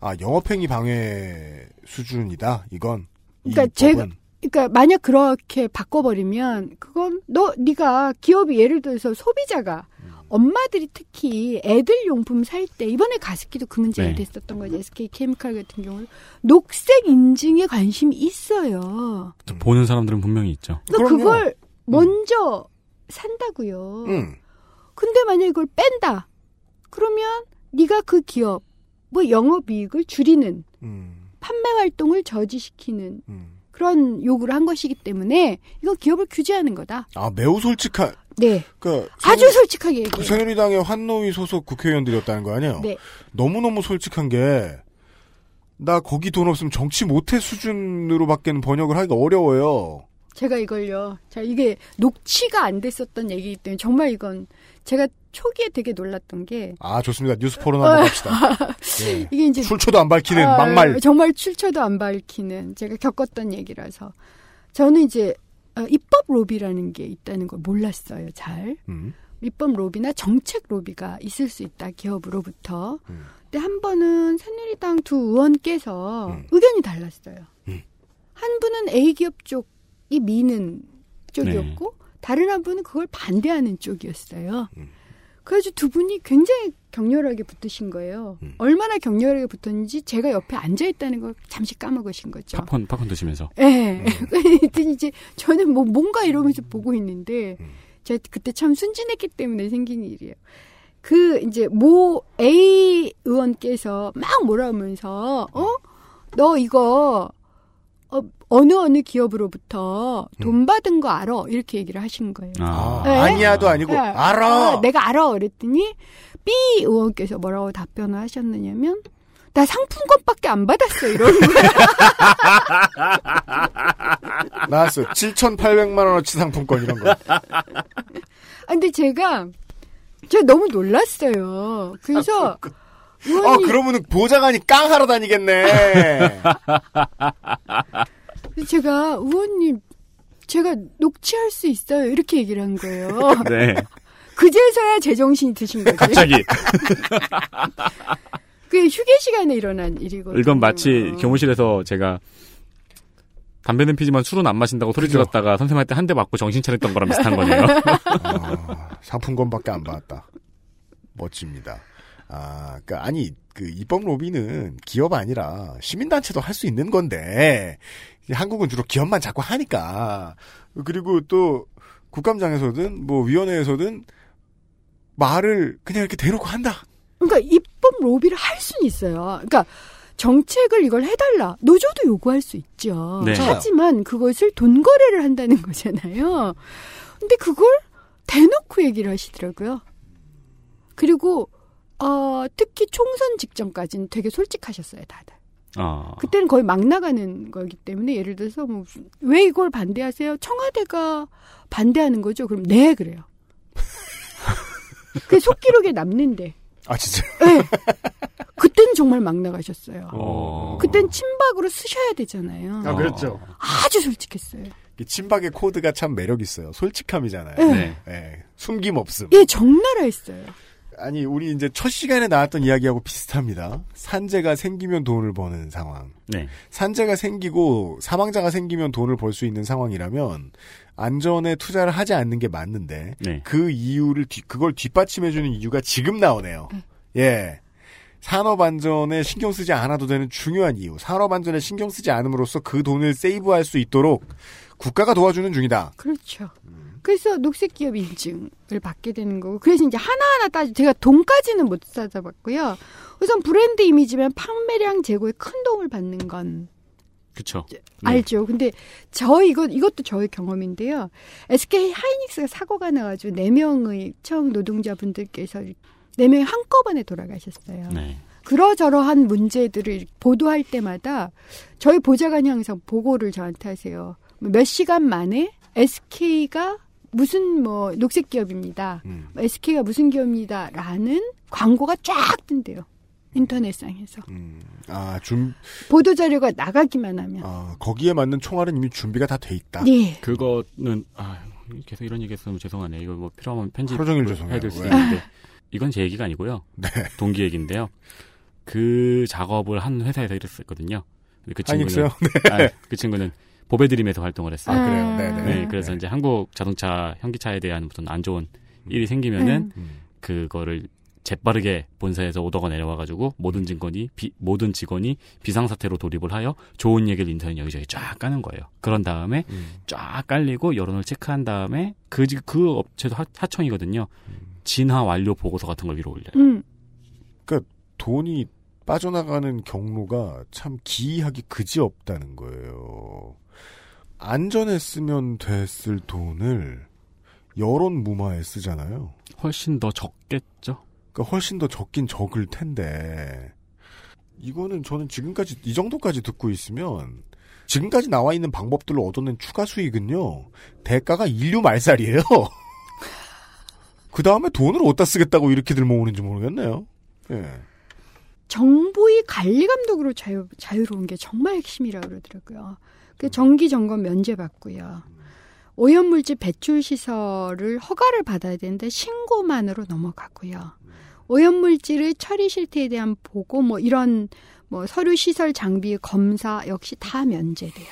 아 영업 행위 방해 수준이다. 이건 이 그러니까 제가 법은. 그러니까 만약 그렇게 바꿔 버리면 그건 너 네가 기업이 예를 들어서 소비자가 엄마들이 특히 애들 용품 살 때 이번에 가습기도 그 문제가 네. 됐었던 거죠. SK 케미칼 같은 경우는 녹색 인증에 관심이 있어요. 보는 사람들은 분명히 있죠. 그러니까. 그걸 먼저 산다고요. 음. 근데 만약 이걸 뺀다. 그러면 네가 그 기업 뭐 영업 이익을 줄이는 음. 판매 활동을 저지시키는 음. 그런 요구를 한 것이기 때문에 이건 기업을 규제하는 거다. 아 매우 솔직한. 네. 그러니까 아주 솔직하게 그 얘기해요. 새누리당의 환노위 소속 국회의원들이었다는 거 아니에요? 네. 너무너무 솔직한 게, 나 거기 돈 없으면 정치 못해 수준으로밖에는 번역을 하기가 어려워요. 제가 이걸요. 자, 이게 녹취가 안 됐었던 얘기이기 때문에 정말 이건 제가 초기에 되게 놀랐던 게 아, 좋습니다. 뉴스 포럼 한번 갑시다. 예. 이게 이제 출처도 안 밝히는 아, 막말. 정말 출처도 안 밝히는 제가 겪었던 얘기라서 저는 이제 어, 입법 로비라는 게 있다는 걸 몰랐어요. 잘 음. 입법 로비나 정책 로비가 있을 수 있다 기업으로부터. 음. 근데 한 번은 새누리당 두 의원께서 음. 의견이 달랐어요. 음. 한 분은 A 기업 쪽이 미는 쪽이었고 다른 한 분은 그걸 반대하는 쪽이었어요. 음. 그래가지고 두 분이 굉장히 격렬하게 붙으신 거예요. 음. 얼마나 격렬하게 붙었는지 제가 옆에 앉아 있다는 걸 잠시 까먹으신 거죠. 팝콘 팝콘 드시면서 예. 그랬더니 이제 저는 뭐 뭔가 이러면서 보고 있는데 음. 제가 그때 참 순진했기 때문에 생긴 일이에요. 그 이제 모 A 의원께서 막 뭐라면서 어? 너 이거 어, 어느 어느 기업으로부터 돈 받은 거 알아? 이렇게 얘기를 하신 거예요. 아, 네? 아니야도 아니고, 네. 알아! 아, 내가 알아. 그랬더니 B 의원께서 뭐라고 답변을 하셨느냐면 나 상품권밖에 안 받았어 이러는 거야. 나왔어. 7,800만 원어치 상품권 이런 거. 아, 근데 제가 제가 너무 놀랐어요. 그래서 어, 의원님 그러면은 보좌관이 깡하러 다니겠네. 제가 의원님 제가 녹취할 수 있어요 이렇게 얘기를 한 거예요. 네 그제서야 제정신이 드신 거죠. 갑자기 그 휴게 시간에 일어난 일이거든요. 이건 마치 교무실에서 제가 담배는 피지만 술은 안 마신다고 소리 그죠. 질렀다가 선생님한테 한 대 맞고 정신 차렸던 거랑 비슷한 거네요. 아, 상품권밖에 안 받았다. 멋집니다. 아, 그니까, 아니, 그, 입법 로비는 기업 아니라 시민단체도 할 수 있는 건데, 한국은 주로 기업만 자꾸 하니까. 그리고 또, 국감장에서든, 뭐, 위원회에서든, 말을 그냥 이렇게 대놓고 한다. 그러니까 입법 로비를 할 수는 있어요. 그러니까 정책을 이걸 해달라. 노조도 요구할 수 있죠. 네. 하지만 그것을 돈 거래를 한다는 거잖아요. 근데 그걸 대놓고 얘기를 하시더라고요. 그리고 어, 특히 총선 직전까지는 되게 솔직하셨어요, 다들. 아. 그때는 거의 막 나가는 거기 때문에 예를 들어서 뭐 왜 이걸 반대하세요? 청와대가 반대하는 거죠. 그럼 네 그래요. 그 속기록에 남는데. 아 진짜. 네. 그때는 정말 막 나가셨어요. 어. 그땐 친박으로 쓰셔야 되잖아요. 아 그렇죠. 아주 솔직했어요. 이 친박의 코드가 참 매력 있어요. 솔직함이잖아요. 네. 예, 숨김 없음. 예, 적나라 했어요. 아니 우리 이제 첫 시간에 나왔던 이야기하고 비슷합니다. 산재가 생기면 돈을 버는 상황. 네. 산재가 생기고 사망자가 생기면 돈을 벌 수 있는 상황이라면 안전에 투자를 하지 않는 게 맞는데 네. 그 이유를 뒤- 그걸 뒷받침해주는 이유가 지금 나오네요. 예. 산업 안전에 신경 쓰지 않아도 되는 중요한 이유. 산업 안전에 신경 쓰지 않음으로써 그 돈을 세이브할 수 있도록 국가가 도와주는 중이다. 그렇죠. 그래서 녹색 기업 인증을 받게 되는 거고 그래서 이제 하나하나 따지 제가 돈까지는 못 찾아봤고요. 우선 브랜드 이미지면 판매량 제고에 큰 도움을 받는 건 그쵸. 알죠. 근데 저 이거 이것도 저의 경험인데요. SK 하이닉스가 사고가 나가지고 네 명의 청 노동자분들께서 네 명이 한꺼번에 돌아가셨어요. 네. 그러저러한 문제들을 보도할 때마다 저희 보좌관이 항상 보고를 저한테 하세요. 몇 시간 만에 SK가 무슨 뭐 녹색 기업입니다. SK가 무슨 기업입니다라는 광고가 쫙 뜬대요. 인터넷상에서. 아, 준, 보도 자료가 나가기만 하면. 아, 거기에 맞는 총알은 이미 준비가 다 돼 있다. 네. 그거는 아 계속 이런 얘기했으면 죄송하네. 이거 뭐 필요하면 편집 하루 종일 죄송해요. 해야 될 수도 왜? 있는데 이건 제 얘기가 아니고요. 동기 얘기인데요. 그 작업을 한 회사에서 일했었거든요. 그 친구는? 네. 아, 그 친구는 보배드림에서 활동을 했어요. 아, 그래요? 네네. 그래서 이제 한국 자동차 현기차에 대한 무슨 안 좋은 일이 생기면은 음. 그거를 재빠르게 본사에서 오더가 내려와가지고 모든 직원이 비, 모든 직원이 비상사태로 돌입을 하여 좋은 얘기를 인터넷 여기저기 쫙 까는 거예요. 그런 다음에 쫙 깔리고 여론을 체크한 다음에 그, 지- 그 업체도 하, 하청이거든요. 진화 완료 보고서 같은 걸 위로 올려요. 음. 그러니까 돈이 빠져나가는 경로가 참 기이하기 그지 없다는 거예요. 안전에 쓰면 됐을 돈을 여론 무마에 쓰잖아요. 훨씬 더 적겠죠. 그러니까 훨씬 더 적긴 적을 텐데 이거는 저는 지금까지 이 정도까지 듣고 있으면 지금까지 나와 있는 방법들로 얻어낸 추가 수익은요 대가가 인류 말살이에요. 그 다음에 돈을 어디다 쓰겠다고 이렇게들 모으는지 모르겠네요. 예. 정부의 관리 감독으로 자유, 자유로운 게 정말 핵심이라고 그러더라고요. 그 정기 점검 면제받고요. 오염물질 배출 시설을 허가를 받아야 되는데 신고만으로 넘어가고요. 오염물질의 처리 실태에 대한 보고 뭐 이런 뭐 서류 시설 장비 검사 역시 다 면제돼요.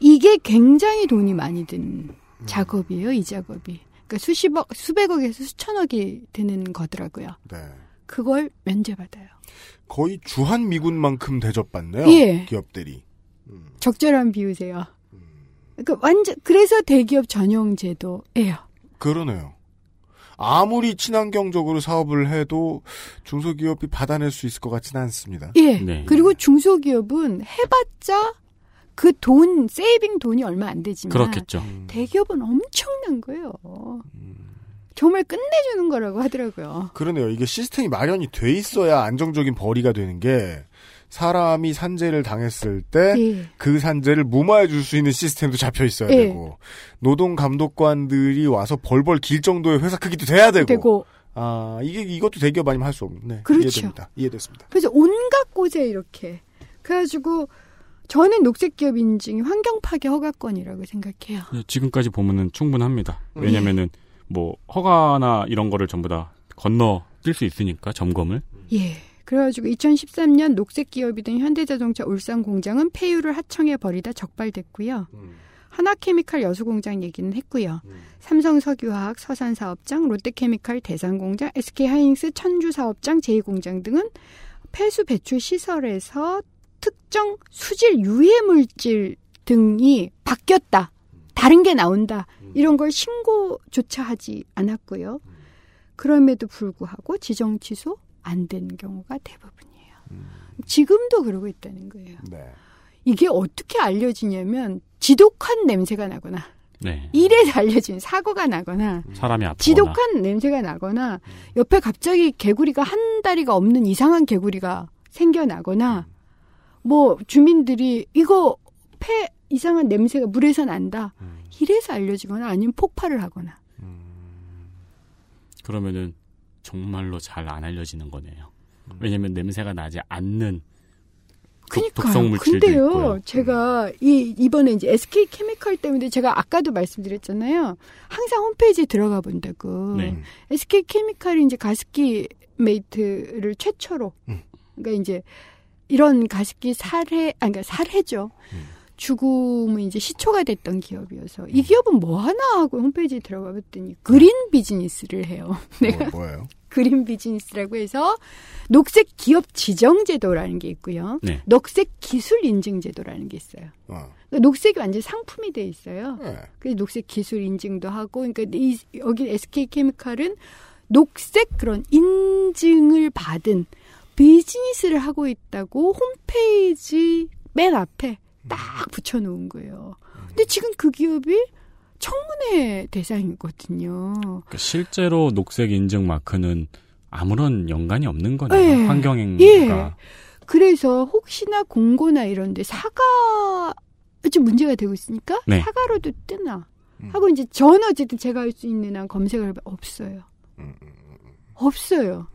이게 굉장히 돈이 많이 든 작업이에요, 이 작업이. 그러니까 수십억, 수백억에서 수천억이 드는 거더라고요. 네. 그걸 면제받아요. 거의 주한 미군만큼 대접받네요. 예. 기업들이. 적절한 비유세요. 그 완전 그래서 대기업 전용 제도예요. 그러네요. 아무리 친환경적으로 사업을 해도 중소기업이 받아낼 수 있을 것 같지는 않습니다. 예. 네. 그리고 중소기업은 해봤자 그 돈 세이빙 돈이 얼마 안 되지만 그렇겠죠. 대기업은 엄청난 거예요. 정말 끝내주는 거라고 하더라고요. 그러네요. 이게 시스템이 마련이 돼 있어야 안정적인 벌이가 되는 게 사람이 산재를 당했을 때그 예. 산재를 무마해 줄 수 있는 시스템도 잡혀 있어야 예. 되고 노동 감독관들이 와서 벌벌 길 정도의 회사 크기도 돼야 되고, 되고. 아 이게 이것도 대기업 아니면 할 수 없는 네, 그렇죠. 이해됩니다. 이해됐습니다. 그래서 온갖 곳에 이렇게 그래가지고 저는 녹색 기업 인증이 환경 파괴 허가권이라고 생각해요. 네, 지금까지 보면은 충분합니다. 음. 왜냐면은 뭐 허가나 이런 거를 전부 다 건너 뛸 수 있으니까 점검을. 예. 그래가지고 2013년 녹색 기업이던 현대자동차 울산 공장은 폐유를 하청해 버리다 적발됐고요. 하나케미칼 여수공장 얘기는 했고요. 삼성석유화학 서산사업장, 롯데케미칼 대산공장, SK하이닉스 천주사업장 제2공장 등은 폐수 배출 시설에서 특정 수질 유해 물질 등이 바뀌었다. 다른 게 나온다. 이런 걸 신고조차 하지 않았고요. 그럼에도 불구하고 지정 취소 안 되는 경우가 대부분이에요. 지금도 그러고 있다는 거예요. 네. 이게 어떻게 알려지냐면 지독한 냄새가 나거나 네. 이래서 알려진 사고가 나거나 사람이 아프거나. 지독한 냄새가 나거나 옆에 갑자기 개구리가 한 다리가 없는 이상한 개구리가 생겨나거나 뭐 주민들이 이거 폐 이상한 냄새가 물에서 난다. 이래서 알려지거나 아니면 폭발을 하거나. 그러면은 정말로 잘 안 알려지는 거네요. 왜냐면 냄새가 나지 않는 독, 그러니까요. 근데요, 있고요. 제가 이 이번에 이제 SK 케미칼 때문에 제가 아까도 말씀드렸잖아요. 항상 홈페이지에 들어가 본다고. 네. SK 케미칼이 이제 가습기 메이트를 최초로 음. 그러니까 이제 이런 가습기 살해 아니 그러니까 살해죠. 음. 죽음은 이제 시초가 됐던 기업이어서 이 기업은 뭐 하나 하고 홈페이지에 들어가 봤더니 그린 비즈니스를 해요. 내가 뭐, 뭐예요? 그린 비즈니스라고 해서 녹색 기업 지정 제도라는 게 있고요. 네. 녹색 기술 인증 제도라는 게 있어요. 어. 그러니까 녹색이 완전 상품이 돼 있어요. 네. 그래서 녹색 기술 인증도 하고, 그러니까 이, 여기 SK 케미칼은 녹색 그런 인증을 받은 비즈니스를 하고 있다고 홈페이지 맨 앞에 딱 붙여놓은 거예요. 근데 지금 그 기업이 청문회 대상이거든요. 그러니까 실제로 녹색 인증 마크는 아무런 연관이 없는 거네요. 예. 환경행위가. 예. 그래서 혹시나 공고나 이런데 사과 좀 문제가 되고 있으니까 네. 사과로도 뜨나 하고 이제 저는 어쨌든 제가 할 수 있는 한 검색을 없어요. 없어요.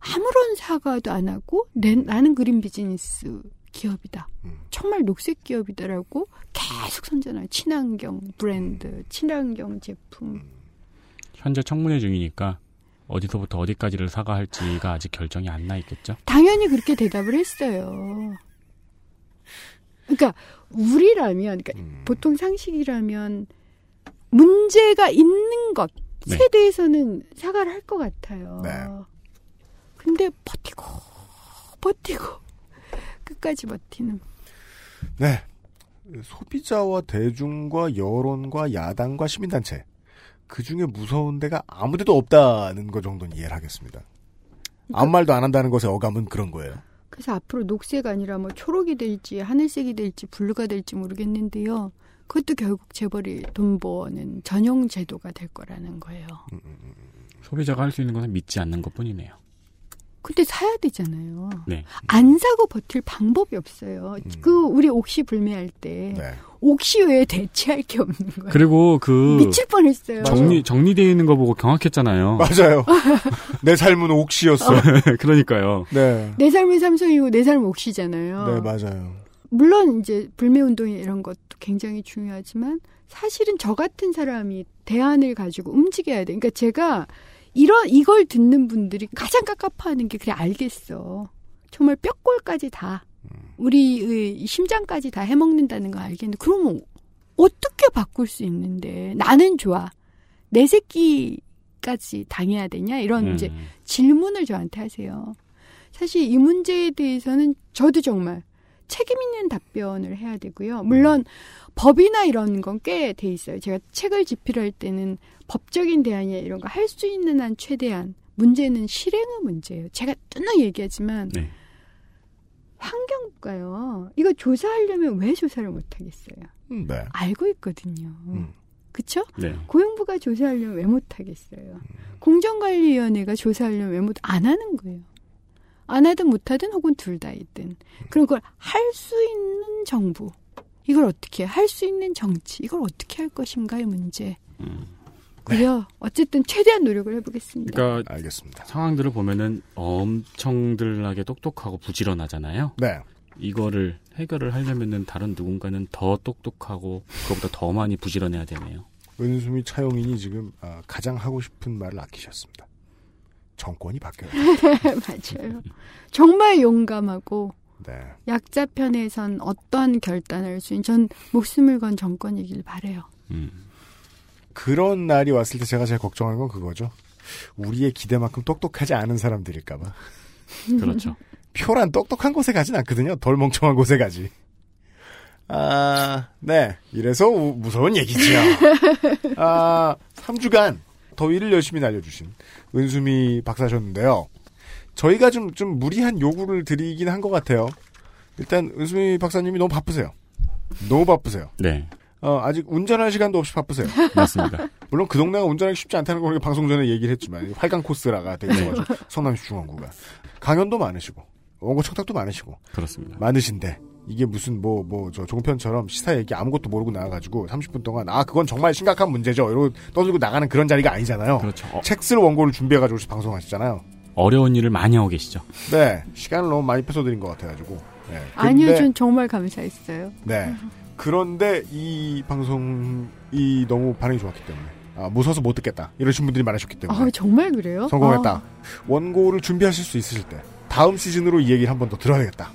아무런 사과도 안 하고 내, 나는 그린 비즈니스 기업이다. 정말 녹색 기업이다라고 계속 선전해요. 친환경 브랜드, 친환경 제품. 현재 청문회 중이니까 어디서부터 어디까지를 사과할지가 아직 결정이 안 나 있겠죠? 당연히 그렇게 대답을 했어요. 그러니까 우리라면, 그러니까 보통 상식이라면 문제가 있는 것에 네. 대해서는 사과를 할 것 같아요. 네. 근데 버티고 버티고 끝까지 버티는. 네. 소비자와 대중과 여론과 야당과 시민단체. 그 중에 무서운 데가 아무 데도 없다는 거 정도는 이해를 하겠습니다. 아무 말도 안 한다는 것의 어감은 그런 거예요. 그래서 앞으로 녹색 아니라 뭐 초록이 될지 하늘색이 될지 블루가 될지 모르겠는데요. 그것도 결국 재벌이 돈 버는 전용 제도가 될 거라는 거예요. 소비자가 할 수 있는 것은 믿지 않는 것 뿐이네요. 근데 사야 되잖아요. 네. 안 사고 버틸 방법이 없어요. 그 우리 옥시 불매할 때 옥시 외에 대체할 게 없는 거예요. 그리고 그 미칠 뻔했어요. 정리 정리되어 있는 거 보고 경악했잖아요. 맞아요. 내 삶은 옥시였어. 그러니까요. 네. 내 삶은 삼성이고 내 삶은 옥시잖아요. 네, 맞아요. 물론 이제 불매 운동 이런 것도 굉장히 중요하지만 사실은 저 같은 사람이 대안을 가지고 움직여야 돼. 그러니까 제가 이런 이걸 듣는 분들이 가장 깝깝해하는 게 그래 알겠어. 정말 뼈골까지 다 우리의 심장까지 다 해먹는다는 거 알겠는데 그러면 어떻게 바꿀 수 있는데 나는 좋아 내 새끼까지 당해야 되냐 이런 음. 이제 질문을 저한테 하세요. 사실 이 문제에 대해서는 저도 정말 책임 있는 답변을 해야 되고요. 물론 법이나 이런 건 꽤 돼 있어요. 제가 책을 집필할 때는 법적인 대안이나 이런 거 할 수 있는 한 최대한 문제는 실행의 문제예요. 제가 뚜렷 얘기하지만 네. 환경부가요. 이거 조사하려면 왜 조사를 못 하겠어요? 네. 알고 있거든요. 그쵸? 네. 고용부가 조사하려면 왜 못 하겠어요? 공정관리위원회가 조사하려면 왜 못 안 하는 거예요? 안 하든 못 하든 혹은 둘 다이든. 그런 걸 할 수 있는 정부. 이걸 어떻게 할 수 있는 정치. 이걸 어떻게 할 것인가의 문제. 그래요. 어쨌든 최대한 노력을 해보겠습니다. 그러니까 알겠습니다. 상황들을 보면은 엄청들하게 똑똑하고 부지런하잖아요. 네. 이거를 해결을 하려면은 다른 누군가는 더 똑똑하고 그거보다 더 많이 부지런해야 되네요. 은수미 차용인이 지금 아, 가장 하고 싶은 말을 아끼셨습니다. 정권이 바뀌어야 돼. 맞아요. 정말 용감하고 네. 약자 편에선 어떠한 결단을 할수 있는 전 목숨을 건 정권이길 바래요. 그런 날이 왔을 때 제가 제일 걱정하는 건 그거죠. 우리의 기대만큼 똑똑하지 않은 사람들일까봐. 그렇죠. 표란 똑똑한 곳에 가진 않거든요. 덜 멍청한 곳에 가지. 아, 네. 이래서 우- 무서운 얘기지요. 아, 3주간 더위를 열심히 날려주신 은수미 박사셨는데요. 저희가 좀, 좀 무리한 요구를 드리긴 한 것 같아요. 일단, 은수미 박사님이 너무 바쁘세요. 너무 바쁘세요. 네. 어, 아직 운전할 시간도 없이 바쁘세요. 맞습니다. 물론 그 동네가 운전하기 쉽지 않다는 걸 방송 전에 얘기를 했지만 활강 코스라가 되어 있어가지고 성남시 중원구가 강연도 많으시고 원고 청탁도 많으시고 그렇습니다. 많으신데 이게 무슨 뭐 뭐 저 종편처럼 시사 얘기 아무것도 모르고 나와가지고 30분 동안 아 그건 정말 심각한 문제죠 이러고 떠들고 나가는 그런 자리가 아니잖아요. 그렇죠. 어, 책쓸 원고를 준비해가지고 방송하시잖아요. 어려운 일을 많이 하고 계시죠. 네 시간을 너무 많이 뺏어드린 것 같아가지고. 네. 아니요, 전 정말 감사했어요. 네. 그런데 이 방송이 너무 반응이 좋았기 때문에 아, 무서워서 못 듣겠다 이러신 분들이 많으셨기 때문에 아, 정말 그래요? 성공했다. 아, 원고를 준비하실 수 있으실 때 다음 시즌으로 이 얘기를 한 번 더 들어야겠다.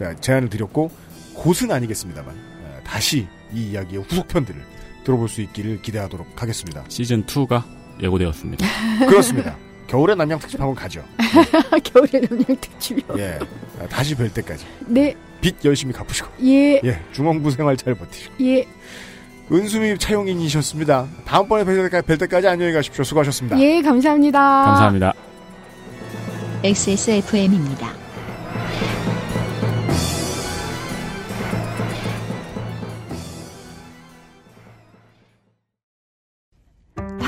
자 제안을 드렸고 곧은 아니겠습니다만 어, 다시 이 이야기의 후속편들을 들어볼 수 있기를 기대하도록 하겠습니다. 시즌 2가 예고되었습니다. 그렇습니다. 겨울의 남양 특집 한번 가죠. 겨울의 남양 특집이요. 예. 아, 다시 뵐 때까지 네, 빚 열심히 갚으시고 예, 예 중원부 생활 잘 버티시고 예, 은수미 차용인이셨습니다. 다음번에 뵐 때까지, 뵐 때까지 안녕히 가십시오. 수고하셨습니다. 예, 감사합니다. 감사합니다. XSFM입니다.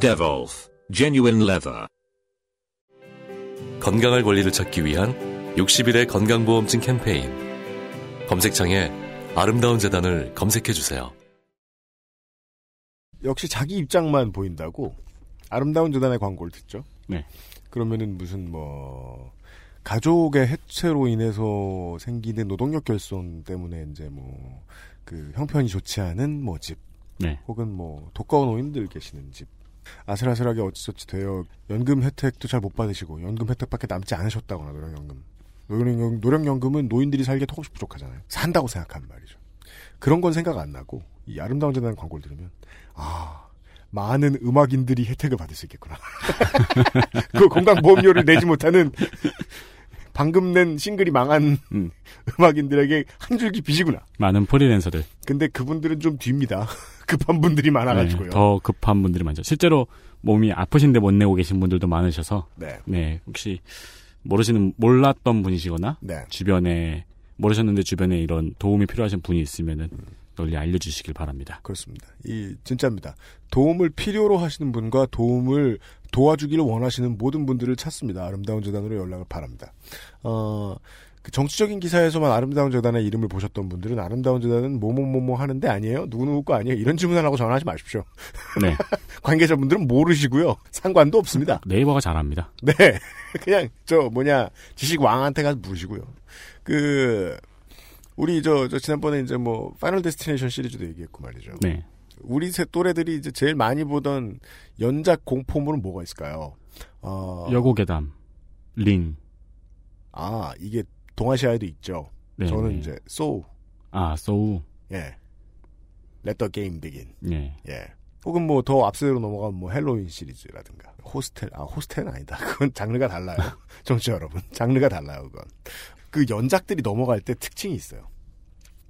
Devolf Genuine Leather. 건강할 권리를 찾기 위한 60일의 건강보험증 캠페인. 검색창에 아름다운 재단을 검색해 주세요. 역시 자기 입장만 보인다고 아름다운 재단의 광고를 듣죠. 네. 그러면은 무슨 뭐 가족의 해체로 인해서 생기는 노동력 결손 때문에 이제 뭐 그 형편이 좋지 않은 뭐 집, 네. 혹은 뭐 독거 노인들 계시는 집. 아슬아슬하게 어찌저찌 돼요. 연금 혜택도 잘 못 받으시고 연금 혜택밖에 남지 않으셨다거나 노령연금. 노령, 노령연금은 노인들이 살기에 턱없이 부족하잖아요. 산다고 생각하는 말이죠. 그런 건 생각 안 나고 이 아름다운 재단 광고를 들으면 아 많은 음악인들이 혜택을 받을 수 있겠구나. 그 건강보험료를 내지 못하는 방금 낸 싱글이 망한 음. 음악인들에게 한 줄기 빚이구나. 많은 프리랜서들. 근데 그분들은 좀 뒤입니다. 급한 분들이 많아가지고요. 네, 더 급한 분들이 많죠. 실제로 몸이 아프신데 못 내고 계신 분들도 많으셔서 네. 혹시 모르시는 몰랐던 분이시거나 네. 주변에 모르셨는데 주변에 이런 도움이 필요하신 분이 있으면은 널리 알려주시길 바랍니다. 그렇습니다. 이 진짜입니다. 도움을 필요로 하시는 분과 도움을 도와주기를 원하시는 모든 분들을 찾습니다. 아름다운 재단으로 연락을 바랍니다. 어, 그 정치적인 기사에서만 아름다운 재단의 이름을 보셨던 분들은 아름다운 재단은 뭐뭐뭐뭐 하는데 아니에요? 누구누구 거 아니에요? 이런 질문하라고 전화하지 마십시오. 네. 관계자분들은 모르시고요. 상관도 없습니다. 네이버가 잘합니다. 네. 그냥 저 뭐냐 지식인한테 가서 물으시고요. 그 우리 저, 저 지난번에 이제 뭐 파이널 데스티네이션 시리즈도 얘기했고 말이죠. 네. 우리 세 또래들이 이제 제일 많이 보던 연작 공포물은 뭐가 있을까요? 어, 여고괴담, 링. 아 이게 동아시아에도 있죠. 네, 저는 네. 이제 소우. 아, 소우. 예. The game begin. 예. 예. 혹은 뭐 더 옛으로 넘어가면 뭐 헬로윈 시리즈라든가 호스텔 아 호스텔은 아니다. 그건 장르가 달라요. 정치 여러분 장르가 달라요. 그건 그 연작들이 넘어갈 때 특징이 있어요.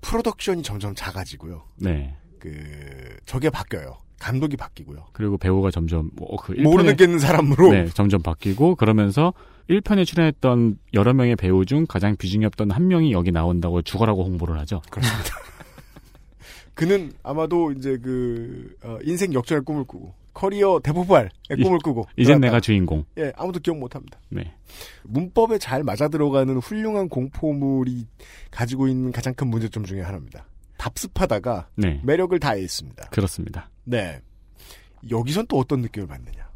프로덕션이 점점 작아지고요. 네. 그 저게 바뀌어요. 감독이 바뀌고요. 그리고 배우가 점점 뭐, 그 있는 사람으로 네, 점점 바뀌고 그러면서 1편에 출연했던 여러 명의 배우 중 가장 비중이 없던 한 명이 여기 나온다고 죽어라고 홍보를 하죠. 그렇습니다. 그는 아마도 이제 그 어, 인생 역전의 꿈을 꾸고 커리어 대폭발의 이- 꿈을 꾸고 이젠 내가 주인공. 예 아무도 기억 못합니다. 네. 문법에 잘 맞아 들어가는 훌륭한 공포물이 가지고 있는 가장 큰 문제점 중에 하나입니다. 답습하다가 네. 매력을 다했습니다. 그렇습니다. 네. 여기선 또 어떤 느낌을 받느냐.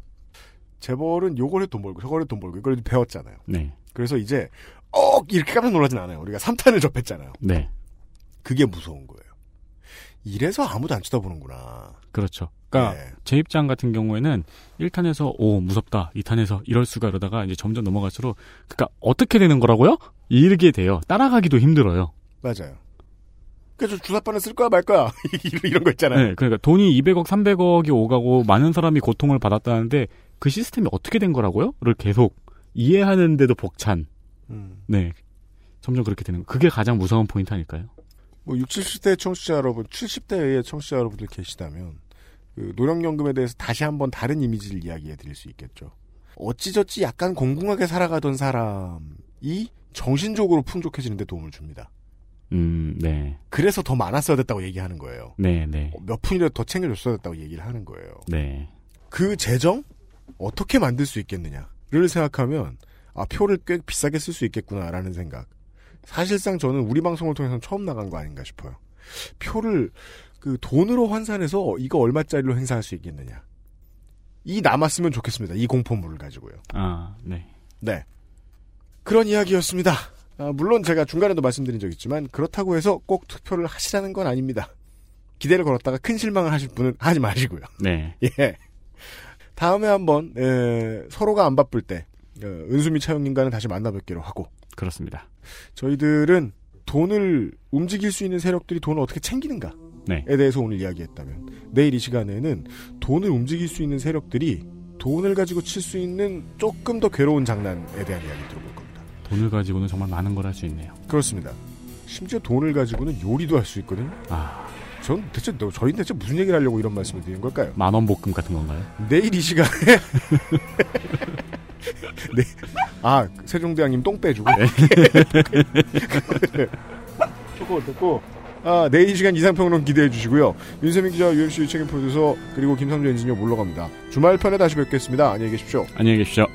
재벌은 요걸 해돈 벌고 저걸 해돈 벌고 이걸 배웠잖아요. 네. 그래서 이제 어 이렇게 깜짝 놀라진 않아요. 우리가 3탄을 접했잖아요. 네. 그게 무서운 거예요. 이래서 아무도 안 쳐다보는구나. 그렇죠. 그러니까 네. 제 입장 같은 경우에는 1탄에서 오 무섭다, 2탄에서 이럴 수가 이러다가 이제 점점 넘어갈수록 그러니까 어떻게 되는 거라고요? 이르게 돼요. 따라가기도 힘들어요. 맞아요. 그래서 주사바는 쓸 거야 말 거야 이런 거 있잖아요. 네, 그러니까 돈이 200억, 300억이 오가고 많은 사람이 고통을 받았다는데 그 시스템이 어떻게 된 거라고요?를 계속 이해하는데도 벅찬. 음. 네. 점점 그렇게 되는 거. 그게 가장 무서운 포인트 아닐까요? 뭐 60, 70대 청취자 여러분, 70대의 청취자 여러분들 계시다면 그 노령연금에 대해서 다시 한번 다른 이미지를 이야기해 드릴 수 있겠죠. 어찌저찌 약간 공공하게 살아가던 사람이 정신적으로 풍족해지는데 도움을 줍니다. 음, 네. 그래서 더 많았어야 됐다고 얘기하는 거예요. 네, 네. 몇 푼이라도 더 챙겨줬어야 됐다고 얘기를 하는 거예요. 네. 그 재정 어떻게 만들 수 있겠느냐를 생각하면 아 표를 꽤 비싸게 쓸 수 있겠구나라는 생각. 사실상 저는 우리 방송을 통해서 처음 나간 거 아닌가 싶어요. 표를 그 돈으로 환산해서 이거 얼마짜리로 행사할 수 있겠느냐. 이 남았으면 좋겠습니다. 이 공포물을 가지고요. 아, 네. 네. 그런 이야기였습니다. 아, 물론 제가 중간에도 말씀드린 적 있지만 그렇다고 해서 꼭 투표를 하시라는 건 아닙니다. 기대를 걸었다가 큰 실망을 하실 분은 하지 마시고요. 네. 예. 다음에 한번 에, 서로가 안 바쁠 때 어, 은수미 차영님과는 다시 만나뵙기로 하고 그렇습니다. 저희들은 돈을 움직일 수 있는 세력들이 돈을 어떻게 챙기는가에 네. 대해서 오늘 이야기했다면 내일 이 시간에는 돈을 움직일 수 있는 세력들이 돈을 가지고 칠 수 있는 조금 더 괴로운 장난에 대한 이야기 들어볼 겁니다. 돈을 가지고는 정말 많은 걸 할 수 있네요. 그렇습니다. 심지어 돈을 가지고는 요리도 할 수 있거든요. 아. 전 대체 저희 대체 무슨 얘기를 하려고 이런 말씀을 드리는 걸까요? 만원 볶음 같은 건가요? 내일 이 시간에 네. 아 세종대왕님 똥 빼주고 그거 듣고 아 내일 이 시간 이상평론 기대해 주시고요 윤세민 기자 UFC 책임 프로듀서 그리고 김상조 엔지니어 물러갑니다 주말 편에 다시 뵙겠습니다 안녕히 계십시오 안녕히 계십시오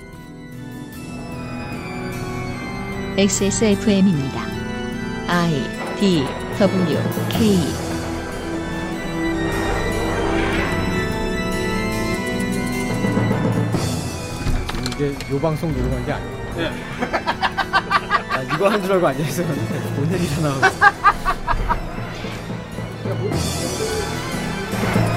XSFM입니다. I D W K 이게 요 방송 녹음한 게 아니야. 네. 나 아, 이거 하는 줄 알고 앉아 있었는데 뭔 얘기가 나오고.